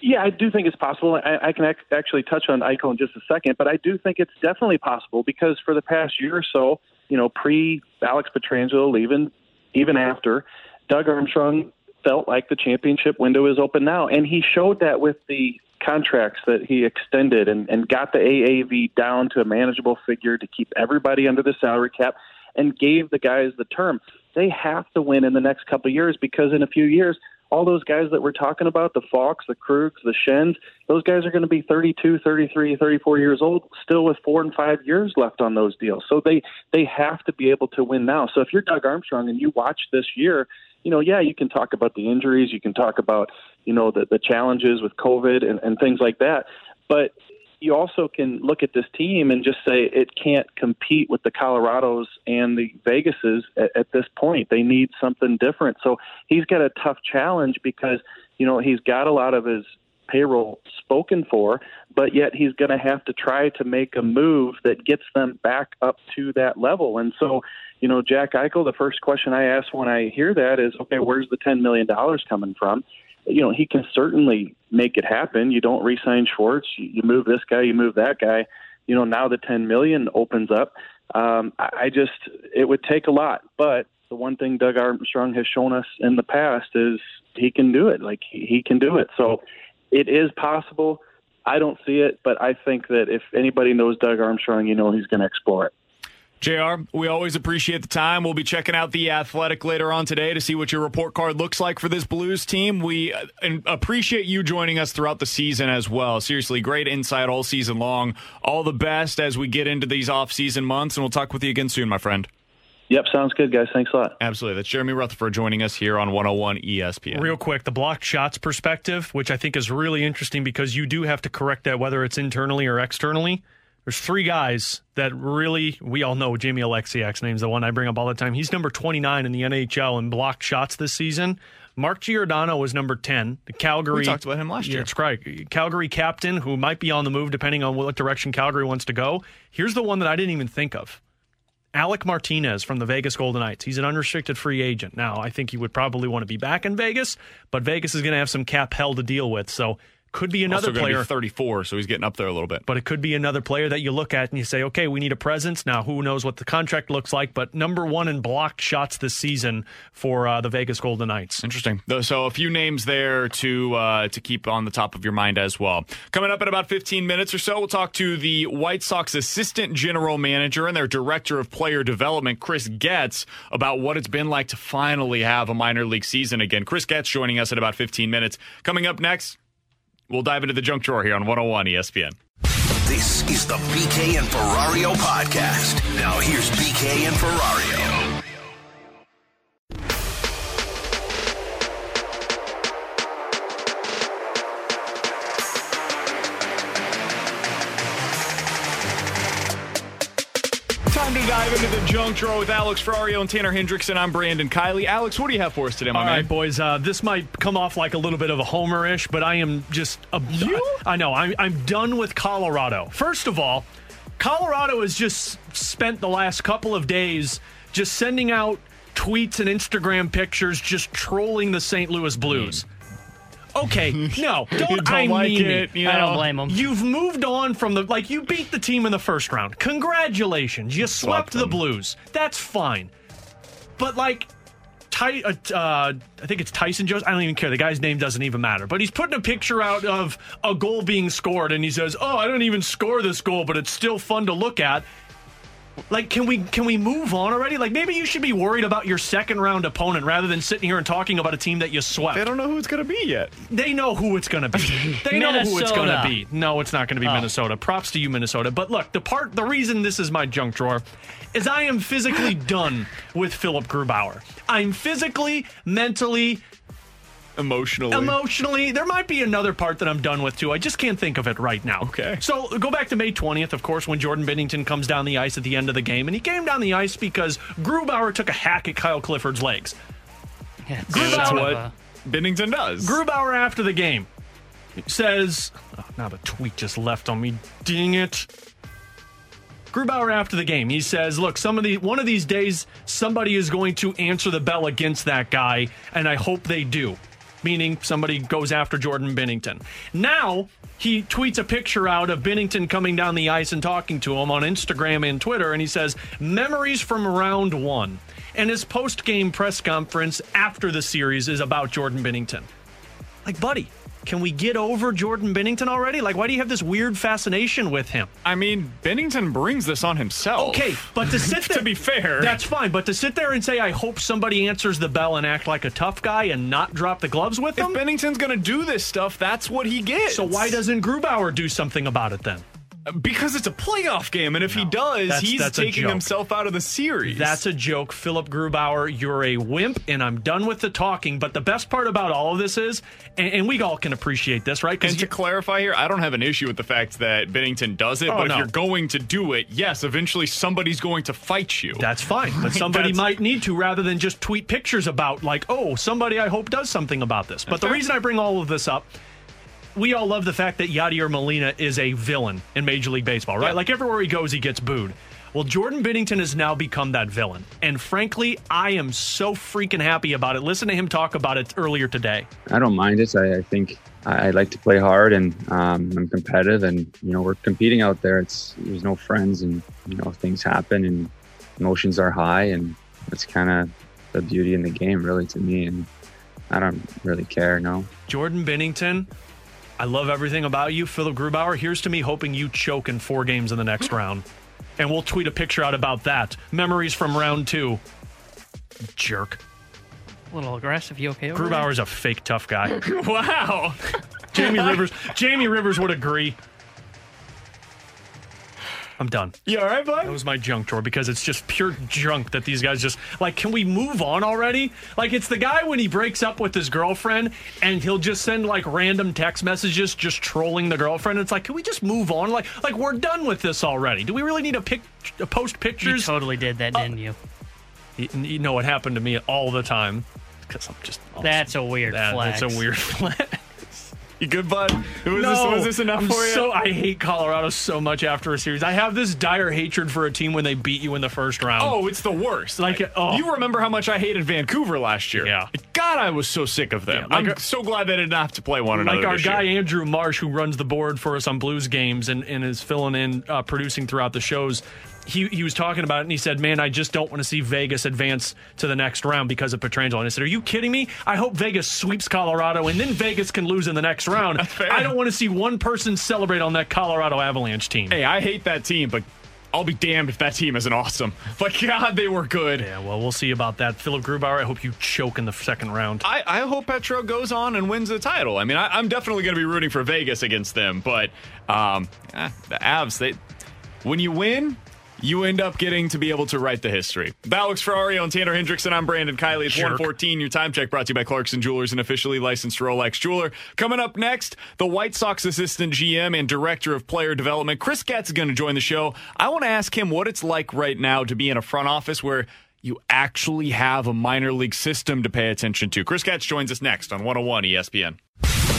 Speaker 9: Yeah, I do think it's possible. I, I can ac- actually touch on Eichel in just a second, but I do think it's definitely possible because for the past year or so, you know, pre Alex Pietrangelo leaving, even after, Doug Armstrong felt like the championship window is open now. And he showed that with the contracts that he extended and, and got the AAV down to a manageable figure to keep everybody under the salary cap and gave the guys the term. They have to win in the next couple of years because in a few years, all those guys that we're talking about, the Faulks, the Krugs, the Schenns, those guys are going to be 32, 33, 34 years old, still with four and five years left on those deals. So they they have to be able to win now. So if you're Doug Armstrong and you watch this year, you know, yeah, you can talk about the injuries, you can talk about, you know, the, the challenges with COVID and, and things like that. But you also can look at this team and just say it can't compete with the Colorados and the Vegases at, at this point. They need something different. So he's got a tough challenge because, you know, he's got a lot of his payroll spoken for, but yet he's going to have to try to make a move that gets them back up to that level. And so, you know, Jack Eichel, the first question I ask when I hear that is, okay, where's the $10 million coming from? You know, he can certainly make it happen. You don't re-sign Schwartz. You, move this guy. You move that guy. You know, now the 10 million opens up. Um, I, I just, it would take a lot. But the one thing Doug Armstrong has shown us in the past is he can do it. Like he, he can do it. So it is possible. I don't see it, but I think that if anybody knows Doug Armstrong, you know he's going to explore it.
Speaker 3: JR, we always appreciate the time. We'll be checking out the Athletic later on today to see what your report card looks like for this Blues team. We uh, appreciate you joining us throughout the season as well. Seriously, great insight all season long. All the best as we get into these off-season months, and we'll talk with you again soon, my friend.
Speaker 9: Yep, sounds good, guys. Thanks a lot.
Speaker 3: Absolutely. That's Jeremy Rutherford joining us here on 101 ESPN.
Speaker 4: Real quick, the blocked shots perspective, which I think is really interesting because you do have to correct that whether it's internally or externally. There's three guys that really we all know. Jamie Oleksiak's name's the one I bring up all the time. He's number 29 in the NHL in blocked shots this season. Mark Giordano was number 10. The Calgary.
Speaker 3: We talked about him last year.
Speaker 4: That's right. Calgary captain who might be on the move depending on what direction Calgary wants to go. Here's the one that I didn't even think of Alec Martinez from the Vegas Golden Knights. He's an unrestricted free agent. Now, I think he would probably want to be back in Vegas, but Vegas is going to have some cap hell to deal with. So could be another player.
Speaker 3: Be 34, so he's getting up there a little bit.
Speaker 4: But it could be another player that you look at and you say, okay, we need a presence. Now, who knows what the contract looks like, but number one in blocked shots this season for uh, the Vegas Golden Knights.
Speaker 3: Interesting. So a few names there to uh, to keep on the top of your mind as well. Coming up in about 15 minutes or so, we'll talk to the White Sox assistant general manager and their director of player development, Chris Getz, about what it's been like to finally have a minor league season again. Chris Getz joining us in about 15 minutes. Coming up next, we'll dive into the junk drawer here on 101 ESPN.
Speaker 2: This is the BK and Ferrario podcast. Now here's BK and Ferrario.
Speaker 3: To the junk drawer with Alex Ferrario and Tanner Hendrickson. I'm Brandon Kiley. Alex, what do you have for us today, my
Speaker 4: All
Speaker 3: man?
Speaker 4: right, boys. Uh, this might come off like a little bit of a homerish, but I am just a, you. I know. I'm I'm done with Colorado. First of all, Colorado has just spent the last couple of days just sending out tweets and Instagram pictures, just trolling the St. Louis Blues. Okay, no, don't,
Speaker 3: don't
Speaker 4: I
Speaker 3: like
Speaker 4: mean
Speaker 3: it,
Speaker 4: me.
Speaker 3: you I don't blame blame
Speaker 6: 'em.
Speaker 4: You've moved on from the like you beat the team in the first round. Congratulations, you swept the Blues. That's fine. But like Ty, uh, uh, I think it's Tyson Jones. I don't even care. The guy's name doesn't even matter. But he's putting a picture out of a goal being scored, and he says, "Oh, I don't even score this goal, but it's still fun to look at." Like, can we can we move on already? Like, maybe you should be worried about your second round opponent rather than sitting here and talking about a team that you swept.
Speaker 3: They don't know who it's going to be yet.
Speaker 4: They know who it's going to be. They know who it's going to be. No, it's not going to be
Speaker 6: Oh.
Speaker 4: Minnesota. Props to you, Minnesota. But look, the part, the reason this is my junk drawer is I am physically done with Philip Grubauer. I'm physically, mentally,
Speaker 3: Emotionally.
Speaker 4: Emotionally, there might be another part that I'm done with too. I just can't think of it right now.
Speaker 3: Okay.
Speaker 4: So go back to May 20th, of course, when Jordan Binnington comes down the ice at the end of the game, and he came down the ice because Grubauer took a hack at Kyle Clifford's legs.
Speaker 6: Yeah,
Speaker 4: Grubauer-
Speaker 3: That's what
Speaker 6: a-
Speaker 3: Binnington does.
Speaker 4: Grubauer after the game says, oh, now the tweet just left on me. Ding it. Grubauer after the game, he says, "Look, some of the one of these days, somebody is going to answer the bell against that guy, and I hope they do." Meaning somebody goes after Jordan Binnington. Now he tweets a picture out of Binnington coming down the ice and talking to him on Instagram and Twitter, and he says, "Memories from round one." And his post-game press conference after the series is about Jordan Binnington. Like, buddy, can we get over Jordan Binnington already? Like, why do you have this weird fascination with him?
Speaker 3: I mean, Binnington brings this on himself.
Speaker 4: Okay, but to sit there,
Speaker 3: to be fair,
Speaker 4: that's fine. But to sit there and say, I hope somebody answers the bell and act like a tough guy and not drop the gloves with
Speaker 3: if
Speaker 4: him.
Speaker 3: Binnington's going to do this stuff, that's what he gets.
Speaker 4: So why doesn't Grubauer do something about it then?
Speaker 3: Because it's a playoff game, and if he does,
Speaker 4: that's-
Speaker 3: he's
Speaker 4: that's
Speaker 3: taking himself out of the series.
Speaker 4: That's a joke, Philip Grubauer. You're a wimp, and I'm done with the talking. But the best part about all of this is, and, and we all can appreciate this, right?
Speaker 3: And to clarify here, I don't have an issue with the fact that Binnington does it,
Speaker 4: Oh,
Speaker 3: but
Speaker 4: no.
Speaker 3: if you're going to do it, yes, eventually somebody's going to fight you.
Speaker 4: That's fine, but somebody might need to rather than just tweet pictures about, like, oh, somebody I hope does something about this. But the reason I bring all of this up, we all love the fact that Yadier Molina is a villain in Major League Baseball, right?
Speaker 3: Yeah.
Speaker 4: Like everywhere he goes, he gets booed. Well, Jordan Binnington has now become that villain. And frankly, I am so freaking happy about it. Listen to him talk about it earlier today.
Speaker 14: I don't mind it. I, I think I, I like to play hard and um, I'm competitive, and you know we're competing out there. It's there's no friends, and you know things happen, and emotions are high, and that's kind of the beauty in the game, really, to me. And I don't really care. No.
Speaker 4: Jordan Binnington, I love everything about you. Philip Grubauer, here's to me hoping you choke in four games in the next round. And we'll tweet a picture out about that. Memories from round two. Jerk.
Speaker 6: a little aggressive. You okay?
Speaker 4: Grubauer's a fake tough guy.
Speaker 3: wow.
Speaker 4: Jamie Rivers. Jamie Rivers would agree. I'm done.
Speaker 3: You all right, bud?
Speaker 4: That was my junk drawer because it's just pure junk that these guys just like. Can we move on already? Like it's the guy when he breaks up with his girlfriend and he'll just send like random text messages, just trolling the girlfriend. It's like, can we just move on? Like, like we're done with this already. Do we really need to pic- post pictures?
Speaker 6: You totally did that, uh, didn't you?
Speaker 4: You, you know what happened to me all the time because I'm just awesome.
Speaker 6: That's a weird
Speaker 4: That-
Speaker 6: flex.
Speaker 4: It's a weird flex.
Speaker 3: You good, bud? Was,
Speaker 4: no,
Speaker 3: this, was this enough
Speaker 4: I'm
Speaker 3: for you?
Speaker 4: So I hate Colorado so much after a series. I have this dire hatred for a team when they beat you in the first round.
Speaker 3: Oh, it's the worst.
Speaker 4: Like, oh.
Speaker 3: You remember how much I hated Vancouver last year?
Speaker 4: Yeah.
Speaker 3: God, I was so sick of them.
Speaker 4: Yeah, like
Speaker 3: I'm so glad they didn't have to play one another.
Speaker 4: like our guy
Speaker 3: year.
Speaker 4: Andrew Marsh, who runs the board for us on Blues games and, and is filling in, uh, producing throughout the shows. He, he was talking about it and he said, Man, I just don't want to see Vegas advance to the next round because of Pietrangelo. And I said, Are you kidding me? I hope Vegas sweeps Colorado and then Vegas can lose in the next round. I don't want to see one person celebrate on that Colorado Avalanche team.
Speaker 3: Hey, I hate that team, but I'll be damned if that team isn't awesome. But God, they were good.
Speaker 4: Yeah, well, we'll see about that. Philip Grubauer, I hope you choke in the second round.
Speaker 3: I, I hope Petro goes on and wins the title. I mean, I, I'm definitely going to be rooting for Vegas against them, but um, eh, the Avs, they when you win, you end up getting to be able to write the history. With Alex Ferrario and Tanner Hendrickson, I'm Brandon Kiley. It's
Speaker 4: Jerk.
Speaker 3: 114. Your time check brought to you by Clarkson Jewelers, an officially licensed Rolex jeweler. Coming up next, the White Sox assistant GM and director of player development, Chris Getz, is going to join the show. I want to ask him what it's like right now to be in a front office where you actually have a minor league system to pay attention to. Chris Getz joins us next on 101 ESPN.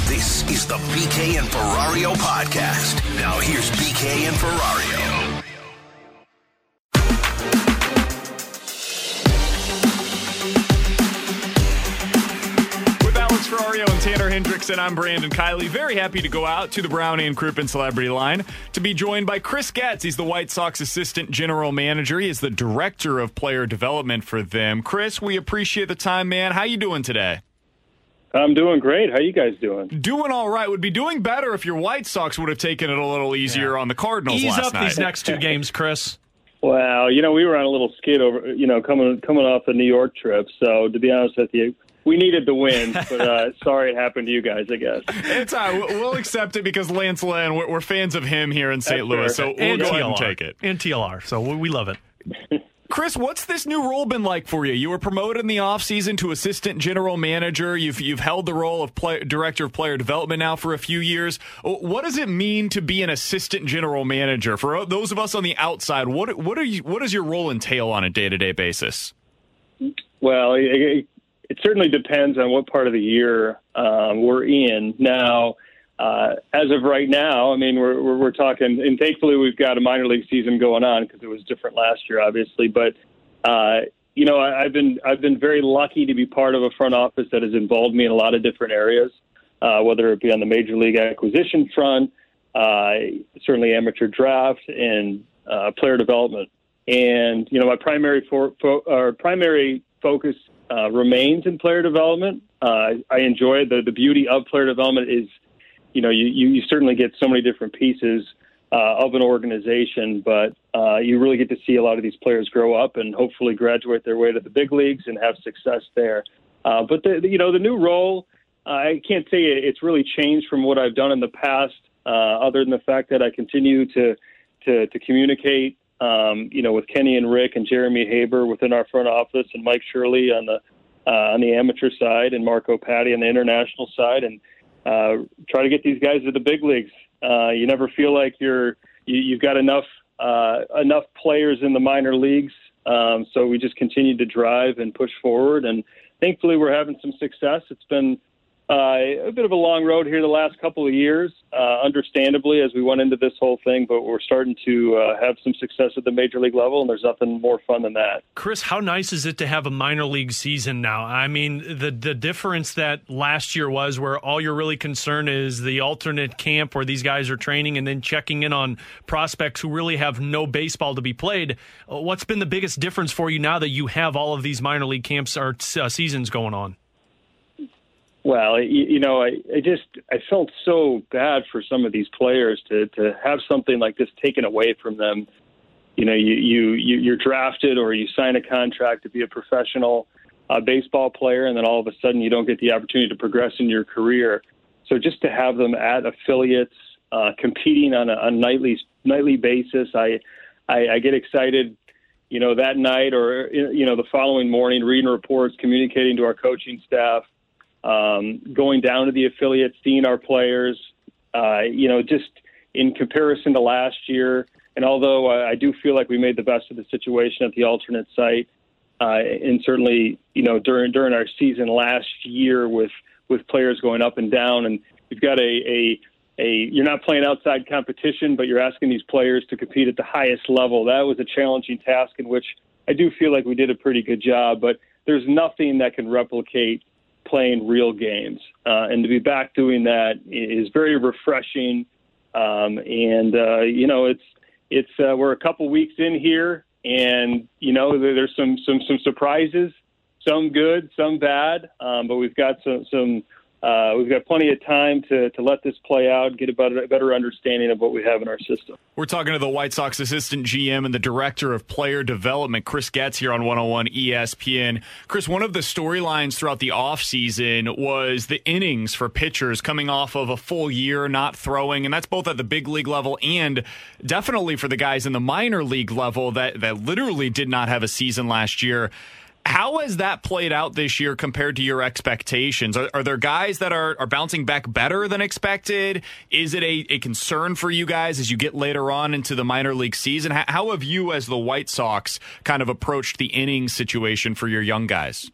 Speaker 2: This is the BK and Ferrario podcast. Now here's BK and Ferrario.
Speaker 3: With Alex Ferrario and Tanner Hendrickson, I'm Brandon Kiley. Very happy to go out to the Brown and Crouppen Celebrity Line to be joined by Chris Getz. He's the White Sox Assistant General Manager. He is the Director of Player Development for them. Chris, we appreciate the time, man. How you doing today?
Speaker 15: I'm doing great. How you guys doing?
Speaker 3: Doing all right. Would be doing better if your White Sox would have taken it a little easier on the Cardinals
Speaker 4: Ease
Speaker 3: last
Speaker 4: up
Speaker 3: night.
Speaker 4: these next two games, Chris.
Speaker 15: Well, you know, we were on a little skid over, you know, coming coming off the New York trip. So to be honest with you, we needed the win, but uh, sorry it happened to you guys. I guess.
Speaker 3: It's uh, all right. We'll- We'll accept it because Lance Lynn, we're, we're fans of him here in St.
Speaker 15: That's
Speaker 3: Louis,
Speaker 15: fair.
Speaker 3: so we'll
Speaker 4: and
Speaker 3: go ahead and take it.
Speaker 4: And TLR. So we we love it.
Speaker 3: Chris, what's this new role been like for you? You were promoted in the offseason to assistant general manager. You've you've held the role of play, director of player development now for a few years. Uh, what does it mean to be an assistant general manager? For uh, those of us on the outside, what what are you what does your role entail on a day to day basis?
Speaker 15: Well, it, it, certainly depends on what part of the year um, we're in. Now, uh, as of right now, I mean, we're, we're, we're talking, and thankfully we've got a minor league season going on because it was different last year, obviously. But uh, you know, I, I've been I've been very lucky to be part of a front office that has involved me in a lot of different areas, uh, whether it be on the major league acquisition front, uh, certainly amateur draft and uh, player development. And you know, my primary for, fo- or primary focus uh, remains in player development. Uh, I enjoy the the beauty of player development is, you know, you you, you certainly get so many different pieces uh, of an organization, but uh, you really get to see a lot of these players grow up and hopefully graduate their way to the big leagues and have success there. Uh, but the, the- you know, the new role, uh, I can't say it's really changed from what I've done in the past, other than the fact that I continue to to, to communicate, um, you know, with Kenny and Rick and Jeremy Haber within our front office, and Mike Shirley on the uh, on the amateur side, and Marco Paddy on the international side, and uh, try to get these guys to the big leagues. Uh, you never feel like you're you, you've got enough uh, enough players in the minor leagues, um, so we just continue to drive and push forward, and thankfully we're having some success. It's been uh, a bit of a long road here the last couple of years, uh, understandably, as we went into this whole thing, but we're starting to uh, have some success at the major league level, and there's nothing more fun than that.
Speaker 4: Chris, how nice is it to have a minor league season now? I mean, the the difference that last year was where all you're really concerned is the alternate camp where these guys are training and then checking in on prospects who really have no baseball to be played. Uh, What's been the biggest difference for you now that you have all of these minor league camps or uh, seasons going on?
Speaker 15: Well, you, you know, I, I just I felt so bad for some of these players to to have something like this taken away from them. You know, you you, you you're drafted or you sign a contract to be a professional uh, baseball player, and then all of a sudden you don't get the opportunity to progress in your career. So just to have them at affiliates uh, competing on a, a nightly nightly basis, I, I I get excited. You know, that night or you know the following morning, reading reports, communicating to our coaching staff um, going down to the affiliates, seeing our players, uh, you know, just in comparison to last year. And although I, I do feel like we made the best of the situation at the alternate site, uh, and certainly, you know, during during our season last year with with players going up and down, and you've got a, a a you're not playing outside competition, but you're asking these players to compete at the highest level. That was a challenging task in which I do feel like we did a pretty good job. But there's nothing that can replicate playing real games, uh, and to be back doing that is very refreshing. Um, and uh, you know, it's it's uh, we're a couple weeks in here, and you know there's some some some surprises, some good, some bad, um, but we've got some some uh, we've got plenty of time to, to let this play out, get a better, a better understanding of what we have in our system.
Speaker 3: We're talking to the White Sox assistant GM and the director of player development, Chris Getz, here on 101 ESPN. Chris, one of the storylines throughout the offseason was the innings for pitchers coming off of a full year not throwing, and that's both at the big league level and definitely for the guys in the minor league level that, that literally did not have a season last year. How has that played out this year compared to your expectations? Are, are there guys that are, are bouncing back better than expected? Is it a, a concern for you guys as you get later on into the minor league season? How, how have you, as the White Sox, kind of approached the inning situation for your young guys?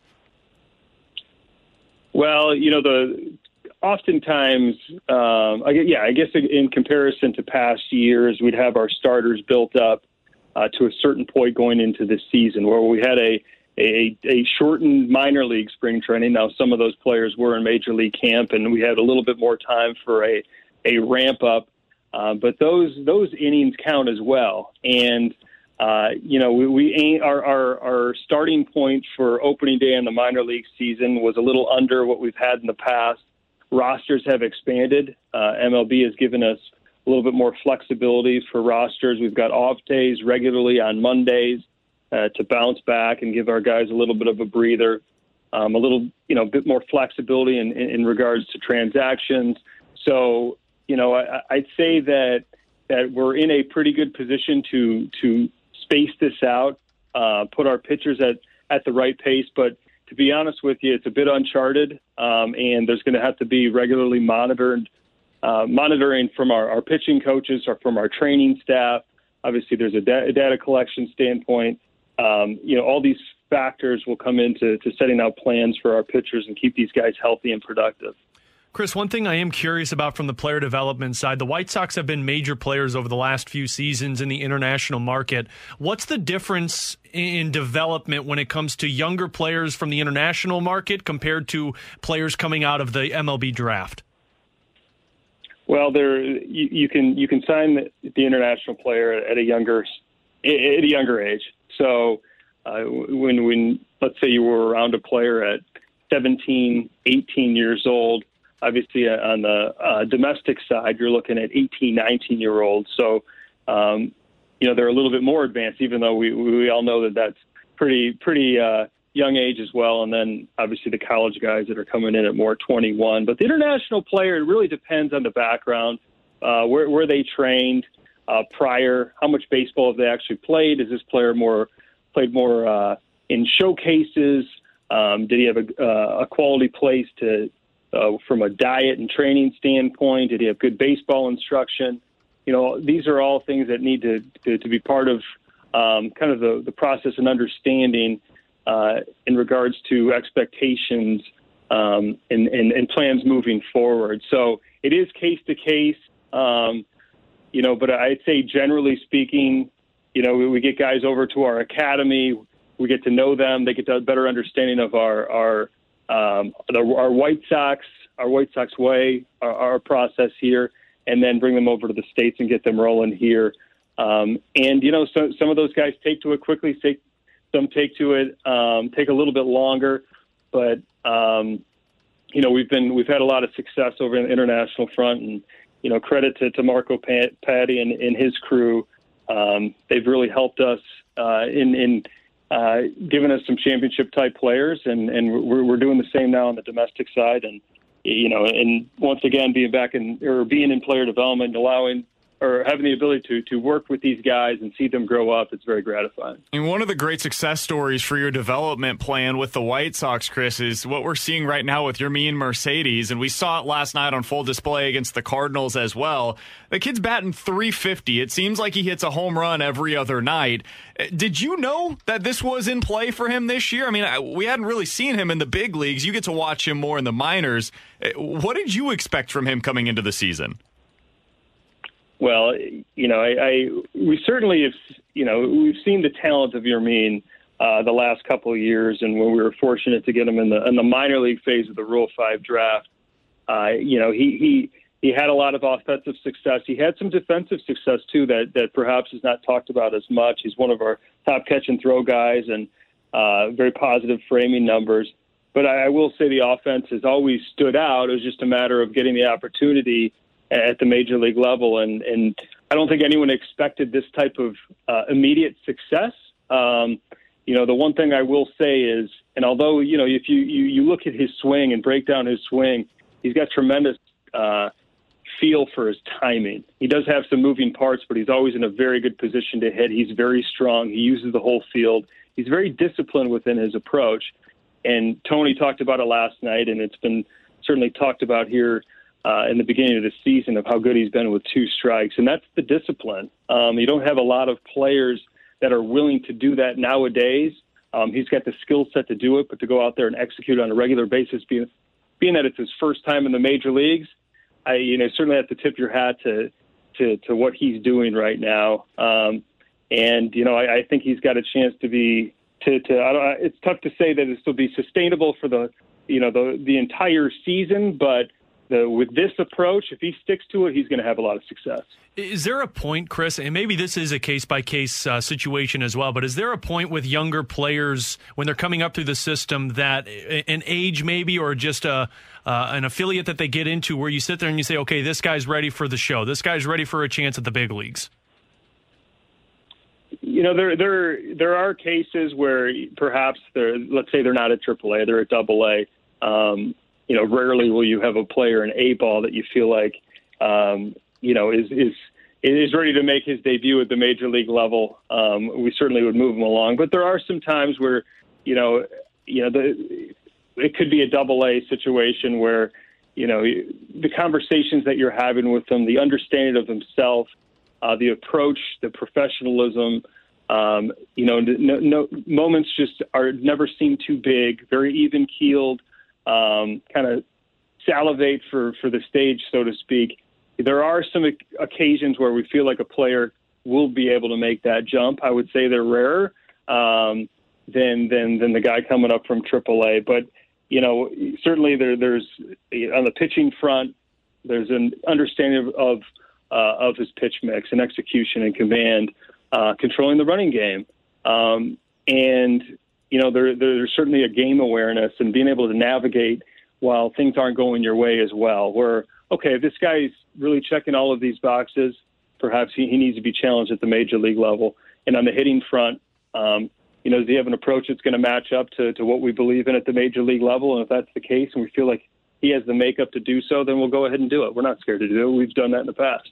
Speaker 15: Well, you know, the oftentimes, um, I, yeah, I guess in comparison to past years, we'd have our starters built up uh, to a certain point going into this season where we had a a, a shortened minor league spring training. Now, some of those players were in major league camp, and we had a little bit more time for a a ramp up. Uh, but those those innings count as well, and uh, you know we, we our, our our starting point for opening day in the minor league season was a little under what we've had in the past. Rosters have expanded. Uh, MLB has given us a little bit more flexibility for rosters. We've got off days regularly on Mondays uh, to bounce back and give our guys a little bit of a breather, um, a little, you know, bit more flexibility in, in, in regards to transactions. So, you know, I, I'd say that that we're in a pretty good position to to space this out, uh, put our pitchers at at the right pace. But to be honest with you, it's a bit uncharted, um, and there's going to have to be regularly monitored, uh, monitoring from our, our pitching coaches or from our training staff. Obviously, there's a, da- a data collection standpoint um, you know, all these factors will come into to setting out plans for our pitchers and keep these guys healthy and productive.
Speaker 4: Chris, one thing I am curious about from the player development side, the White Sox have been major players over the last few seasons in the international market. What's the difference in development when it comes to younger players from the international market compared to players coming out of the MLB draft?
Speaker 15: Well, there you, you can you can sign the, the international player at a younger at a younger age. So uh, when when let's say you were around a player at 17, 18 years old, obviously uh, on the uh, domestic side, you're looking at 18, 19 year olds. So um, you know they're a little bit more advanced, even though we we all know that that's pretty pretty uh, young age as well. And then obviously the college guys that are coming in at more 21. But the international player, it really depends on the background, uh, where where they trained uh, prior? How much baseball have they actually played? Is this player more played more uh, in showcases? Um, did he have a, uh, a quality place to uh, from a diet and training standpoint? Did he have good baseball instruction? You know, these are all things that need to to, to be part of um, kind of the, the process and understanding uh, in regards to expectations um, and, and, and, plans moving forward. So it is case to case. Um, you know, but I'd say generally speaking, you know, we, we get guys over to our academy, we get to know them, they get a better understanding of our our um, our White Sox, our White Sox way, our, our, process here, and then bring them over to the states and get them rolling here. Um, and you know, so, some of those guys take to it quickly, take, some take to it um, take a little bit longer, but um, you know, we've been we've had a lot of success over in the international front, and you know, credit to, to Marco Paddy and, and his crew. Um, they've really helped us uh, in, in uh, giving us some championship type players, and, and we're, we're doing the same now on the domestic side. And you know, and once again, being back in or being in player development, allowing or having the ability to to work with these guys and see them grow up, it's very gratifying.
Speaker 3: And one of the great success stories for your development plan with the White Sox, Chris, is what we're seeing right now with Yermin Mercedes, and we saw it last night on full display against the Cardinals as well. The kid's batting 350. It seems like he hits a home run every other night. Uh, did you know that this was in play for him this year? I mean, we hadn't really seen him in the big leagues. You get to watch him more in the minors. Uh, what did you expect from him coming into the season?
Speaker 15: Well, you know, I, I we certainly have, you know, we've seen the talent of Yermin uh, the last couple of years, and when we were fortunate to get him in the in the minor league phase of the Rule Five draft, uh, you know, he he he had a lot of offensive success. He had some defensive success too that that perhaps is not talked about as much. He's one of our top catch and throw guys, and uh, very positive framing numbers. But I, I will say the offense has always stood out. It was just a matter of getting the opportunity at the major league level. And, and I don't think anyone expected this type of uh, immediate success. Um, you know, the one thing I will say is, and although, you know, if you, you, you look at his swing and break down his swing, he's got tremendous uh, feel for his timing. He does have some moving parts, but he's always in a very good position to hit. He's very strong. He uses the whole field. He's very disciplined within his approach. And Tony talked about it last night, and it's been certainly talked about here uh, in the beginning of the season of how good he's been with two strikes, and that's the discipline. Um, you don't have a lot of players that are willing to do that nowadays. Um, he's got the skill set to do it, but to go out there and execute on a regular basis, being being that it's his first time in the major leagues, I you know certainly have to tip your hat to to, to what he's doing right now. Um, and you know I, I think he's got a chance to be to to I don't, it's tough to say that it'll be sustainable for the you know the the entire season, but the, with this approach, if he sticks to it, he's going to have a lot of success.
Speaker 4: Is there a point, Chris, and maybe this is a case by case situation as well, but is there a point with younger players when they're coming up through the system that an age maybe or just a uh, an affiliate that they get into where you sit there and you say, okay, this guy's ready for the show, this guy's ready for a chance at the big leagues?
Speaker 15: You know, there there there are cases where perhaps they're let's say they're not at AAA, they're at Double A. Um, you know, rarely will you have a player in A ball that you feel like, um, you know, is is is ready to make his debut at the major league level. Um, we certainly would move him along, but there are some times where, you know, you know, the it could be a double A situation where, you know, the conversations that you're having with them, the understanding of himself, uh, the approach, the professionalism. Um, you know, no, no moments just are never seem too big, very even keeled um, kind of salivate for, for the stage, so to speak. There are some occasions where we feel like a player will be able to make that jump. I would say they're rarer um, than, than than the guy coming up from AAA. But you know, certainly there, there's on the pitching front, there's an understanding of uh, of his pitch mix and execution and command, uh, controlling the running game, um, and you know, there, there's certainly a game awareness and being able to navigate while things aren't going your way as well. Where, okay, this guy's really checking all of these boxes. Perhaps he, he needs to be challenged at the major league level. And on the hitting front, um, you know, does he have an approach that's going to match up to, to what we believe in at the major league level? And if that's the case and we feel like he has the makeup to do so, then we'll go ahead and do it. We're not scared to do it. We've done that in the past.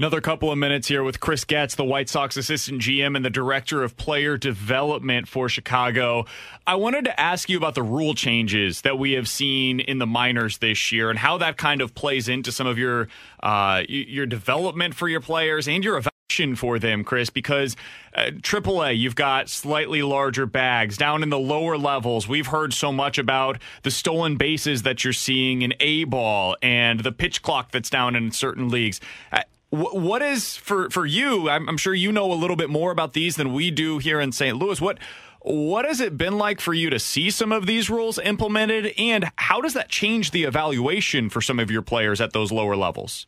Speaker 3: Another couple of minutes here with Chris Getz, the White Sox assistant GM and the director of player development for Chicago. I wanted to ask you about the rule changes that we have seen in the minors this year and how that kind of plays into some of your uh, your development for your players and your evaluation for them, Chris. Because uh, AAA, you've got slightly larger bags. Down in the lower levels, we've heard so much about the stolen bases that you're seeing in A ball and the pitch clock that's down in certain leagues. Uh, what is for for you? I'm, I'm, sure you know a little bit more about these than we do here in St. Louis. What what has it been like for you to see some of these rules implemented, and how does that change the evaluation for some of your players at those lower levels?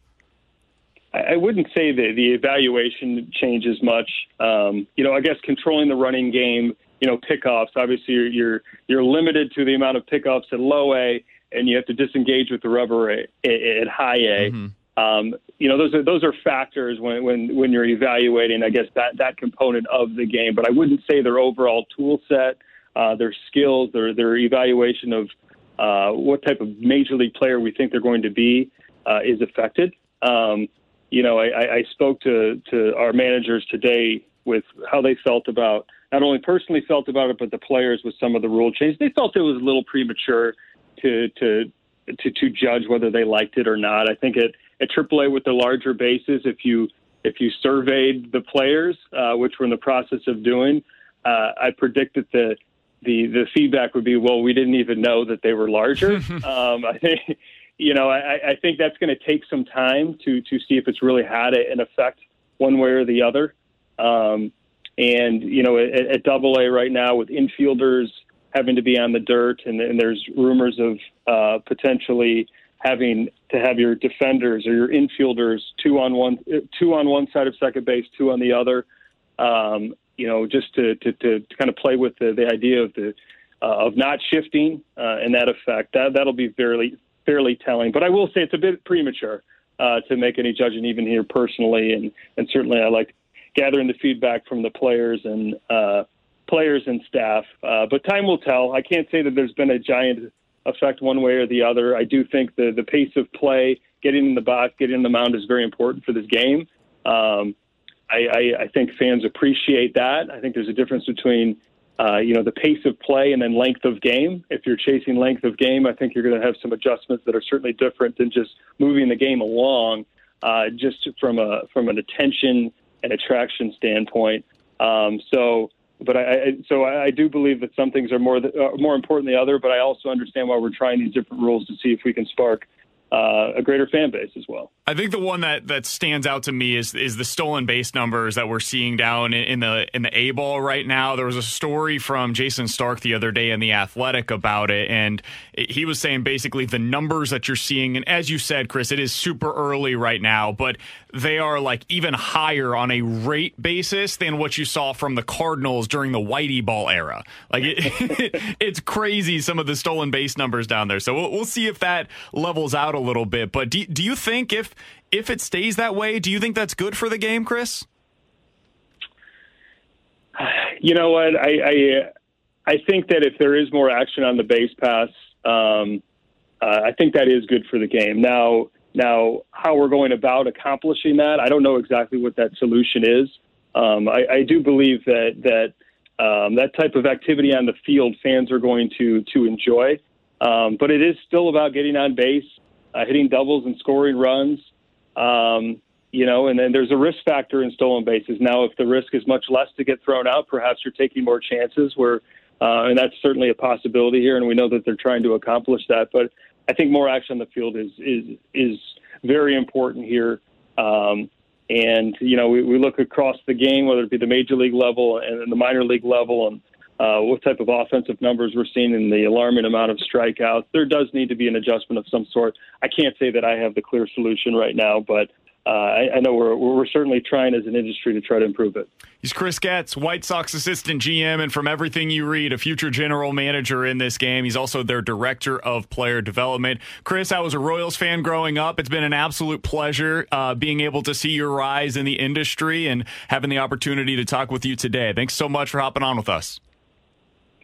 Speaker 15: I wouldn't say that the evaluation changes much. Um, you know, I guess controlling the running game, you know, pickoffs. Obviously, you're, you're you're limited to the amount of pickoffs at low A, and you have to disengage with the rubber at, at high A. Mm-hmm. Um, you know, those are those are factors when when when you're evaluating, I guess that that component of the game. But I wouldn't say their overall tool set, uh, their skills, their their evaluation of uh, what type of major league player we think they're going to be uh, is affected. Um, you know, I, I spoke to to our managers today with how they felt about not only personally felt about it, but the players with some of the rule changes. They felt it was a little premature to to to, to judge whether they liked it or not. I think at at AAA with the larger bases, if you if you surveyed the players, uh, which we're in the process of doing, uh, I predict that the the the feedback would be, well, we didn't even know that they were larger. um, I think you know I, I think that's going to take some time to to see if it's really had an effect one way or the other. Um, and you know, at, at Double A right now, with infielders having to be on the dirt, and, and there's rumors of uh, potentially having to have your defenders or your infielders two on one, two on one side of second base, two on the other. Um, you know, just to, to, to, to kind of play with the, the idea of the uh, of not shifting uh, and that effect. That that'll be fairly fairly telling. But I will say it's a bit premature uh, to make any judgment even here personally, and and certainly I like gathering the feedback from the players and uh, players and staff. Uh, but time will tell. I can't say that there's been a giant effect one way or the other. I do think the the pace of play, getting in the box, getting in the mound is very important for this game. Um, I, I, I think fans appreciate that. I think there's a difference between uh, you know the pace of play and then length of game. If you're chasing length of game, I think you're going to have some adjustments that are certainly different than just moving the game along. Uh, just from a from an attention and attraction standpoint. Um, so, but I, I so I, I do believe that some things are more th- uh, more important than the other. But I also understand why we're trying these different rules to see if we can spark uh, a greater fan base as well.
Speaker 3: I think the one that, that stands out to me is is the stolen base numbers that we're seeing down in, the in the A ball right now. There was a story from Jayson Stark the other day in the Athletic about it, and he was saying basically the numbers that you're seeing, and as you said, Chris, it is super early right now, but they are like even higher on a rate basis than what you saw from the Cardinals during the Whitey ball era. Like it, it's crazy some of the stolen base numbers down there. So we'll, we'll see if that levels out a little bit. But do, do you think if if it stays that way, do you think that's good for the game, Chris?
Speaker 15: You know what? I I, I think that if there is more action on the base pass, um, uh, I think that is good for the game. Now, now how we're going about accomplishing that, I don't know exactly what that solution is. Um, I, I do believe that that um, that type of activity on the field, fans are going to to enjoy. Um, but it is still about getting on base, uh, hitting doubles and scoring runs. Um, you know, and then there's a risk factor in stolen bases. Now, if the risk is much less to get thrown out, perhaps you're taking more chances. Where, uh, and that's certainly a possibility here, and we know that they're trying to accomplish that. But I think more action on the field is is is very important here. Um, and you know, we, we look across the game, whether it be the major league level and the minor league level, and uh, what type of offensive numbers we're seeing in the alarming amount of strikeouts. There does need to be an adjustment of some sort. I can't say that I have the clear solution right now, but uh, I, I, know we're, we're certainly trying as an industry to try to improve it.
Speaker 3: He's Chris Getz, White Sox assistant GM, and from everything you read, a future general manager in this game. He's also their director of player development. Chris, I was a Royals fan growing up. It's been an absolute pleasure uh, being able to see your rise in the industry and having the opportunity to talk with you today. Thanks so much for hopping on with us.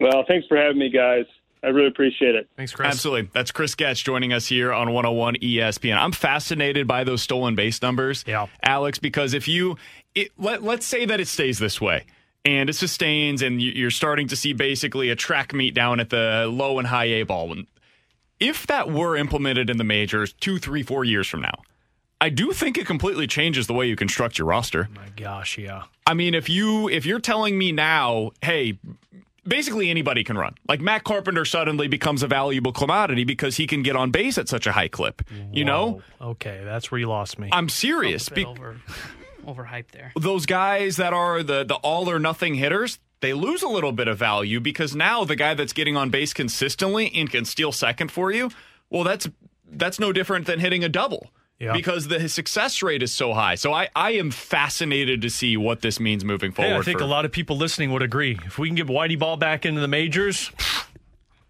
Speaker 15: Well, thanks for having me, guys. I really appreciate it.
Speaker 4: Thanks, Chris.
Speaker 3: Absolutely. That's Chris Getz joining us here on 101 ESPN. I'm fascinated by those stolen base numbers,
Speaker 4: yeah.
Speaker 3: Alex, because if you, it, let, let's say that it stays this way and it sustains and you're starting to see basically a track meet down at the low and high A ball. If that were implemented in the majors two, three, four years from now, I do think it completely changes the way you construct your roster.
Speaker 4: Oh my gosh, yeah.
Speaker 3: I mean, if you if you're telling me now, hey, basically anybody can run. Like Matt Carpenter suddenly becomes a valuable commodity because he can get on base at such a high clip. You know?
Speaker 4: Okay, that's where you lost me.
Speaker 3: I'm serious.
Speaker 6: Be- over, overhyped there.
Speaker 3: Those guys that are the the all or nothing hitters, they lose a little bit of value because now the guy that's getting on base consistently and can steal second for you, well, that's that's no different than hitting a double.
Speaker 4: Yeah.
Speaker 3: Because the success rate is so high. So I, I am fascinated to see what this means moving forward.
Speaker 4: Hey, I think
Speaker 3: for,
Speaker 4: a lot of people listening would agree. If we can get Whitey Ball back into the majors,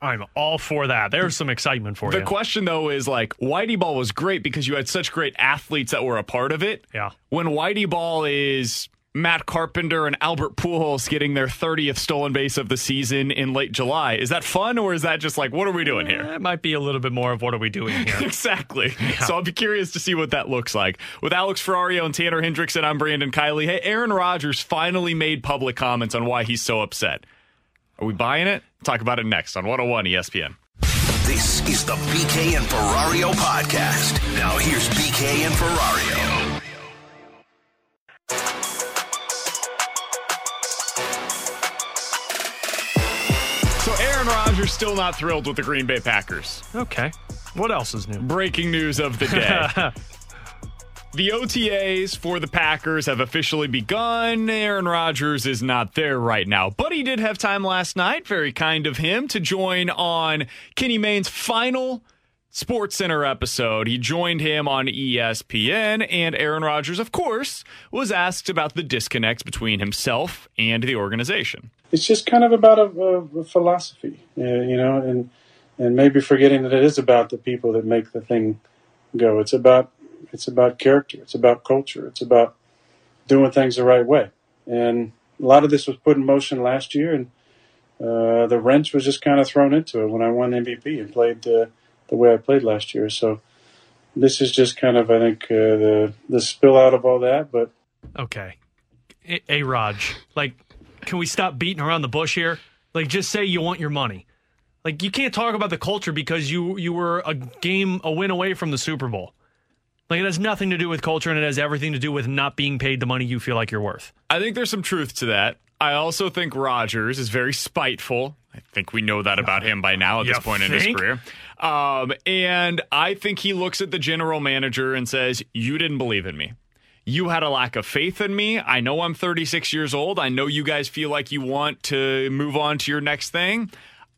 Speaker 4: I'm all for that. There's some excitement for
Speaker 3: the
Speaker 4: you.
Speaker 3: The question though is like Whitey Ball was great because you had such great athletes that were a part of it.
Speaker 4: Yeah.
Speaker 3: When Whitey Ball is Matt Carpenter and Albert Pujols getting their 30th stolen base of the season in late July. Is that fun or is that just like, what are we doing here?
Speaker 4: Eh, it might be a little bit more of what are we doing here.
Speaker 3: exactly. So I'll be curious to see what that looks like. With Alex Ferrario and Tanner Hendrickson, I'm Brandon Kiley. Hey, Aaron Rodgers finally made public comments on why he's so upset. Are we buying it? Talk about it next on 101 ESPN.
Speaker 2: This is the BK and Ferrario podcast. Now here's BK and Ferrario.
Speaker 3: Rodgers still not thrilled with the Green Bay Packers.
Speaker 4: Okay. What else is new?
Speaker 3: Breaking news of the day. the OTAs for the Packers have officially begun. Aaron Rodgers is not there right now, but he did have time last night. Very kind of him to join on Kenny Mayne's final Sports Center episode. He joined him on ESPN, and Aaron Rodgers, of course, was asked about the disconnect between himself and the organization.
Speaker 16: it's just kind of about a, a, a philosophy, uh, you know, and and maybe forgetting that it is about the people that make the thing go. It's about it's about character. It's about culture. It's about doing things the right way. And a lot of this was put in motion last year, and uh, the wrench was just kind of thrown into it when I won MVP and played uh, the way I played last year. So this is just kind of, I think, uh, the the spill out of all that. But
Speaker 4: Okay. A, a Raj, like, can we stop beating around the bush here? Like, just say you want your money. Like, you can't talk about the culture because you you were a game a win away from the Super Bowl. Like, it has nothing to do with culture, and it has everything to do with not being paid the money you feel like you're worth.
Speaker 3: I think there's some truth to that. I also think Rodgers is very spiteful. I think we know that about him by now at
Speaker 4: You
Speaker 3: this point in his career. Um, and I think he looks at the general manager and says, You didn't believe in me. You had a lack of faith in me. I know I'm 36 years old. I know you guys feel like you want to move on to your next thing.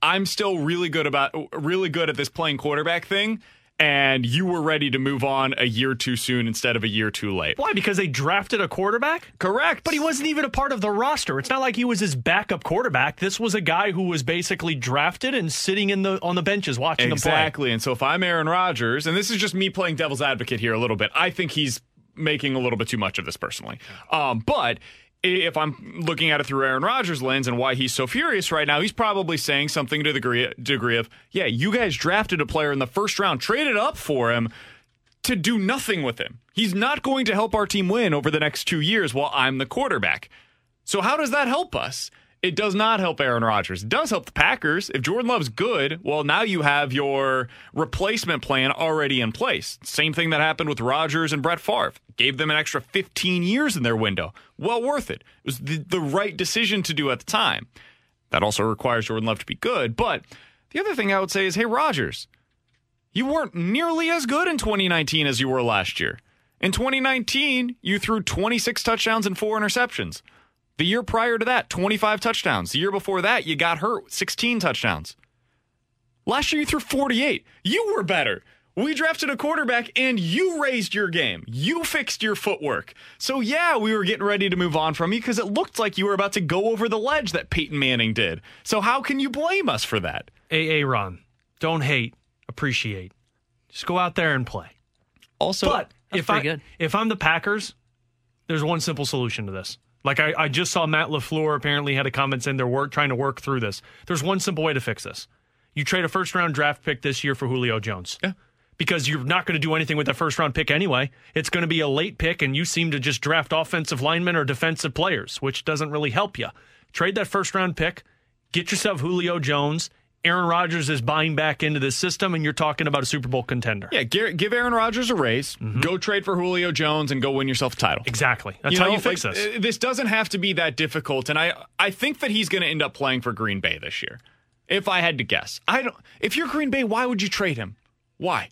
Speaker 3: I'm still really good about really good at this playing quarterback thing. And you were ready to move on a year too soon instead of a year too late.
Speaker 4: Why? Because they drafted a quarterback?
Speaker 3: Correct.
Speaker 4: But he wasn't even a part of the roster. It's not like he was his backup quarterback. This was a guy who was basically drafted and sitting in the on the benches watching.
Speaker 3: Exactly. And so if I'm Aaron Rodgers, and this is just me playing devil's advocate here a little bit, I think he's making a little bit too much of this personally. Um, but if I'm looking at it through Aaron Rodgers' lens and why he's so furious right now, he's probably saying something to the degree, degree of, yeah, you guys drafted a player in the first round, traded up for him to do nothing with him. He's not going to help our team win over the next two years while I'm the quarterback. So how does that help us? It does not help Aaron Rodgers. It does help the Packers. If Jordan Love's good, well, now you have your replacement plan already in place. Same thing that happened with Rodgers and Brett Favre. Gave them an extra 15 years in their window. Well worth it. It was the, the right decision to do at the time. That also requires Jordan Love to be good. But the other thing I would say is, hey, Rodgers, you weren't nearly as good in 2019 as you were last year. In 2019, you threw 26 touchdowns and four interceptions. The year prior to that, 25 touchdowns. The year before that, you got hurt, 16 touchdowns. Last year, you threw 48. You were better. We drafted a quarterback and you raised your game. You fixed your footwork. So, yeah, we were getting ready to move on from you because it looked like you were about to go over the ledge that Peyton Manning did. So, how can you blame us for that?
Speaker 4: AA Ron, don't hate, appreciate. Just go out there and play.
Speaker 3: Also,
Speaker 4: but if I if I'm the Packers, there's one simple solution to this. Like I, I just saw Matt LaFleur apparently had a comment saying they're work, trying to work through this. There's one simple way to fix this. You trade a first round draft pick this year for Julio Jones.
Speaker 3: Yeah.
Speaker 4: Because you're not going to do anything with that first round pick anyway. It's going to be a late pick, and you seem to just draft offensive linemen or defensive players, which doesn't really help you. Trade that first round pick, get yourself Julio Jones. Aaron Rodgers is buying back into this system, and you're talking about a Super Bowl contender.
Speaker 3: Yeah, give give Aaron Rodgers a raise, go trade for Julio Jones, and go win yourself a title.
Speaker 4: Exactly. That's how you fix
Speaker 3: like,
Speaker 4: this.
Speaker 3: uh, This doesn't have to be that difficult, and I I think that he's going to end up playing for Green Bay this year. If I had to guess, I don't. If you're Green Bay, why would you trade him? Why?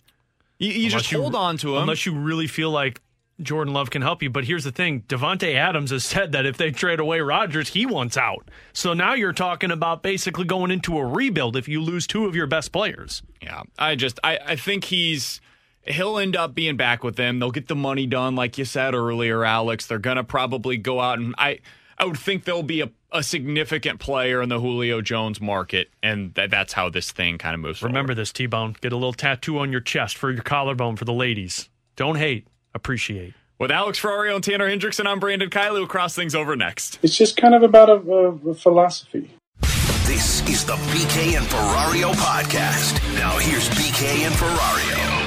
Speaker 3: You, you just hold on to him.
Speaker 4: Unless you really feel like Jordan Love can help you. But here's the thing Davante Adams has said that if they trade away Rodgers, he wants out. So now you're talking about basically going into a rebuild if you lose two of your best players.
Speaker 3: Yeah, I just I, I think he's he'll end up being back with them. They'll get the money done, like you said earlier, Alex. They're gonna probably go out and I I would think there'll be a, a significant player in the Julio Jones market, and that, that's how this thing kind of moves.
Speaker 4: Remember this, T Bone. Get a little tattoo on your chest for your collarbone for the ladies. Don't hate, appreciate.
Speaker 3: With Alex Ferrario and Tanner Hendrickson, I'm Brandon Kiley. We'll cross things over next.
Speaker 16: It's just kind of about a, a, a philosophy.
Speaker 2: This is the BK and Ferrario podcast. Now here's BK and Ferrario.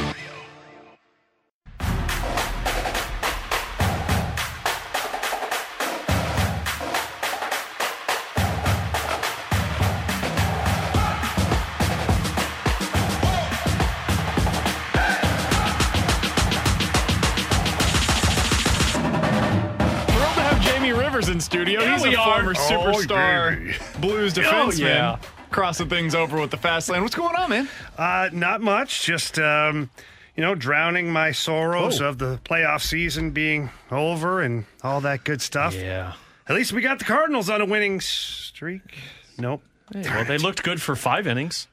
Speaker 3: Studio.
Speaker 4: Yeah,
Speaker 3: He's
Speaker 4: we
Speaker 3: a
Speaker 4: are.
Speaker 3: former
Speaker 4: Oh,
Speaker 3: superstar
Speaker 4: Jamie.
Speaker 3: blues
Speaker 4: Oh,
Speaker 3: defenseman.
Speaker 4: yeah.
Speaker 3: Crossing things over with the fast lane. What's going on, man?
Speaker 17: Uh, not much. Just um, you know, drowning my sorrows
Speaker 4: Oh.
Speaker 17: of the playoff season being over and all that good stuff.
Speaker 4: Yeah.
Speaker 17: At least we got the Cardinals on a winning streak. Nope.
Speaker 4: Hey, well, they looked good for five innings.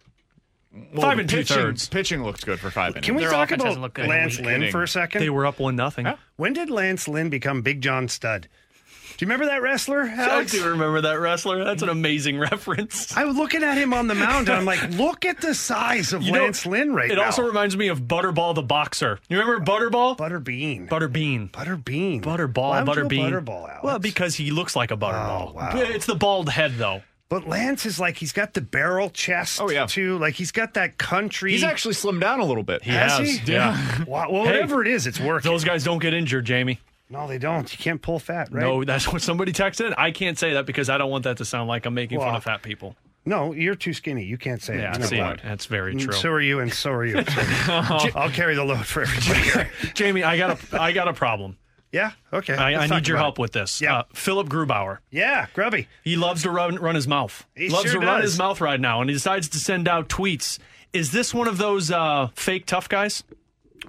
Speaker 3: Well,
Speaker 4: five and two
Speaker 3: pitching,
Speaker 4: thirds.
Speaker 3: Pitching looked good for five innings.
Speaker 17: Can we
Speaker 6: Their
Speaker 17: talk about
Speaker 6: hasn't looked good in a
Speaker 17: Lance. Lynn for a second?
Speaker 4: They were up one nothing.
Speaker 17: When did Lance Lynn become Big John Stud? Do you remember that wrestler,
Speaker 4: I do remember that wrestler. That's an amazing reference.
Speaker 17: I was looking at him on the mound, and I'm like, look at the size of
Speaker 4: You know,
Speaker 17: Lance Lynn right
Speaker 4: it
Speaker 17: now.
Speaker 4: It also reminds me of Butterball the boxer. You remember Butterball?
Speaker 17: Butterbean.
Speaker 4: Butterbean.
Speaker 17: Butterbean.
Speaker 4: Butterball.
Speaker 17: Why would you
Speaker 4: Butterbean.
Speaker 17: Butterball, Alex?
Speaker 4: Well, because he looks like a butterball.
Speaker 17: Oh, wow.
Speaker 4: It's the bald head, though.
Speaker 17: But Lance is like he's got the barrel chest.
Speaker 3: Oh, yeah.
Speaker 17: too. Like he's got that country.
Speaker 3: He's actually slimmed down a little bit.
Speaker 4: He
Speaker 17: Has
Speaker 4: has.
Speaker 17: he?
Speaker 4: Yeah.
Speaker 17: Well, well,
Speaker 4: Hey,
Speaker 17: whatever it is, it's working.
Speaker 4: Those guys don't get injured, Jamie.
Speaker 17: No, they don't. You can't pull fat, right?
Speaker 4: No, that's what somebody texted. I can't say that because I don't want that to sound like I'm making fun of fat people.
Speaker 17: No, you're too skinny. You can't say that. Yeah.
Speaker 4: See,
Speaker 17: not
Speaker 4: that's very
Speaker 17: Mm,
Speaker 4: true.
Speaker 17: So are you, and so are you. So I'll carry the load for everybody.
Speaker 4: Jamie, I got a I got a problem.
Speaker 17: Yeah. Okay.
Speaker 4: I, I need your help
Speaker 17: it.
Speaker 4: with this.
Speaker 17: Yeah.
Speaker 4: Uh, Philipp Grubauer.
Speaker 17: Yeah, Grubby.
Speaker 4: He loves to run run his mouth.
Speaker 17: He
Speaker 4: loves
Speaker 17: sure
Speaker 4: to run his mouth right now, and he decides to send out tweets. Is this one of those uh, fake tough guys?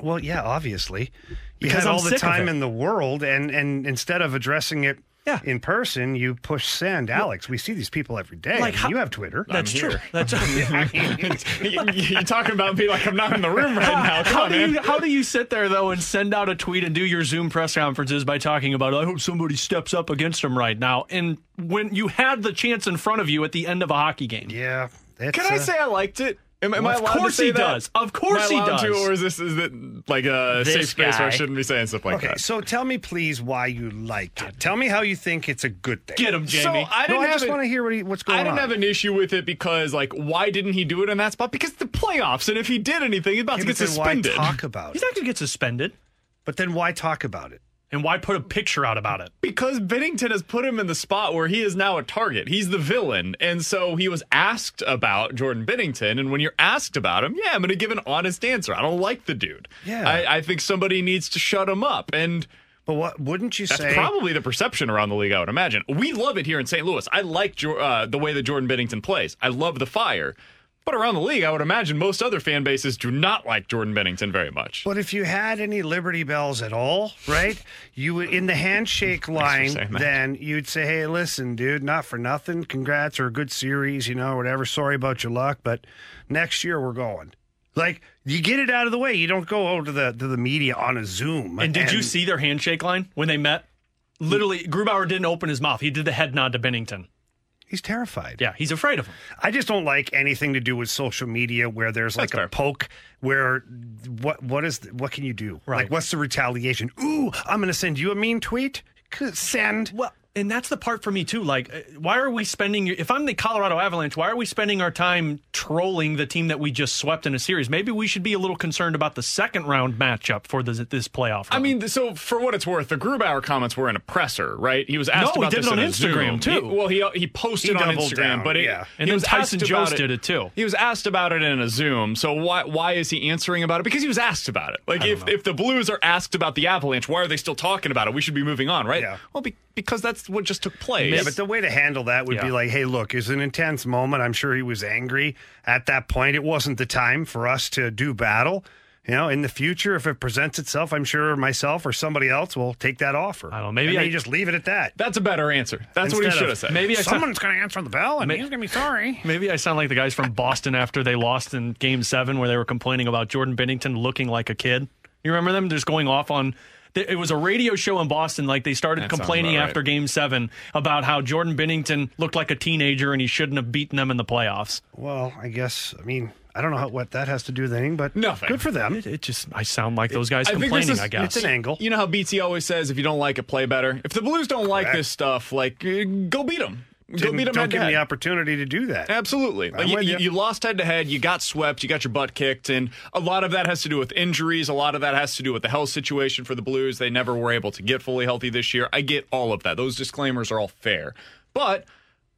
Speaker 17: Well, yeah, obviously. You
Speaker 4: Because
Speaker 17: had
Speaker 4: I'm
Speaker 17: all the time in the world, and and instead of addressing it
Speaker 4: Yeah.
Speaker 17: in person, you push send. Alex, we see these people every day.
Speaker 4: Like how-
Speaker 17: you have Twitter.
Speaker 4: That's true. That's
Speaker 3: You're talking about me like I'm not in the room right now. Come
Speaker 4: how
Speaker 3: on,
Speaker 4: do
Speaker 3: man.
Speaker 4: you how do you sit there though and send out a tweet and do your Zoom press conferences by talking about I hope somebody steps up against him right now and when you had the chance in front of you at the end of a hockey game.
Speaker 17: Yeah.
Speaker 3: Can I
Speaker 17: uh,
Speaker 3: say I liked it? Am, am
Speaker 4: Well,
Speaker 3: I
Speaker 4: of
Speaker 3: allowed
Speaker 4: course
Speaker 3: to say
Speaker 4: he
Speaker 3: that?
Speaker 4: does. Of course
Speaker 3: Am I
Speaker 4: he
Speaker 3: allowed to,
Speaker 4: does.
Speaker 3: or is this is it like a
Speaker 6: This
Speaker 3: safe space where I shouldn't be saying stuff like
Speaker 17: Okay,
Speaker 3: that?
Speaker 17: so tell me, please, why you liked it. Tell me how you think it's a good thing.
Speaker 4: Get him, Jamie.
Speaker 3: So
Speaker 4: Jamie.
Speaker 3: I didn't
Speaker 17: no, I
Speaker 3: have
Speaker 17: just want to hear what he, what's going on.
Speaker 3: I didn't
Speaker 17: on.
Speaker 3: have an issue with it because, like, why didn't he do it in that spot? Because the playoffs, and if he did anything, he's about
Speaker 17: Okay,
Speaker 3: to get
Speaker 17: then why
Speaker 3: suspended.
Speaker 17: talk about
Speaker 4: He's not going to get suspended.
Speaker 17: But then why talk about it?
Speaker 4: And why put a picture out about it?
Speaker 3: Because Binnington has put him in the spot where he is now a target. He's the villain. And so he was asked about Jordan Binnington. And when you're asked about him, yeah, I'm going to give an honest answer. I don't like the dude.
Speaker 17: Yeah.
Speaker 3: I, I think somebody needs to shut him up. And
Speaker 17: But what wouldn't you
Speaker 3: that's
Speaker 17: say?
Speaker 3: probably the perception around the league, I would imagine. We love it here in St. Louis. I like Jo- uh, the way that Jordan Binnington plays. I love the fire. But around the league, I would imagine most other fan bases do not like Jordan Binnington very much.
Speaker 17: But if you had any Liberty Bells at all, right? You would in the handshake line, then you'd say, "Hey, listen, dude, not for nothing. Congrats or a good series, you know, whatever. Sorry about your luck, but next year we're going." Like you get it out of the way. You don't go over to the to the media on a Zoom.
Speaker 4: And did you see their handshake line when they met? Literally, Grubauer didn't open his mouth. He did the head nod to Binnington.
Speaker 17: He's terrified.
Speaker 4: Yeah, he's afraid of him.
Speaker 17: I just don't like anything to do with social media where there's like
Speaker 3: That's
Speaker 17: a
Speaker 3: fair.
Speaker 17: poke where what what is what can you do?
Speaker 4: Right.
Speaker 17: Like what's the retaliation? Ooh, I'm going to send you a mean tweet. Send.
Speaker 4: Well, and that's the part for me too. Like, uh, why are we spending? If I'm the Colorado Avalanche, why are we spending our time trolling the team that we just swept in a series? Maybe we should be a little concerned about the second round matchup for this, this playoff.
Speaker 3: I mean, so for what it's worth, the Grubauer comments were an oppressor, right? He was asked
Speaker 4: No, he
Speaker 3: about
Speaker 4: did
Speaker 3: this
Speaker 4: it on
Speaker 3: in
Speaker 4: Instagram,
Speaker 3: Zoom.
Speaker 4: too.
Speaker 3: He- well, he he posted
Speaker 17: He
Speaker 3: on Instagram,
Speaker 17: down,
Speaker 3: but it,
Speaker 17: yeah.
Speaker 4: and
Speaker 3: he
Speaker 4: then
Speaker 3: was
Speaker 4: Tyson
Speaker 3: Jost
Speaker 4: did it too.
Speaker 3: He was asked about it in a Zoom. So why why is he answering about it? Because he was asked about it. Like if, if the Blues are asked about the Avalanche, why are they still talking about it? We should be moving on, right?
Speaker 17: Yeah.
Speaker 3: Well, be, because that's what just took place.
Speaker 17: Yeah, but the way to handle that would be like, hey, look, it's an intense moment. I'm sure he was angry at that point. It wasn't the time for us to do battle. You know, in the future, if it presents itself, I'm sure myself or somebody else will take that offer.
Speaker 4: I don't know, maybe I-
Speaker 17: just leave it at that.
Speaker 3: that's a better answer. That's what he should have said.
Speaker 4: maybe I
Speaker 17: Someone's going to answer the bell, and
Speaker 4: Ma-
Speaker 17: he's going to be sorry.
Speaker 4: Maybe I sound like the guys from Boston after they lost in Game Seven, where they were complaining about Jordan Binnington looking like a kid. You remember them just going off on it was a radio show in Boston. Like they started
Speaker 3: That
Speaker 4: complaining
Speaker 3: right.
Speaker 4: after Game Seven about how Jordan Binnington looked like a teenager and he shouldn't have beaten them in the playoffs.
Speaker 17: Well, I guess I mean I don't know how, what that has to do with anything, but
Speaker 3: Nothing.
Speaker 17: Good for them.
Speaker 4: It, it just I sound like those guys
Speaker 3: I think
Speaker 4: complaining.
Speaker 3: is-
Speaker 4: I guess
Speaker 17: It's an angle.
Speaker 3: You know how BT always says, if you don't like it, play better. If the Blues don't like this stuff, like uh, go beat them. Go
Speaker 17: Didn't-
Speaker 3: beat them
Speaker 17: don't give them the opportunity to do that.
Speaker 3: Absolutely. Like,
Speaker 17: I'm
Speaker 3: you,
Speaker 17: with
Speaker 3: you,
Speaker 17: you.
Speaker 3: you lost head to head. You got swept. You got your butt kicked. And a lot of that has to do with injuries. A lot of that has to do with the health situation for the Blues. They never were able to get fully healthy this year. I get all of that. Those disclaimers are all fair. But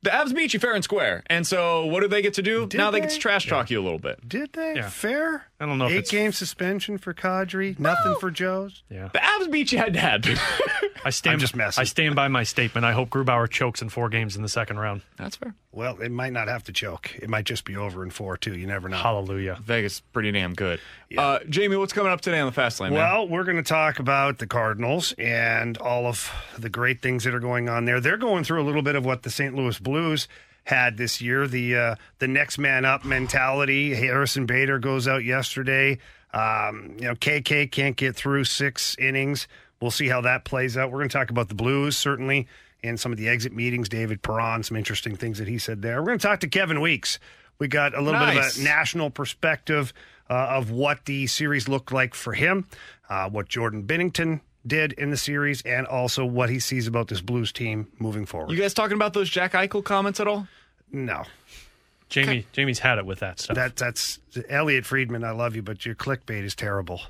Speaker 3: the Avs beat you fair and square. And so what do they get to do?
Speaker 17: Did
Speaker 3: now they,
Speaker 17: they?
Speaker 3: get to trash talk you a little bit.
Speaker 17: Did they?
Speaker 4: Yeah.
Speaker 17: Fair?
Speaker 4: I don't know if
Speaker 17: Eight
Speaker 4: it's-
Speaker 17: game suspension for Kadri, nothing for Joe's.
Speaker 4: yeah.
Speaker 3: The Avs beat you head to head.
Speaker 4: I stand
Speaker 17: I'm just messing.
Speaker 4: I stand by my statement. I hope Grubauer chokes in four games in the second round.
Speaker 3: That's fair.
Speaker 17: Well, it might not have to choke. It might just be over in four too. You never know.
Speaker 4: Hallelujah.
Speaker 3: Vegas pretty damn good. Uh, Jamie, what's coming up today on the Fast Lane, man?
Speaker 17: Well, we're going to talk about the Cardinals and all of the great things that are going on there. They're going through a little bit of what the St. Louis Blues had this year the uh, the next man up mentality. Harrison Bader goes out yesterday. Um, you know, KK can't get through six innings. We'll see how that plays out. We're going to talk about the Blues certainly and some of the exit meetings. David Perron, some interesting things that he said there. We're going to talk to Kevin Weeks. We got a little bit of a national perspective of what the series looked like for him, uh, what Jordan Binnington did in the series, and also what he sees about this Blues team moving forward.
Speaker 3: you guys talking about those Jack Eichel comments at all?
Speaker 17: no,
Speaker 4: Jamie Jamie's had it with that stuff.
Speaker 17: that that's Elliotte Friedman. I love you, but your clickbait is terrible.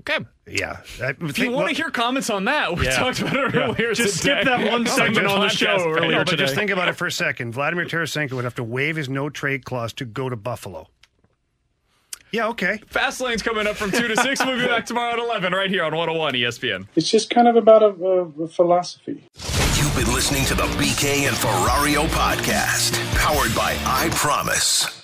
Speaker 3: Okay.
Speaker 17: Yeah, I
Speaker 3: If you want to hear comments on that, we
Speaker 4: Yeah.
Speaker 3: talked about it
Speaker 4: Yeah.
Speaker 3: earlier.
Speaker 4: Just
Speaker 3: today.
Speaker 4: skip that one segment on the show earlier
Speaker 17: No, but
Speaker 4: today.
Speaker 17: just think about it for a second. Vladimir Tarasenko would have to waive his no trade clause to go to Buffalo. Yeah, okay.
Speaker 3: Fast Lane's coming up from 2 to 6. We'll be back tomorrow at 11 right here on 101 ESPN.
Speaker 16: It's just kind of about a, a, a philosophy.
Speaker 2: You've been listening to the BK and Ferrario podcast, powered by I Promise.